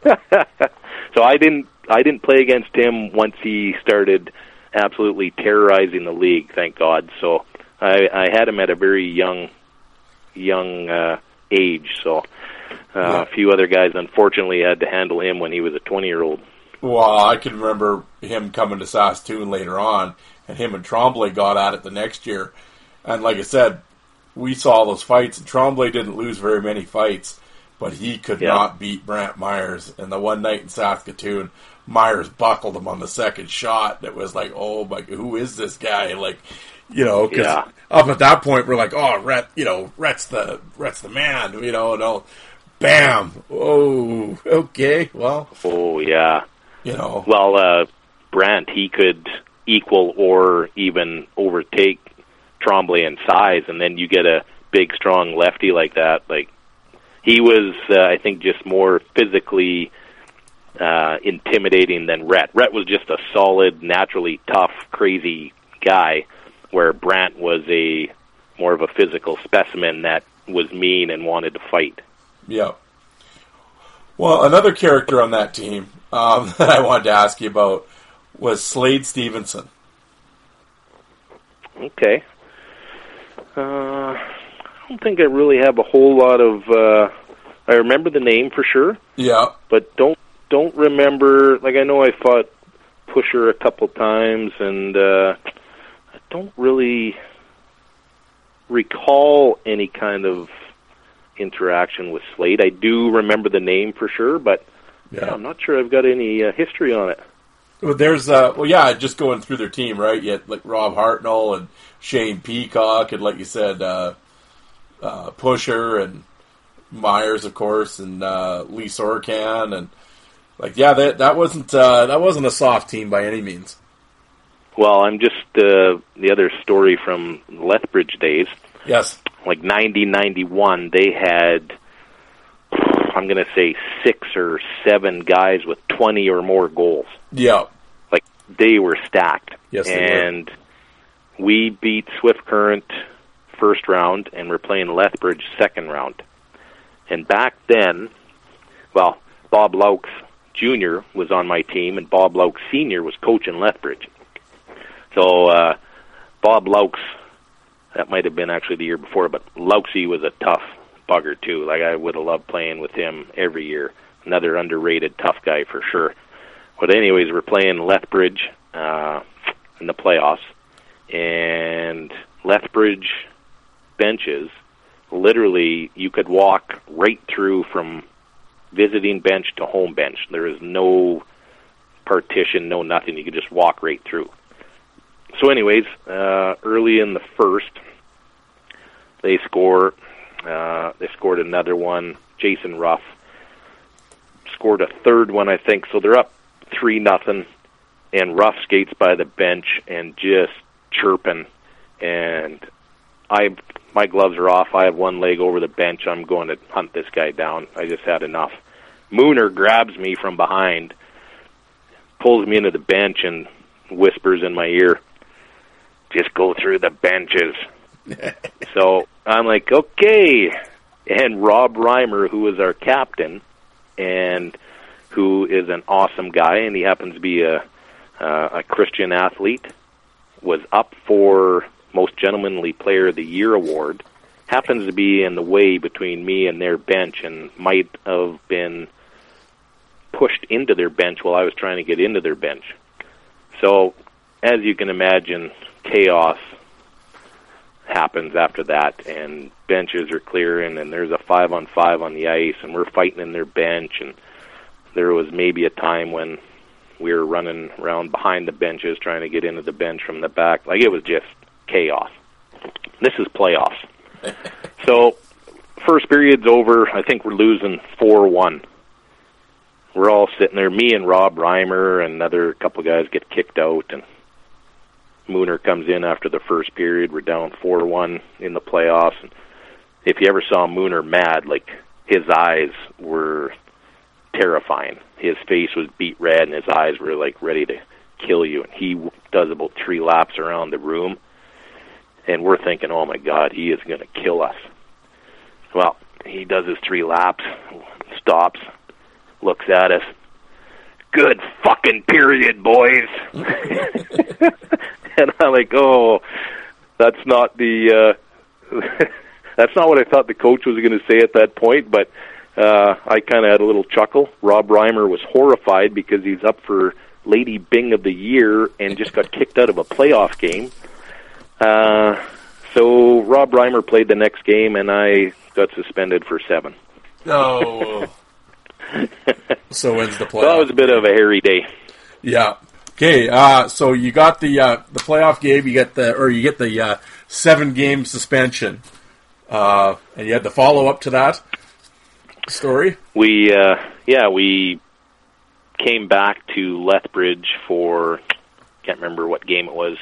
so I didn't I didn't play against him once he started absolutely terrorizing the league. Thank God. So I, I had him at a very young young uh, age. So uh, yeah. a few other guys unfortunately had to handle him when he was a twenty year old. Well, I can remember him coming to Saskatoon later on, and him and Trombley got at it the next year. And like I said, we saw those fights, and Trombley didn't lose very many fights, but he could yeah. not beat Brantt Myhres. And the one night in Saskatoon, Myhres buckled him on the second shot. It was like, oh my, who is this guy? Like, you know, because yeah. up at that point we're like, oh, Rhett, you know, Rhett's the Rhett's the man, you know, and all, bam, oh, okay, well, oh yeah, you know. Well, uh, Brantt, he could equal or even overtake Trombley in size, and then you get a big, strong lefty like that. Like he was, uh, I think, just more physically uh, intimidating than Rhett. Rhett was just a solid, naturally tough, crazy guy, where Brantt was a more of a physical specimen that was mean and wanted to fight. Yeah. Well, another character on that team um, that I wanted to ask you about was Slade Stevenson. Okay. Uh, I don't think I really have a whole lot of. Uh, I remember the name for sure, Yeah. but don't don't remember. Like I know I fought Pusher a couple times, and uh, don't really recall any kind of interaction with Slade. I do remember the name for sure, but yeah, I'm not sure I've got any uh, history on it. Well, there's uh, well, yeah, just going through their team, right? You had like Rob Hartnell and Shane Peacock, and like you said, uh, uh, Pusher and Myhres, of course, and uh, Lee Sorkan, and like yeah, that that wasn't uh, that wasn't a soft team by any means. Well, I'm just uh, the other story from Lethbridge days. Yes, like 90, 91, they had, I'm going to say six or seven guys with 20 or more goals. yeah, Like they were stacked. Yes, they were. and we beat Swift Current first round, and we're playing Lethbridge second round. And back then, well, Bob Loucks Jr. was on my team, and Bob Loucks Sr. was coaching Lethbridge. So uh, Bob Loucks, that might have been actually the year before, but Loucksy was a tough bugger too. Like I would have loved playing with him every year. Another underrated tough guy for sure. But anyways, we're playing Lethbridge uh, in the playoffs, and Lethbridge benches literally you could walk right through from visiting bench to home bench. There is no partition, no nothing. You could just walk right through. So, anyways, uh, early in the first, they score. Uh, they scored another one. Jason Ruff scored a third one, I think. So they're up three nothing, and Ruff skates by the bench and just chirping. And I, my gloves are off. I have one leg over the bench. I'm going to hunt this guy down. I just had enough. Mooner grabs me from behind, pulls me into the bench, and whispers in my ear, "Just go through the benches." so I'm like, okay. And Rob Reimer, who is our captain, and who is an awesome guy, and he happens to be a uh, a Christian athlete, was up for most gentlemanly player of the year award. Happens to be in the way between me and their bench, and might have been pushed into their bench while I was trying to get into their bench. So, as you can imagine, chaos happens after that, and benches are clearing, and there's a five on five on the ice, and we're fighting in their bench, and there was maybe a time when we were running around behind the benches trying to get into the bench from the back. Like it was just chaos. This is playoffs. so, first period's over. I think we're losing four one. We're all sitting there. Me and Rob Reimer and another couple of guys get kicked out, and Mooner comes in after the first period. We're down four one in the playoffs. And if you ever saw Mooner mad, like his eyes were terrifying. His face was beat red, and his eyes were like ready to kill you. And he does about three laps around the room, and we're thinking, "Oh my God, he is going to kill us." Well, he does his three laps, stops, looks at us. Good fucking period, boys. and I'm like, oh, that's not the. Uh, that's not what I thought the coach was going to say at that point, but uh, I kind of had a little chuckle. Rob Reimer was horrified because he's up for Lady Byng of the Year and just got kicked out of a playoff game. Uh, so Rob Reimer played the next game, and I got suspended for seven. Oh. so when's the So that was a bit of a hairy day. Yeah. Okay. Uh, so you got the uh, the playoff game. You get the or you get the uh, seven game suspension, uh, and you had the follow up to that story. we uh yeah we came back to lethbridge for can't remember what game it was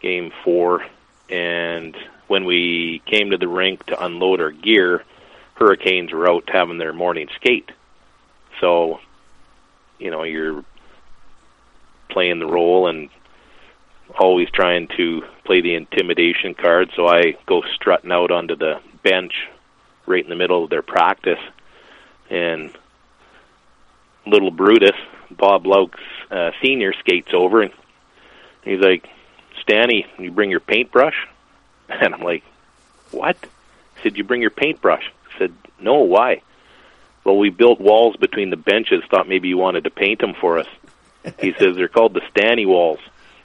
game four and when we came to the rink to unload our gear hurricanes were out having their morning skate so you know you're playing the role and always trying to play the intimidation card so i go strutting out onto the bench right in the middle of their practice and little Brutus, Bob Loucks uh, senior skates over and he's like, Stanny, you bring your paintbrush? And I'm like, What? He said, You bring your paintbrush? I said, No, why? Well, we built walls between the benches, thought maybe you wanted to paint them for us. He says, They're called the Stanny walls.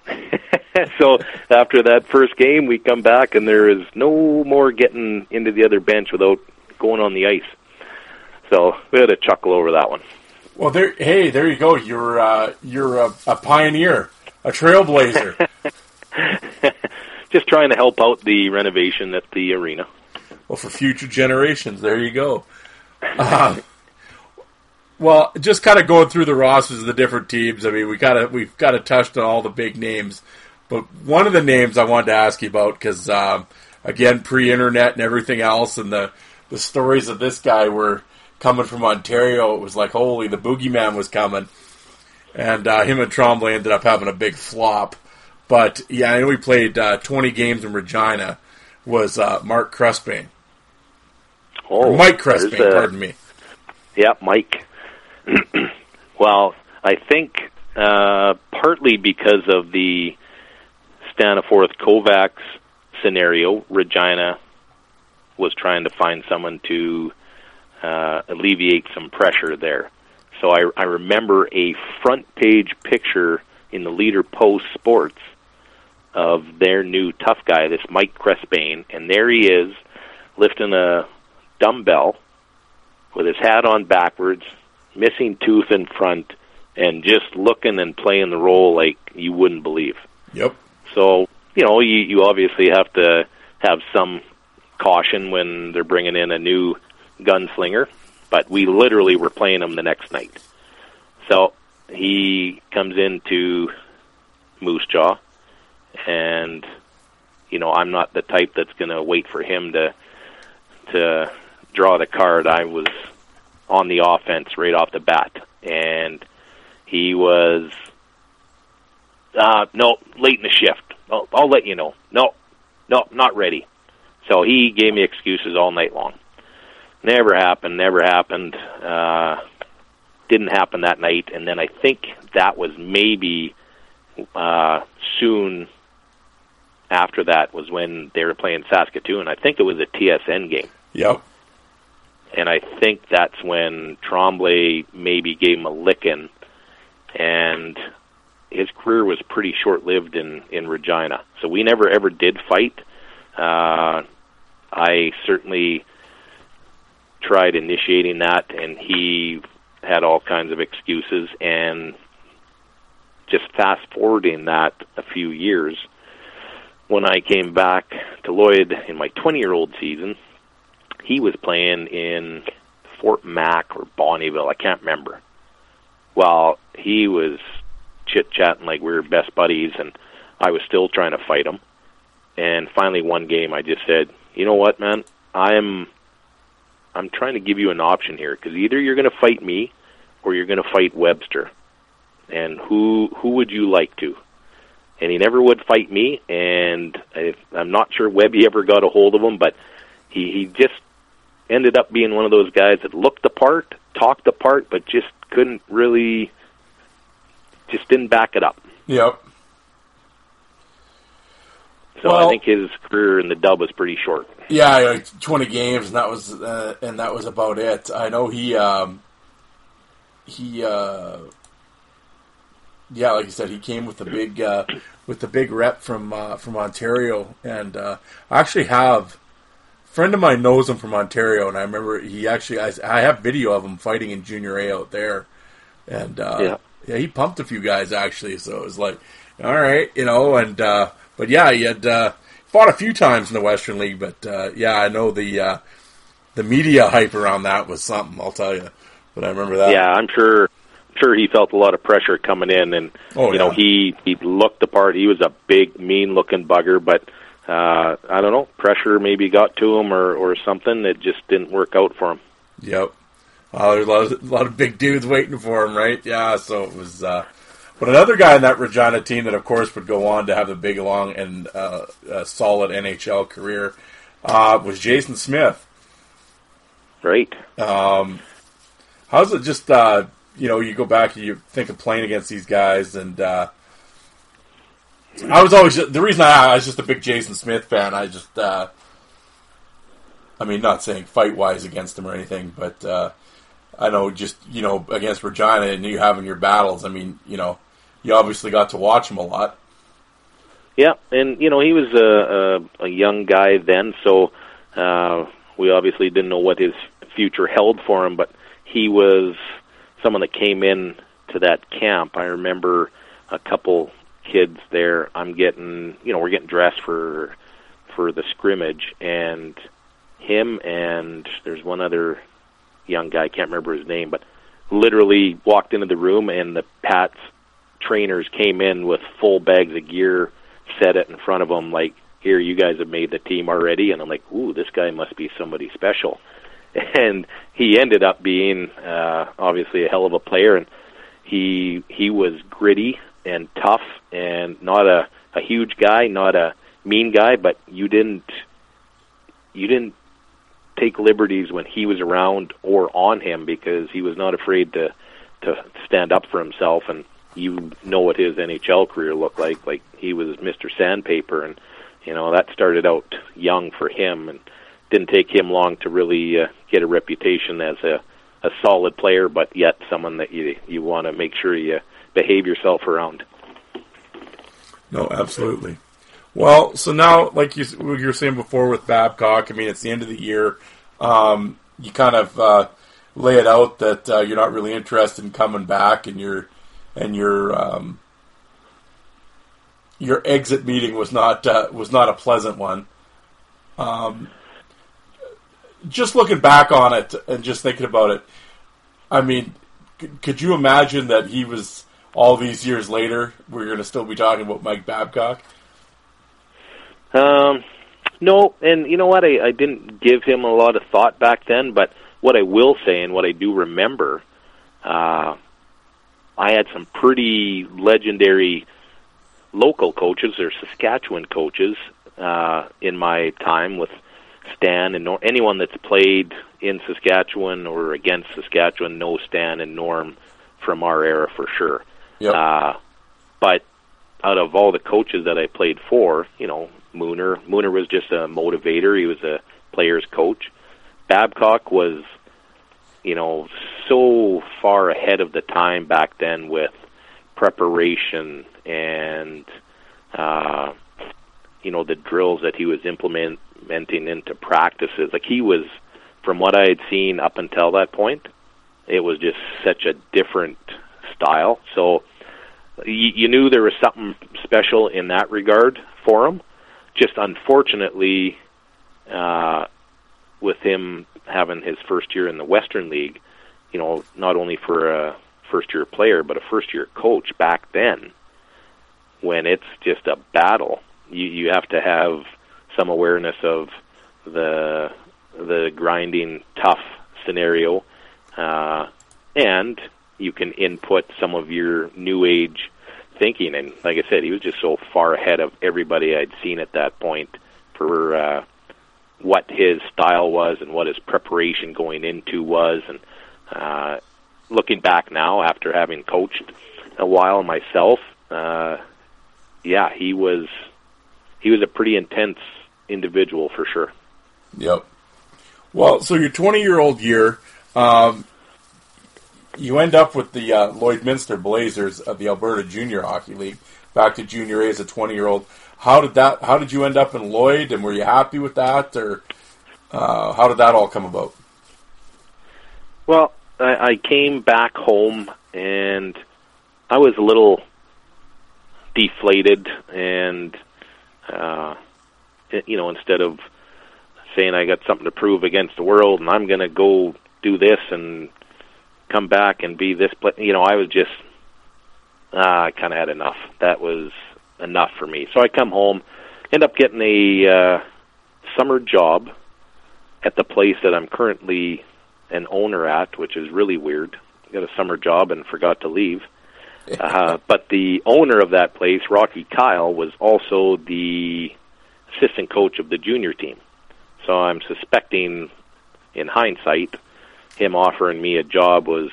so after that first game, we come back and there is no more getting into the other bench without going on the ice. So we had a chuckle over that one. Well, there. Hey, there you go. You're uh, you're a, a pioneer, a trailblazer. Just trying to help out the renovation at the arena. well, for future generations, there you go. Uh, well, just kind of going through the rosters of the different teams. I mean, we got to we've got to touch on all the big names, but one of the names I wanted to ask you about because um, again, pre-internet and everything else, and the the stories of this guy were coming from Ontario. It was like, holy, the boogeyman was coming, and uh, him and Trombley ended up having a big flop. But yeah, I know he played uh, 20 games in Regina. Was uh, Mark Crespane? Oh, Or Mike a- pardon me. Yeah, Mike. well, I think uh, partly because of the Staniforth Kovacs scenario, Regina was trying to find someone to uh, alleviate some pressure there. So I, I remember a front page picture in the Leader Post Sports of their new tough guy, this Mike Crespane, and there he is lifting a dumbbell with his hat on backwards, missing tooth in front, and just looking and playing the role like you wouldn't believe. Yep. So, you know, you, you obviously have to have some caution when they're bringing in a new gunslinger, but we literally were playing him the next night. So he comes into Moose Jaw, and you know I'm not the type that's going to wait for him to to draw the card. I was on the offense right off the bat, and he was uh, no late in the shift. I'll, I'll let you know. No, no, not ready. So he gave me excuses all night long. Never happened. Never happened. Uh, didn't happen that night. And then I think that was maybe uh, soon after that was when they were playing Saskatoon. I think it was a TSN game Yep. And I think that's when Trombley maybe gave him a licking, and his career was pretty short-lived in in Regina. So we never ever did fight. Uh, I certainly tried initiating that, and he had all kinds of excuses. And just fast forwarding that a few years, when I came back to Lloyd in my 20-year-old season, he was playing in Fort Mac or Bonnyville, I can't remember. Well, he was chit chatting like we were best buddies, and I was still trying to fight him. And finally, one game, I just said, "You know what, man? I'm I'm trying to give you an option here because either you're going to fight me, or you're going to fight Webster. And who who would you like to?" And he never would fight me, and I, I'm not sure Webby ever got a hold of him, but he he just ended up being one of those guys that looked the part, talked the part, but just couldn't really, just didn't back it up. Yep. So Well- I think his career in the dub was pretty short. Yeah, like twenty games, and that was uh, and that was about it. I know he um, he uh, yeah, like you said, he came with the big uh, with the big rep from uh, from Ontario, and uh, I actually have friend of mine knows him from Ontario, and I remember he actually I, I have video of him fighting in junior A out there, and uh, Yeah. yeah, he pumped a few guys actually, so it was like, all right, you know, and uh, but yeah, he had uh, fought a few times in the Western League, but uh, yeah, I know the uh, the media hype around that was something. I'll tell you, but I remember that. yeah, I'm sure. Sure, he felt a lot of pressure coming in, and Oh, you know he he looked the part. He was a big, mean-looking bugger, but uh, I don't know, pressure maybe got to him or or something. It just didn't work out for him. Yep. Well, there's a lot, of, a lot of big dudes waiting for him, right? Yeah. So it was. Uh, but another guy in that Regina team that, of course, would go on to have a big, long, and uh, uh, solid NHL career uh, was Jason Smith. Right? How's it just, uh, you know, you go back and you think of playing against these guys, and uh, I was always the reason I, I was just a big Jason Smith fan. I just, uh, I mean, not saying fight wise against him or anything, but uh, I know just you know against Regina and you having your battles. I mean, you know, you obviously got to watch him a lot. Yeah, and you know he was a, a, a young guy then, so uh, we obviously didn't know what his future held for him. But he was someone that came in to that camp. I remember a couple kids there. I'm getting, you know, we're getting dressed for for the scrimmage, and him and there's one other young guy, I can't remember his name, but literally walked into the room, and the Pats trainers came in with full bags of gear, set it in front of them, like, "Here, you guys have made the team already," and I'm like, "Ooh, this guy must be somebody special." And he ended up being uh, obviously a hell of a player, and he he was gritty and tough, and not a a huge guy, not a mean guy, but you didn't you didn't take liberties when he was around or on him because he was not afraid to to stand up for himself and you know what his NHL career looked like like he was Mr. Sandpaper and you know that started out young for him and didn't take him long to really uh, get a reputation as a a solid player but yet someone that you you want to make sure you behave yourself around. No, absolutely. Well, so now, like you, you were saying before with Babcock, I mean, it's the end of the year. Um, you kind of uh, lay it out that uh, you're not really interested in coming back, and your and your um, your exit meeting was not uh, was not a pleasant one. Um, just looking back on it and just thinking about it, I mean, c- could you imagine that he was all these years later? We're going to still be talking about Mike Babcock. Um, no, and you know what? I, I didn't give him a lot of thought back then, but what I will say and what I do remember, uh, I had some pretty legendary local coaches or Saskatchewan coaches uh, in my time with Stan and Nor- anyone that's played in Saskatchewan or against Saskatchewan knows Stan and Norm from our era for sure. Yep. Uh, but out of all the coaches that I played for, you know, Mooner, Mooner was just a motivator. He was a player's coach. Babcock was, you know, so far ahead of the time back then with preparation and, uh, you know, the drills that he was implementing into practices. Like he was, from what I had seen up until that point, it was just such a different style. So you, you knew there was something special in that regard for him. Just unfortunately, uh, with him having his first year in the Western League, you know, not only for a first year player but a first year coach back then, when it's just a battle, you you have to have some awareness of the the grinding tough scenario, uh, and you can input some of your new age thinking. And like I said, he was just so far ahead of everybody I'd seen at that point for uh, what his style was and what his preparation going into was. And uh, looking back now, after having coached a while myself, uh, yeah, he was he was a pretty intense individual for sure. Yep. Well, so your 20 year old year, um, you end up with the uh, Lloydminster Blazers of the Alberta Junior Hockey League, back to junior A as a 20 year old. How did that? How did you end up in Lloyd, and were you happy with that, or uh, how did that all come about? Well, I, I came back home and I was a little deflated, and uh, you know, instead of saying I got something to prove against the world and I'm going to go do this and come back and be this, play, you know, I was just, uh, I kind of had enough. That was enough for me. So I come home, end up getting a uh, summer job at the place that I'm currently an owner at, which is really weird. Got a summer job and forgot to leave. Uh, but the owner of that place, Rocky Kyle, was also the assistant coach of the junior team. So I'm suspecting, in hindsight, him offering me a job was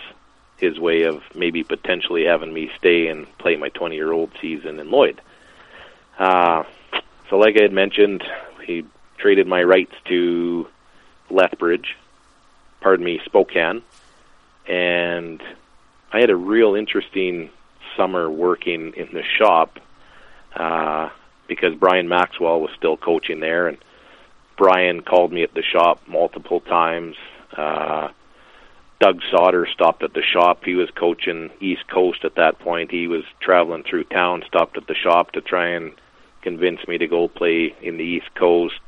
his way of maybe potentially having me stay and play my 20 year old season in Lloyd. Uh, so, like I had mentioned, he traded my rights to Lethbridge, pardon me, Spokane, and I had a real interesting summer working in the shop uh, because Brian Maxwell was still coaching there, and Brian called me at the shop multiple times. Uh, Doug Sauter stopped at the shop. He was coaching East Coast at that point. He was traveling through town, stopped at the shop to try and convince me to go play in the East Coast.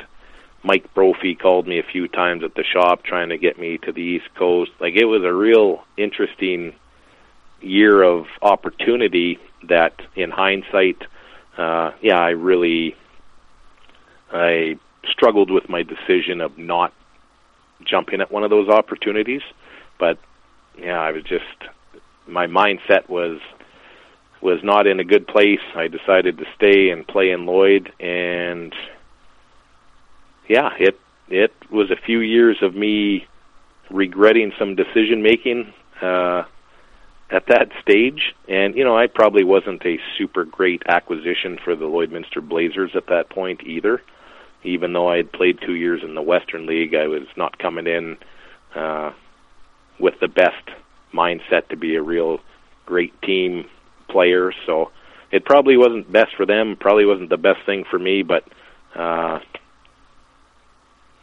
Mike Brophy called me a few times at the shop trying to get me to the East Coast. Like it was a real interesting year of opportunity that in hindsight uh yeah, I really I struggled with my decision of not jumping at one of those opportunities, but yeah, I was just my mindset was was not in a good place. I decided to stay and play in Lloyd and yeah, it it was a few years of me regretting some decision making uh at that stage and you know I probably wasn't a super great acquisition for the Lloydminster Blazers at that point either even though I had played 2 years in the Western League I was not coming in uh with the best mindset to be a real great team player. So it probably wasn't best for them probably wasn't the best thing for me but uh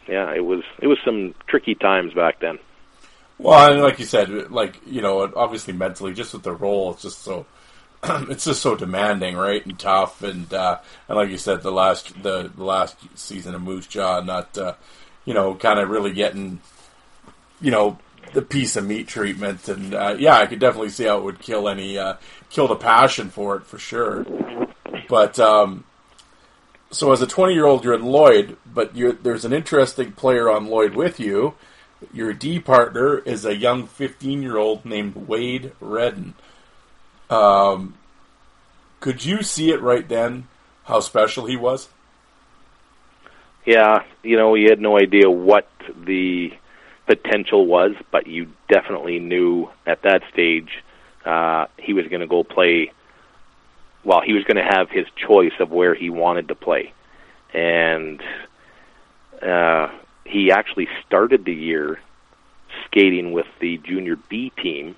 yeah it was it was some tricky times back then. Well, and like you said, like you know, obviously mentally, just with the role, it's just so it's just so demanding, right, and tough, and uh, and like you said, the last the, the last season of Moose Jaw, not uh, you know, kind of really getting you know the piece of meat treatment, and uh, yeah, I could definitely see how it would kill any uh, kill the passion for it for sure. But um, so as a twenty year old, you're in Lloyd, but there's an interesting player on Lloyd with you. Your D partner is a young 15 year old named Wade Redden. Um, could you see it right then how special he was? Yeah, you know, you had no idea what the potential was, but you definitely knew at that stage uh, he was going to go play. Well, he was going to have his choice of where he wanted to play, and uh, he actually started the year skating with the junior B team,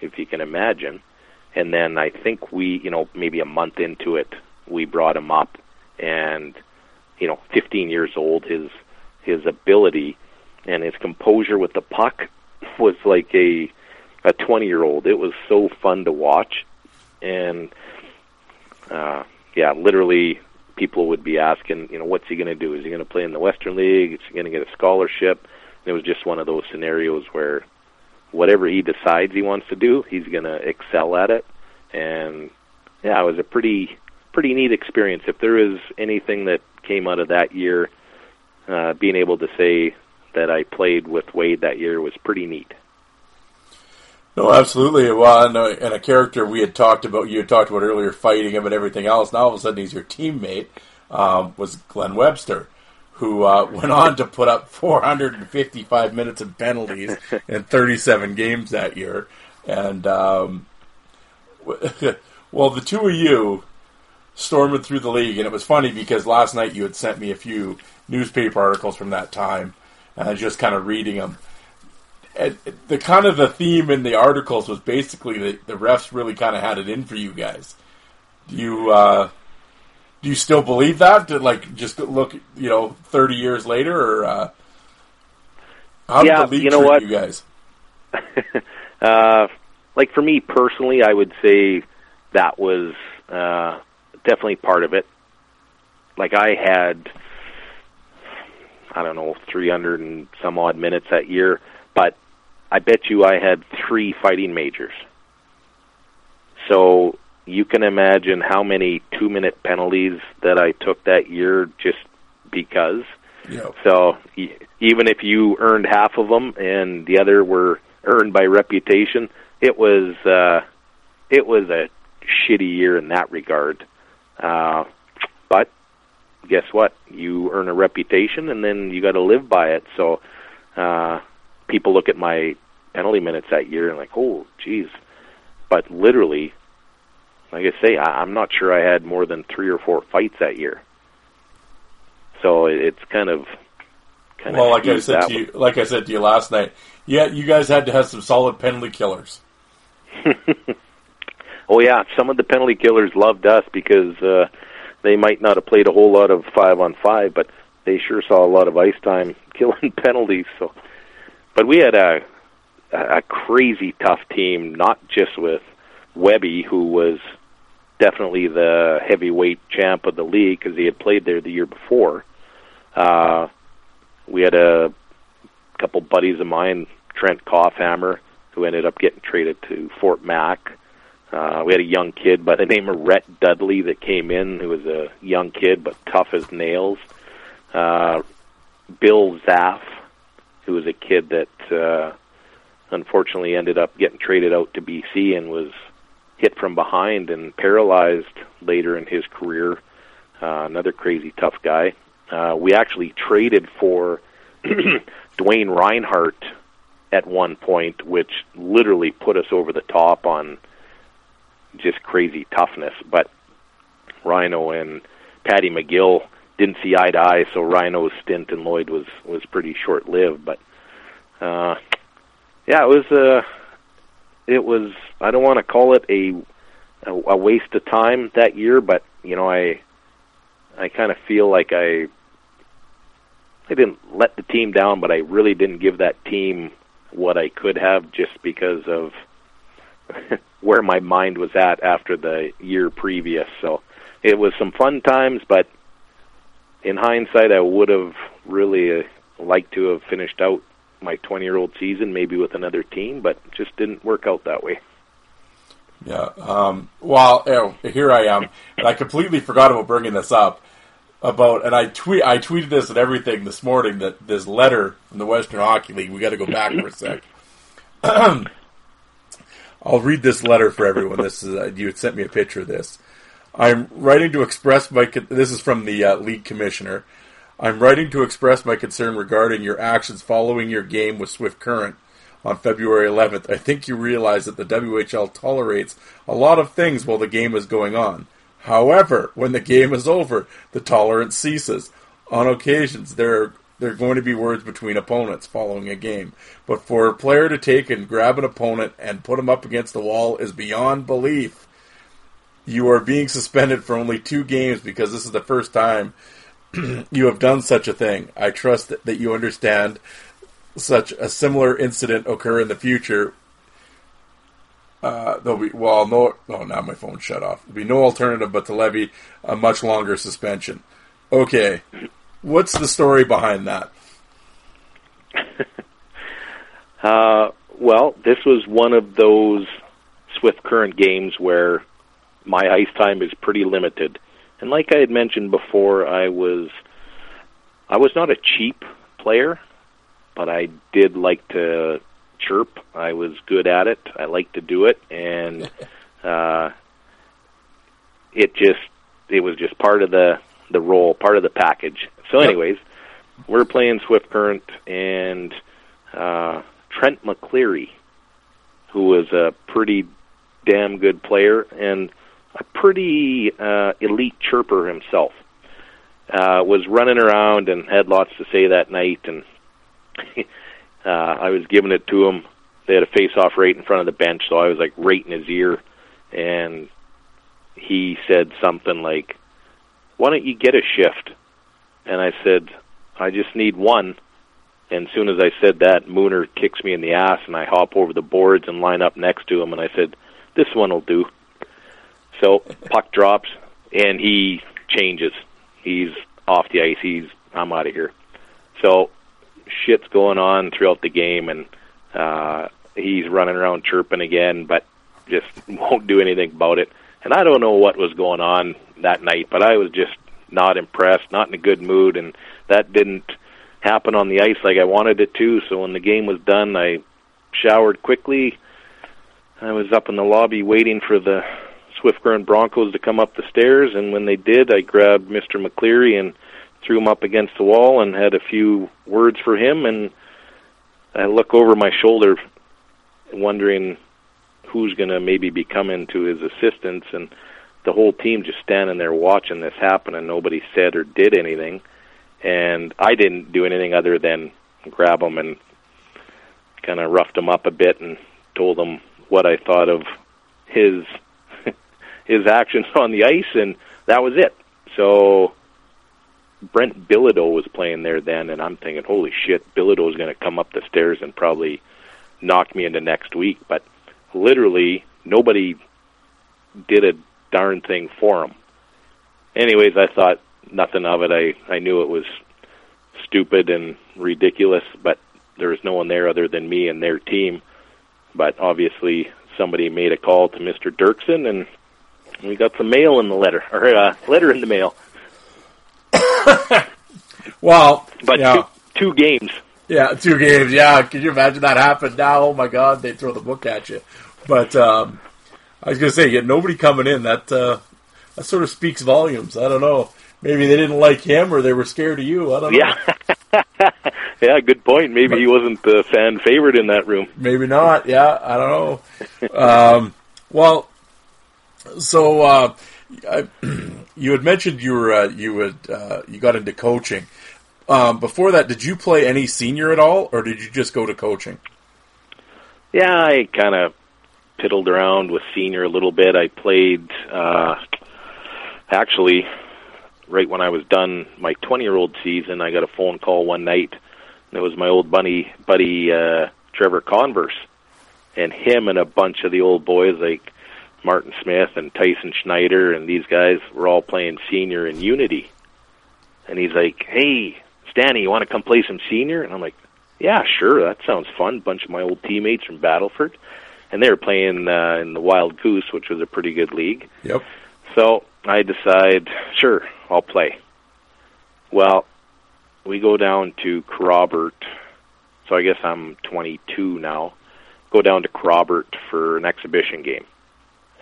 if you can imagine. And then I think we, you know, maybe a month into it, we brought him up, and you know, 15 years old, his his ability and his composure with the puck was like a a 20 year old. It was so fun to watch, and uh, yeah, literally people would be asking, you know, what's he going to do? Is he going to play in the Western League? Is he going to get a scholarship? And it was just one of those scenarios where whatever he decides he wants to do, he's going to excel at it. And yeah, it was a pretty pretty neat experience. If there is anything that came out of that year, uh, being able to say that I played with Wade that year was pretty neat. No, absolutely. Well, and a, and a character we had talked about, you had talked about earlier, fighting him and everything else. Now all of a sudden he's your teammate. Um, was Glenn Webster, who uh, went on to put up 455 minutes of penalties in 37 games that year. And um, well, the two of you storming through the league, and it was funny because last night you had sent me a few newspaper articles from that time, and I was just kind of reading them and the kind of the theme in the articles was basically that the refs really kind of had it in for you guys. Do you uh, do you still believe that? To like just look, you know, thirty years later, or uh, how Yeah, did the league you know treat what? you guys? uh, like for me personally, I would say that was uh, definitely part of it. Like I had, I don't know, 300 and some odd minutes that year, but I bet you I had three fighting majors. So you can imagine how many two minute penalties that I took that year just because. Yeah. So even if you earned half of them and the other were earned by reputation, it was uh, it was a shitty year in that regard. Uh, but guess what? You earn a reputation, and then you got to live by it. So uh, people look at my penalty minutes that year and like, oh, geez. But literally, like I say, I, I'm not sure I had more than three or four fights that year. So it- it's kind of kind of Well, of like I said to you, like I said to you last night, yeah, you guys had to have some solid penalty killers. Oh yeah, some of the penalty killers loved us because uh, they might not have played a whole lot of five on five, but they sure saw a lot of ice time killing penalties. So, but we had a a crazy tough team, not just with Webby, who was definitely the heavyweight champ of the league because he had played there the year before. Uh, we had a couple buddies of mine, Trent Coffhammer, who ended up getting traded to Fort Mac. Uh, we had a young kid by the name of Rhett Dudley that came in, who was a young kid but tough as nails. Uh, Bill Zaff, who was a kid that uh, unfortunately ended up getting traded out to BC and was hit from behind and paralyzed later in his career. Uh, another crazy tough guy. Uh, we actually traded for Dwayne Reinhardt at one point, which literally put us over the top on just crazy toughness. But Rhino and Patty McGill didn't see eye to eye, so Rhino's stint in Lloyd was was pretty short lived. But uh, yeah, it was uh, it was. I don't want to call it a, a a waste of time that year, but you know, I I kind of feel like I I didn't let the team down, but I really didn't give that team what I could have just because of where my mind was at after the year previous. So it was some fun times, but in hindsight, I would have really uh, liked to have finished out my 20 year old season maybe with another team, but just didn't work out that way. Yeah. Um, well, oh, here I am, and I completely forgot about bringing this up about, and I tweet, I tweeted this and everything this morning that this letter from the Western Hockey League. We got to go back for a sec. I'll read this letter for everyone. This is uh, you had sent me a picture of this. I'm writing to express my. This is from the uh, league commissioner. I'm writing to express my concern regarding your actions following your game with Swift Current on February 11th. I think you realize that the WHL tolerates a lot of things while the game is going on. However, when the game is over, the tolerance ceases. On occasions, there are there are going to be words between opponents following a game. But for a player to take and grab an opponent and put him up against the wall is beyond belief. You are being suspended for only two games because this is the first time you have done such a thing. I trust that, you understand such a similar incident occur in the future. Uh, there'll be well, no, oh, now my phone shut off. There'll be no alternative but to levy a much longer suspension. Okay, what's the story behind that? uh, well, this was one of those Swift Current games where my ice time is pretty limited. And like I had mentioned before, I was I was not a cheap player, but I did like to chirp. I was good at it. I liked to do it, and uh, it just it was just part of the the role, part of the package. So, anyways, we're playing Swift Current and uh, Trent McCleary, who was a pretty damn good player and a pretty uh, elite chirper himself. Uh, was running around and had lots to say that night, and uh, I was giving it to him. They had a face-off right in front of the bench, so I was like right in his ear, and he said something like, "Why don't you get a shift?" And I said, "I just need one." And as soon as I said that, Mooner kicks me in the ass, and I hop over the boards and line up next to him, and I said, "This one will do." So puck drops, and he changes. He's off the ice. He's I'm out of here. So shit's going on throughout the game, and uh, he's running around chirping again, but just won't do anything about it. And I don't know what was going on that night, but I was just not impressed, not in a good mood, and that didn't happen on the ice like I wanted it to. So when the game was done, I showered quickly. I was up in the lobby waiting for the Swift Current Broncos to come up the stairs, and when they did, I grabbed Mr. McCleary and threw him up against the wall and had a few words for him. And I look over my shoulder, wondering who's going to maybe be coming to his assistance, and the whole team just standing there watching this happen, and nobody said or did anything. and I didn't do anything other than grab him and kind of roughed him up a bit and told him what I thought of his his actions on the ice, and that was it. So Brent Bilodeau was playing there then, and I'm thinking, holy shit, Bilodeau's going to come up the stairs and probably knock me into next week. But literally, nobody did a darn thing for him. Anyways, I thought nothing of it. I I knew it was stupid and ridiculous, but there was no one there other than me and their team. But obviously, somebody made a call to Mr. Dirksen, and we got some mail in the letter, or a uh, letter in the mail. well, but yeah. two, two games. Yeah, two games. Yeah, can you imagine that happened now? Oh my God, they throw the book at you. But um, I was gonna say, yeah, nobody coming in. That uh, that sort of speaks volumes. I don't know. Maybe they didn't like him, or they were scared of you. I don't know. Yeah, yeah, good point. Maybe but, he wasn't the fan favorite in that room. Maybe not. Yeah, I don't know. um, well, so uh, I, you had mentioned you were uh, you had uh, you got into coaching. Um, before that, did you play any senior at all, or did you just go to coaching? Yeah, I kind of piddled around with senior a little bit. I played uh, actually right when I was done my 20 year old season. I got a phone call one night. And it was my old buddy buddy uh, Trevor Converse, and him and a bunch of the old boys like Martin Smith and Tyson Schneider and these guys were all playing senior in Unity. And he's like, "Hey, Stanny, you want to come play some senior?" And I'm like, "Yeah, sure. That sounds fun." Bunch of my old teammates from Battleford, and they were playing uh, in the Wild Goose, which was a pretty good league. Yep. So I decide, sure, I'll play. Well, we go down to Kerrobert. So I guess I'm 22 now. Go down to Kerrobert for an exhibition game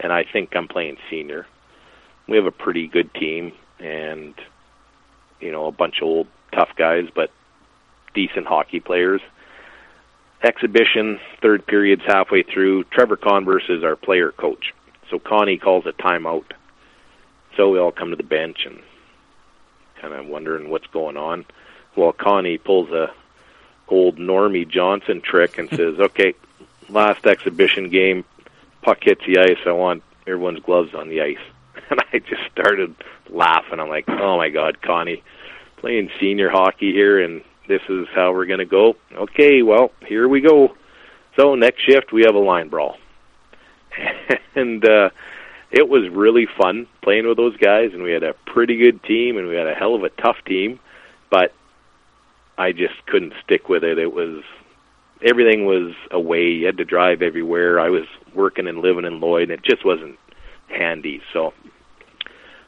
and I think I'm playing senior. We have a pretty good team, and you know a bunch of old tough guys, but decent hockey players. Exhibition, third period's halfway through. Trevor Converse is our player coach, so Connie calls a timeout. So we all come to the bench and kind of wondering what's going on. Well, Connie pulls a old Normie Johnson trick and says, "Okay, last exhibition game, puck hits the ice, I want everyone's gloves on the ice. And I just started laughing. I'm like, oh my God, Connie, playing senior hockey here, and this is how we're going to go. Okay, well, here we go. So next shift, we have a line brawl. and uh, it was really fun playing with those guys, and we had a pretty good team, and we had a hell of a tough team, but I just couldn't stick with it. It was everything was away. You had to drive everywhere. I was working and living in Lloyd, and it just wasn't handy. So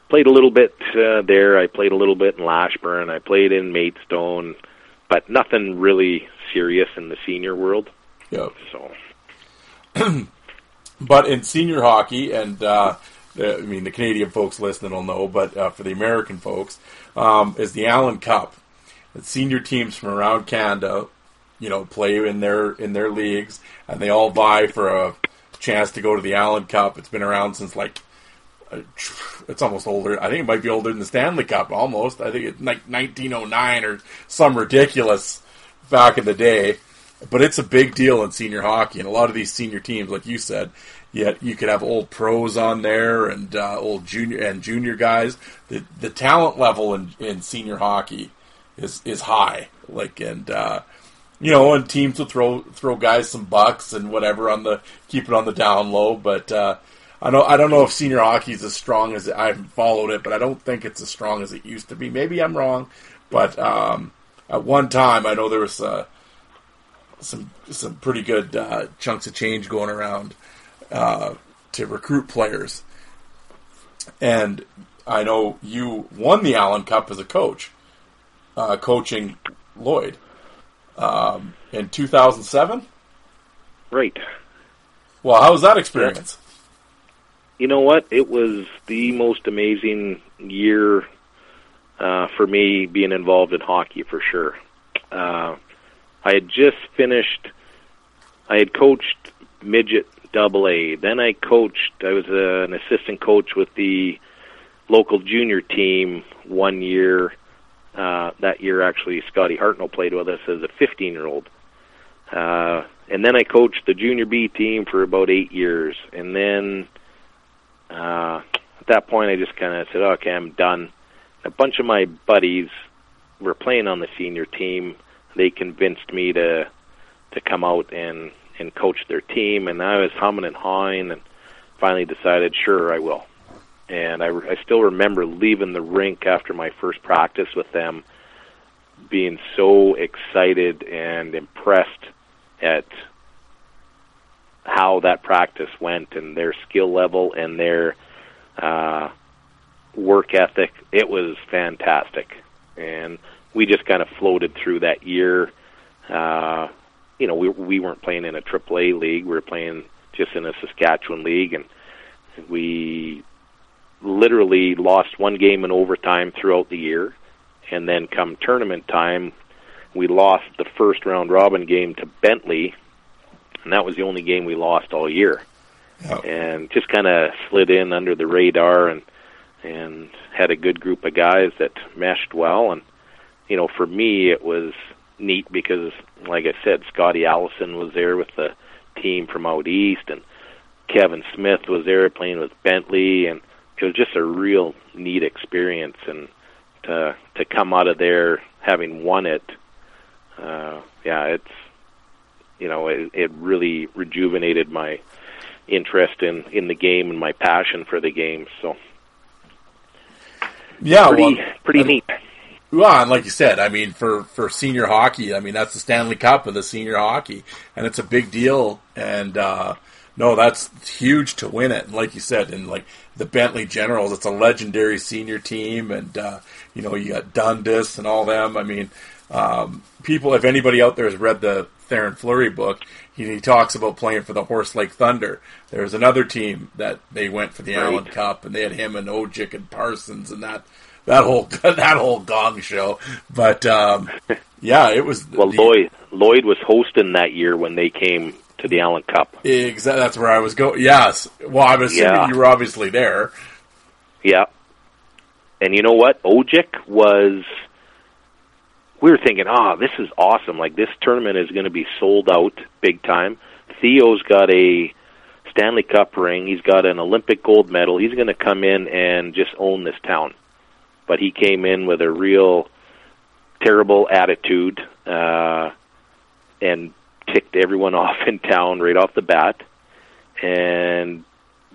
played a little bit uh, there. I played a little bit in Lashburn. I played in Maidstone, but nothing really serious in the senior world. Yep. So, but in senior hockey, and uh, the, I mean the Canadian folks listening will know, but uh, for the American folks, um, is the Allen Cup. It's senior teams from around Canada you know, play in their in their leagues, and they all vie for a chance to go to the Allen Cup. It's been around since like it's almost older. I think it might be older than the Stanley Cup almost. I think it's like 1909 or some ridiculous back in the day. But it's a big deal in senior hockey, and a lot of these senior teams, like you said, yet you could have old pros on there and uh, old junior and junior guys. The the talent level in, in senior hockey is is high. Like and uh, you know, and teams will throw throw guys some bucks and whatever on the keep it on the down low. But uh, I know I don't know if senior hockey is as strong as I haven't followed it, but I don't think it's as strong as it used to be. Maybe I'm wrong, but um, at one time I know there was uh, some some pretty good uh, chunks of change going around uh, to recruit players, and I know you won the Allen Cup as a coach, uh, coaching Lloyd um, in 2007. Right. Well, how was that experience? You know what? It was the most amazing year uh, for me being involved in hockey for sure. Uh, I had just finished. I had coached midget double A. Then I coached. I was uh, an assistant coach with the local junior team one year Uh, that year, actually, Scotty Hartnell played with us as a 15 year old. Uh, and then I coached the junior B team for about eight years. And then uh, at that point, I just kind of said, okay, I'm done. A bunch of my buddies were playing on the senior team. They convinced me to to come out and and coach their team, and I was humming and hawing, and finally decided, sure, I will. And I, I still remember leaving the rink after my first practice with them, being so excited and impressed at how that practice went and their skill level and their uh, work ethic. It was fantastic, and we just kind of floated through that year. Uh, you know, we we weren't playing in a AAA league; we were playing just in a Saskatchewan league, and we literally lost one game in overtime throughout the year, and then come tournament time, we lost the first round robin game to Bentley, and that was the only game we lost all year. Yep. And just kind of slid in under the radar and and had a good group of guys that meshed well and you know for me it was neat because like I said Scotty Allison was there with the team from out east and Kevin Smyth was there playing with Bentley and it was just a real neat experience and to to come out of there having won it uh yeah it's you know it, it really rejuvenated my interest in in the game and my passion for the game so Yeah, pretty well, pretty I- neat Well, and like you said, I mean, for, for senior hockey, I mean, that's the Stanley Cup of the senior hockey, and it's a big deal. And uh, no, that's huge to win it. And like you said, and like the Bentley Generals, it's a legendary senior team, and uh, you know, you got Dundas and all them. I mean, um, people, if anybody out there has read the Theoren Fleury book, he, he talks about playing for the Horse Lake Thunder. There's another team that they went for the Right. Allen Cup, and they had him and Odjick and Parsons and that that whole that whole gong show. But um, yeah, it was well the- Lloyd Lloyd was hosting that year when they came to the Allen Cup Exa- that's where I was going. Yes. Well, I'm assuming Yeah. you were obviously there. Yeah. And you know what? Odjick was. We were thinking, oh, this is awesome. Like, this tournament is going to be sold out big time. Theo's got a Stanley Cup ring. He's got an Olympic gold medal. He's going to come in and just own this town. But he came in with a real terrible attitude uh, and ticked everyone off in town right off the bat. And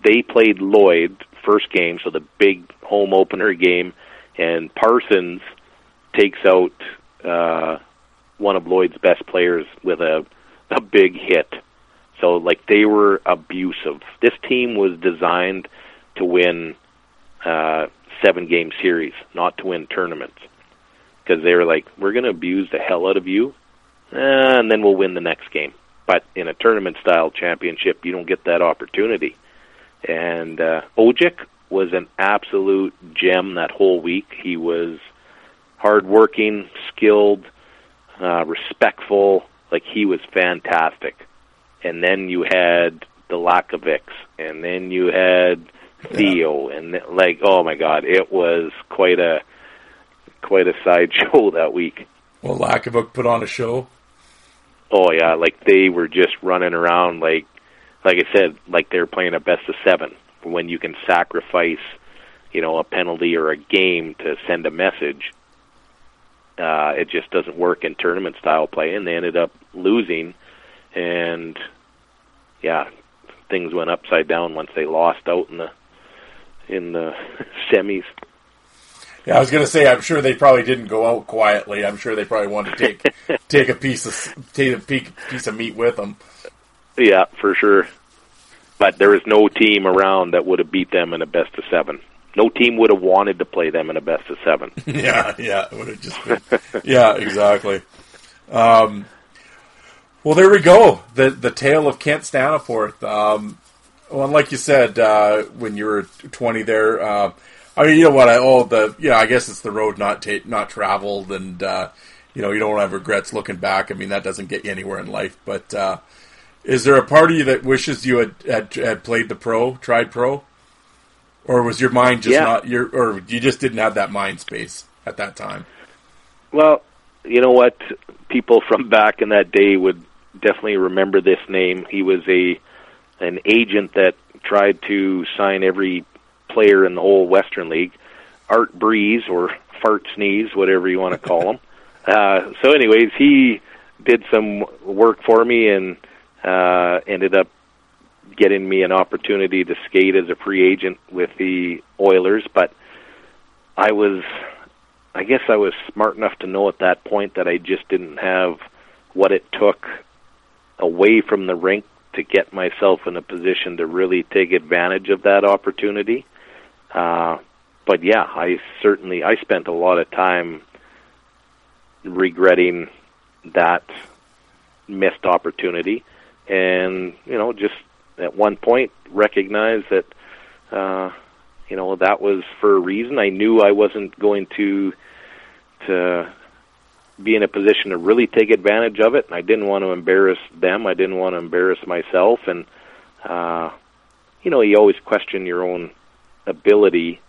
they played Lloyd first game, so the big home opener game, and Parsons takes out uh, one of Lloyd's best players with a a big hit. So like they were abusive. This team was designed to win uh, seven game series, not to win tournaments, because they were like, we're going to abuse the hell out of you, eh, and then we'll win the next game. But in a tournament style championship, you don't get that opportunity and uh, Odjick was an absolute gem that whole week. He was hardworking, skilled, uh, respectful. Like he was fantastic. And then you had the Lakovics, and then you had Theo, and th- like oh my God, it was quite a quite a sideshow that week. Well, Lakovic put on a show. Oh yeah, like they were just running around like like I said, like they're playing a best of seven. When you can sacrifice, you know, a penalty or a game to send a message, uh, it just doesn't work in tournament style play, and they ended up losing. And yeah, things went upside down once they lost out in the in the semis. Yeah, I was going to say, I'm sure they probably didn't go out quietly. I'm sure they probably wanted to take take a piece of take a piece of meat with them. Yeah, for sure. But there was no team around that would have beat them in a best of seven. No team would have wanted to play them in a best of seven. yeah, yeah, would have just been, yeah, exactly. Um, well, there we go. The the tale of Kent Staniforth. Um, well, and like you said, uh, when you were 20 there, uh, I mean, you know what? I, oh, the yeah, I guess it's the road not ta- not traveled, and uh, you know, you don't have regrets looking back. I mean, that doesn't get you anywhere in life. But uh, is there a part of you that wishes you had, had had played the pro, tried pro, or was your mind just Yeah. not your, or you just didn't have that mind space at that time? Well, you know what? People from back in that day would definitely remember this name. He was a an agent that tried to sign every player in the whole Western League. Art Breeze or Fart Sneeze, whatever you want to call him. uh, so, anyways, he did some work for me and uh, ended up getting me an opportunity to skate as a free agent with the Oilers. But I was, I guess, I was smart enough to know at that point that I just didn't have what it took away from the rink to get myself in a position to really take advantage of that opportunity. Uh, but yeah, I certainly I spent a lot of time regretting that missed opportunity, and you know, just at one point recognize that uh, you know that was for a reason. I knew I wasn't going to to be in a position to really take advantage of it. And I didn't want to embarrass them. I didn't want to embarrass myself. And uh, you know, you always question your own ability.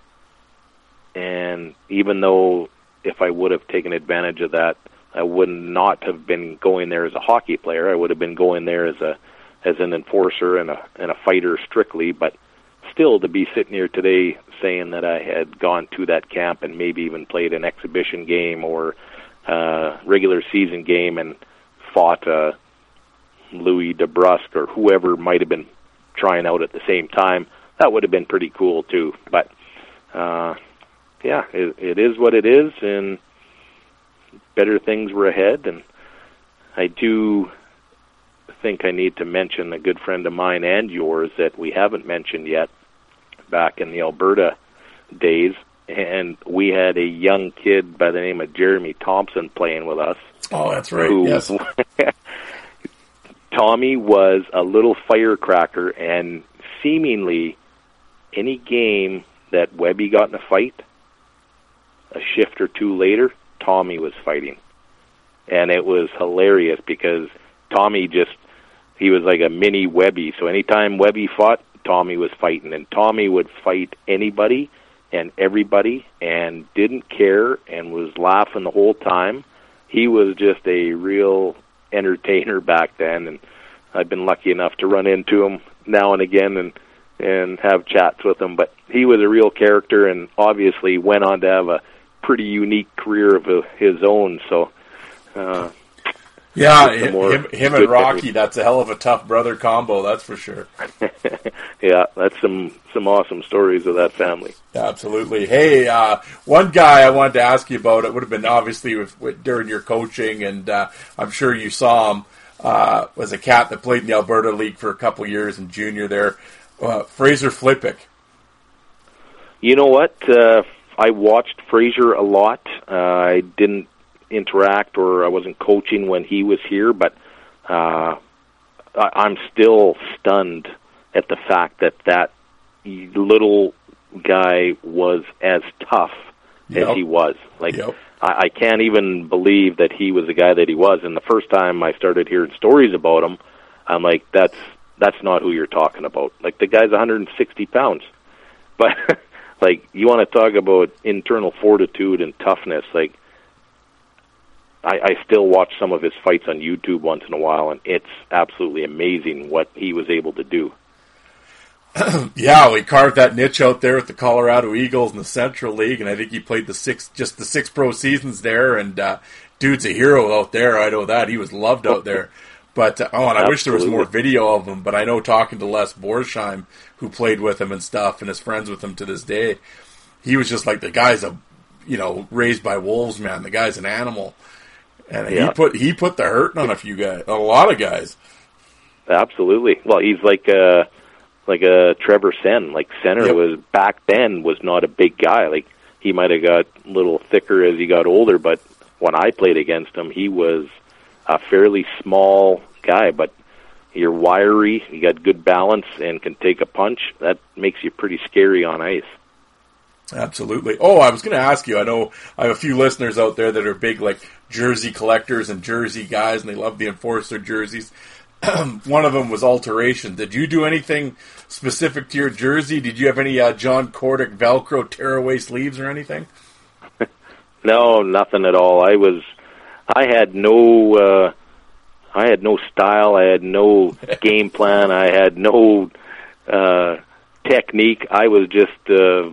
And even though if I would have taken advantage of that, I would not have been going there as a hockey player. I would have been going there as a as an enforcer and a and a fighter strictly. But still, to be sitting here today saying that I had gone to that camp and maybe even played an exhibition game or uh, regular season game and fought uh, Louie DeBrusk or whoever might have been trying out at the same time, that would have been pretty cool too. But uh, yeah, it, it is what it is, and better things were ahead. And I do think I need to mention a good friend of mine and yours that we haven't mentioned yet. Back in the Alberta days, and we had a young kid by the name of Jeremy Thompson playing with us. Oh, that's right. Who, yes. Tommy was a little firecracker, and seemingly any game that Webby got in a fight, a shift or two later, Tommy was fighting. And it was hilarious because Tommy just he was like a mini Webby. So anytime Webby fought, Tommy was fighting and Tommy would fight anybody and everybody and didn't care and was laughing the whole time. He was just a real entertainer back then and I've been lucky enough to run into him now and again and and have chats with him but he was a real character and obviously went on to have a pretty unique career of his own so uh yeah, him, him and Rocky, that's a hell of a tough brother combo, that's for sure. yeah, that's some some awesome stories of that family. Absolutely. Hey, uh, one guy I wanted to ask you about, it would have been obviously with, with, during your coaching, and uh, I'm sure you saw him, uh, was a cat that played in the Alberta League for a couple years and junior there, uh, Fraser Filipic. You know what? Uh, I watched Fraser a lot. Uh, I didn't interact or I wasn't coaching when he was here, but uh, I, I'm still stunned at the fact that that little guy was as tough yep. as he was. Like yep. I, I can't even believe that he was the guy that he was. And the first time I started hearing stories about him, I'm like, that's that's not who you're talking about. Like the guy's 160 pounds, but like you want to talk about internal fortitude and toughness, like I, I still watch some of his fights on YouTube once in a while, and it's absolutely amazing what he was able to do. yeah, we carved that niche out there with the Colorado Eagles in the Central League, and I think he played the six, just the six pro seasons there. And uh, dude's a hero out there. I know that he was loved out there. But uh, oh, and I Absolutely. wish there was more video of him. But I know talking to Les Borsheim, who played with him and stuff, and is friends with him to this day, he was just like the guy's a, you know, raised by wolves, man. The guy's an animal and yeah. he put he put the hurting on a few guys, a lot of guys. Absolutely. Well, he's like a like a Trevor Senn. Like Senn yep. was back then was not a big guy. Like he might have got a little thicker as he got older, but when I played against him, he was a fairly small guy. But you're wiry, you got good balance, and can take a punch. That makes you pretty scary on ice. Absolutely. Oh, I was going to ask you. I know I have a few listeners out there that are big, like jersey collectors and jersey guys, and they love the enforcer jerseys. One of them was alteration. Did you do anything specific to your jersey? Did you have any uh, John Kordic Velcro tearaway sleeves or anything? No, nothing at all. I was, I had no, uh, I had no style. I had no game plan. I had no uh, technique. I was just, uh,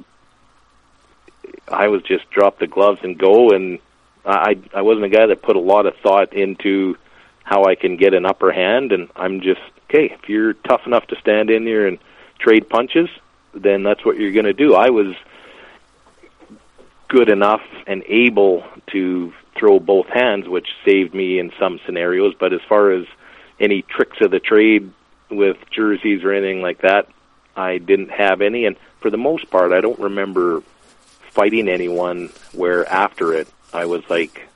I was just drop the gloves and go. And I, I wasn't a guy that put a lot of thought into how I can get an upper hand. And I'm just okay. If you're tough enough to stand in here and trade punches, then that's what you're going to do. I was good enough and able to throw both hands, which saved me in some scenarios. But as far as any tricks of the trade with jerseys or anything like that, I didn't have any. And for the most part, I don't remember fighting anyone where after it I was like,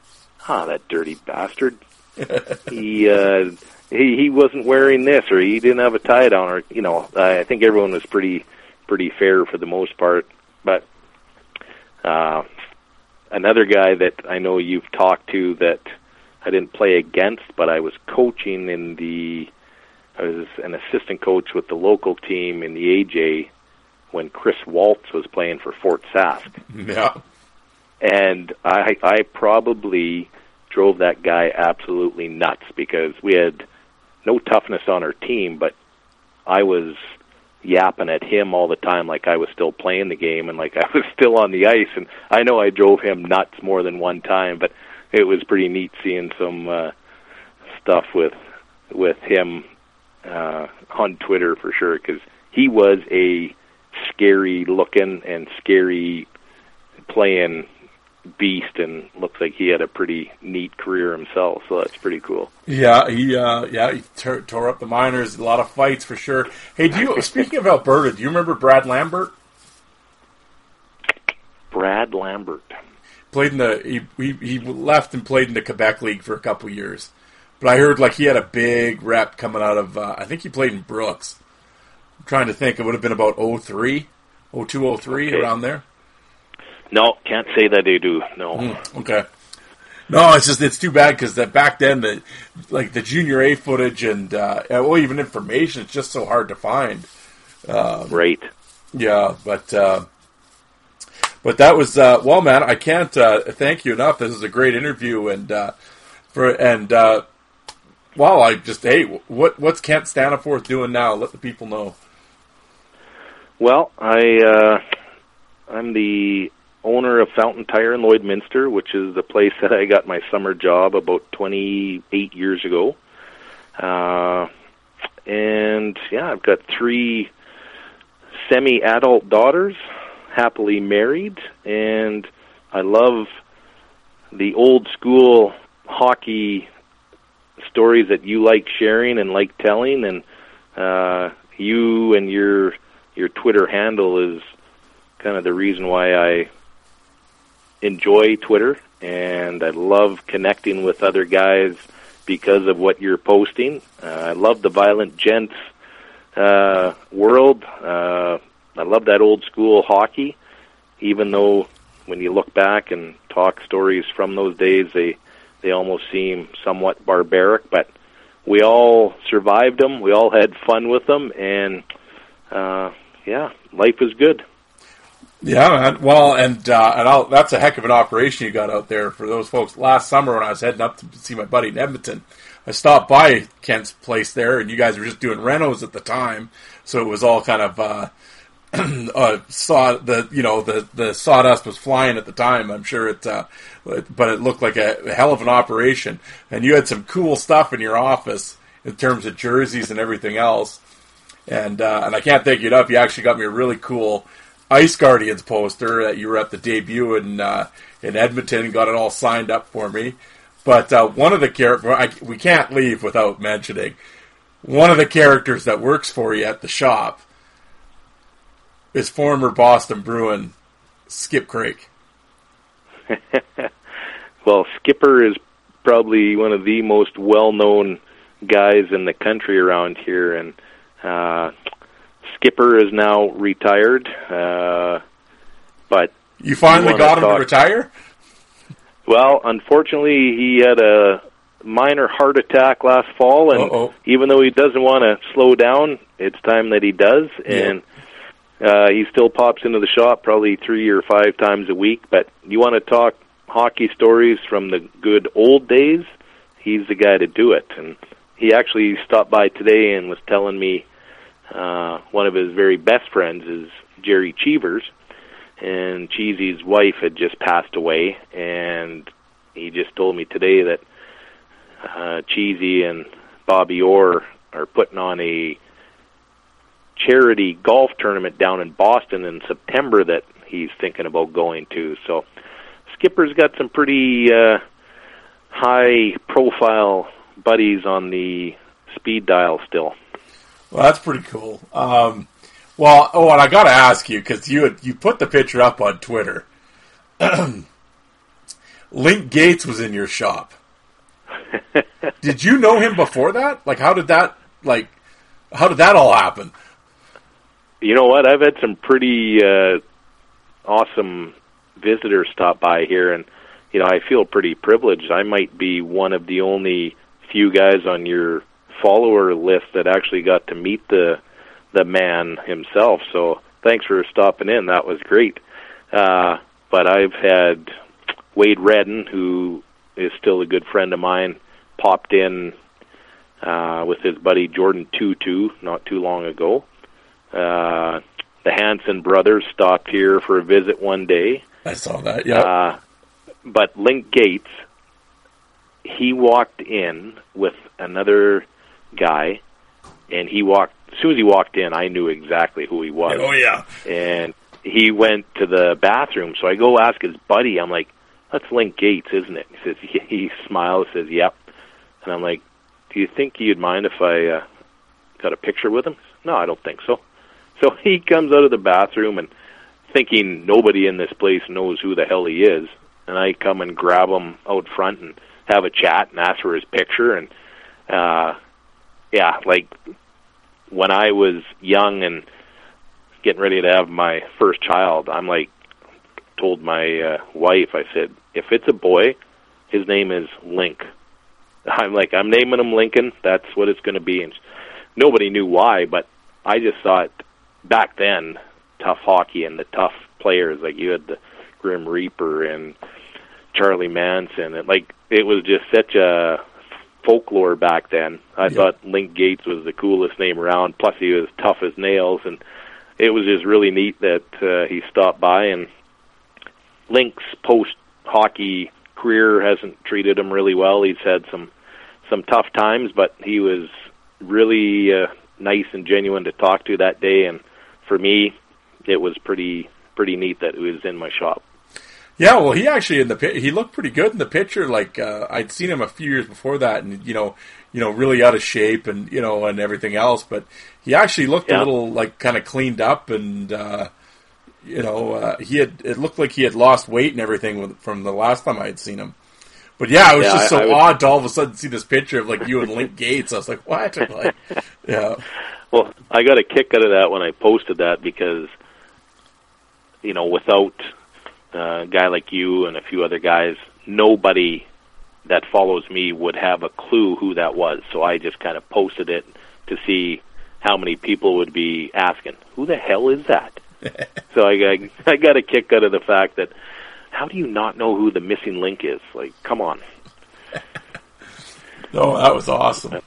"Ah, that dirty bastard." he uh, he he wasn't wearing this, or he didn't have a tie down, or you know. I think everyone was pretty pretty fair for the most part. But uh, another guy that I know you've talked to that I didn't play against, but I was coaching in the. I was an assistant coach with the local team in the AJ when Chris Waltz was playing for Fort Sask. Yeah. And I I probably drove that guy absolutely nuts because we had no toughness on our team, but I was yapping at him all the time like I was still playing the game and like I was still on the ice and I know I drove him nuts more than one time but it was pretty neat seeing some uh stuff with with him uh on Twitter for sure cuz he was a scary looking and scary playing beast and looks like he had a pretty neat career himself so that's pretty cool Yeah, he uh, yeah he tore, tore up the minors. A lot of fights for sure. Hey, do you speaking of Alberta? Do you remember Brad Lambert? Brad Lambert Played in the he, he he left and played in the Quebec League for a couple years, but I heard like he had a big rep coming out of. Uh, I think he played in Brooks. I'm trying to think. It would have been about 03, 02, 03, Okay. around there. no can't say that they do no Hmm. Okay. No, it's just it's too bad because that back then the like the junior A footage and uh, well even information it's just so hard to find. right Yeah, but uh, but that was uh, well, man. I can't uh, thank you enough. This is a great interview, and uh, for and uh, well, I just hey, what what's Kent Staniforth doing now? Let the people know. Well, I uh, I'm the owner of Fountain Tire in Lloydminster, which is the place that I got my summer job about 28 years ago. Uh, and yeah, I've got three semi-adult daughters, happily married, and I love the old school hockey stories that you like sharing and like telling and uh you and your your Twitter handle is kind of the reason why I enjoy Twitter and I love connecting with other guys because of what you're posting. Uh, I love the violent gents uh, world. Uh, I love that old school hockey, even though when you look back and talk stories from those days, they they almost seem somewhat barbaric. But we all survived them. We all had fun with them, and uh, yeah, life is good. Yeah. Well, and uh, and I'll, that's a heck of an operation you got out there for those folks. Last summer when I was heading up to see my buddy in Edmonton, I stopped by Kent's place there, and you guys were just doing renos at the time, so it was all kind of uh, uh, saw the you know the the sawdust was flying at the time. I'm sure it, uh, but it looked like a hell of an operation, and you had some cool stuff in your office in terms of jerseys and everything else. And uh, and I can't thank you enough. You actually got me a really cool Ice Guardians poster that you were at the debut in uh, in Edmonton and got it all signed up for me. But uh, one of the characters we can't leave without mentioning one of the characters that works for you at the shop is former Boston Bruin Skip Krake. well, Skipper is probably one of the most well-known guys in the country around here, and uh, Skipper is now retired. Uh, but You finally got him to retire. well, unfortunately, he had a minor heart attack last fall, and Uh-oh. even though he doesn't want to slow down, it's time that he does, and. Uh, he still pops into the shop probably three or five times a week. But you want to talk hockey stories from the good old days, he's the guy to do it. And he actually stopped by today and was telling me uh, one of his very best friends is Gerry Cheevers, and Cheesy's wife had just passed away, and he just told me today that uh, Cheesy and Bobby Orr are putting on a charity golf tournament down in Boston in September that he's thinking about going to. So Skipper's got some pretty uh, high profile buddies on the speed dial still. Well, that's pretty cool. Um, well, oh, and I got to ask you because you had, you put the picture up on Twitter. Link Gaetz was in your shop. did you know him before that? Like, how did that like? How did that all happen? You know what? I've had some pretty uh, awesome visitors stop by here, and you know I feel pretty privileged. I might be one of the only few guys on your follower list that actually got to meet the the man himself. So thanks for stopping in. That was great. Uh, but I've had Wade Redden, who is still a good friend of mine, popped in uh, with his buddy Jordan Tootoo not too long ago. Uh, the Hanson brothers stopped here for a visit one day. I saw that. Yeah. Uh, but Link Gaetz, he walked in with another guy, and he walked. As soon as he walked in, I knew exactly who he was. Oh yeah. And he went to the bathroom. So I go ask his buddy. I'm like, "That's Link Gaetz, isn't it?" He says. He, he smiles. Says, "Yep." And I'm like, "Do you think you'd mind if I uh, got a picture with him?" No, I don't think so. So he comes out of the bathroom and thinking nobody in this place knows who the hell he is, and I come and grab him out front and have a chat and ask for his picture and uh yeah, like when I was young and getting ready to have my first child, I'm like told my uh, wife, I said, if it's a boy, his name is Link. I'm like, I'm naming him Lincoln. That's what it's going to be. And nobody knew why, but I just thought back then, tough hockey and the tough players like you had the Grim Reaper and Charlie Manson, and like it was just such a folklore back then. I Yeah. thought Link Gaetz was the coolest name around. Plus, he was tough as nails, and it was just really neat that uh, he stopped by. And Link's post hockey career hasn't treated him really well. He's had some some tough times, but he was really uh, nice and genuine to talk to that day. And for me, it was pretty pretty neat that he was in my shop. Yeah, well, he actually in the he looked pretty good in the picture. Like uh, I'd seen him a few years before that, and you know, you know, really out of shape and you know, and everything else. But he actually looked a little like kind of cleaned up, and uh, you know, uh, he had it looked like he had lost weight and everything with, from the last time I had seen him. But yeah, it was Yeah, just so I odd to all of a sudden see this picture of like you and Link Gaetz. I was like, what? Like, yeah, Well, I got a kick out of that when I posted that because, you know, without uh, a guy like you and a few other guys, nobody that follows me would have a clue who that was. So I just kind of posted it to see how many people would be asking, "Who the hell is that?" so I got I got a kick out of the fact that how do you not know who the missing link is? Like, come on. no, that was awesome.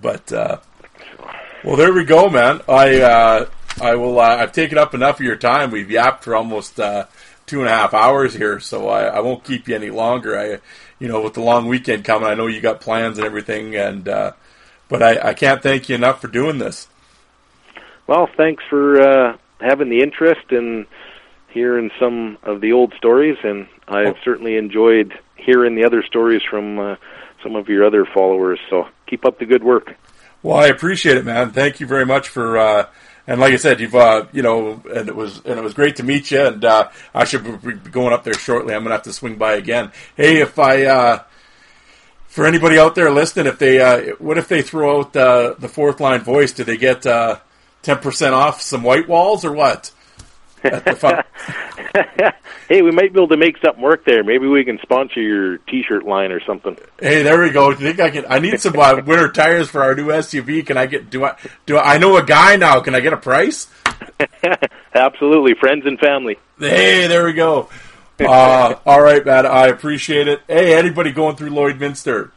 But uh, well, there we go, man. I uh, I will. Uh, I've taken up enough of your time. We've yapped for almost uh, two and a half hours here, so I, I won't keep you any longer. I, you know, with the long weekend coming, I know you got plans and everything, and uh, but I, I can't thank you enough for doing this. Well, thanks for uh, having the interest in hearing some of the old stories, and I've certainly enjoyed hearing the other stories from uh, some of your other followers. So keep up the good work. Well, I appreciate it, man. Thank you very much for. Uh, and like I said, you've uh, you know, and it was and it was great to meet you. And uh, I should be going up there shortly. I'm gonna have to swing by again. Hey, if I uh, for anybody out there listening, if they uh, what if they throw out uh, the fourth line voice? Do they get uh, ten percent off some white walls or what? At the fun- hey, we might be able to make something work there. Maybe we can sponsor your T-shirt line or something. hey, there we go. You think I can? I need some uh, winter tires for our new SUV. Can I get? Do I? Do I, I know a guy now? Can I get a price? Absolutely, friends and family. Hey, there we go. uh, all right, man. I appreciate it. Hey, anybody going through Lloydminster,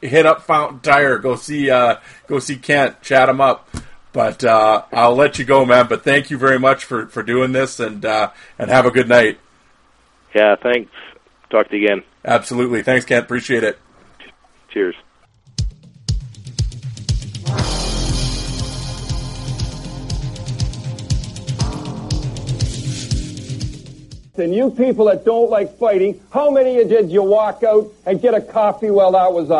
hit up Fountain Tire. Go see uh, go see Kent. Chat him up. But uh, I'll let you go, man. But thank you very much for, for doing this, and uh, and have a good night. Yeah, thanks. Talk to you again. Absolutely. Thanks, Kent. Appreciate it. Cheers. And you people that don't like fighting, how many of you did you walk out and get a coffee while that was on?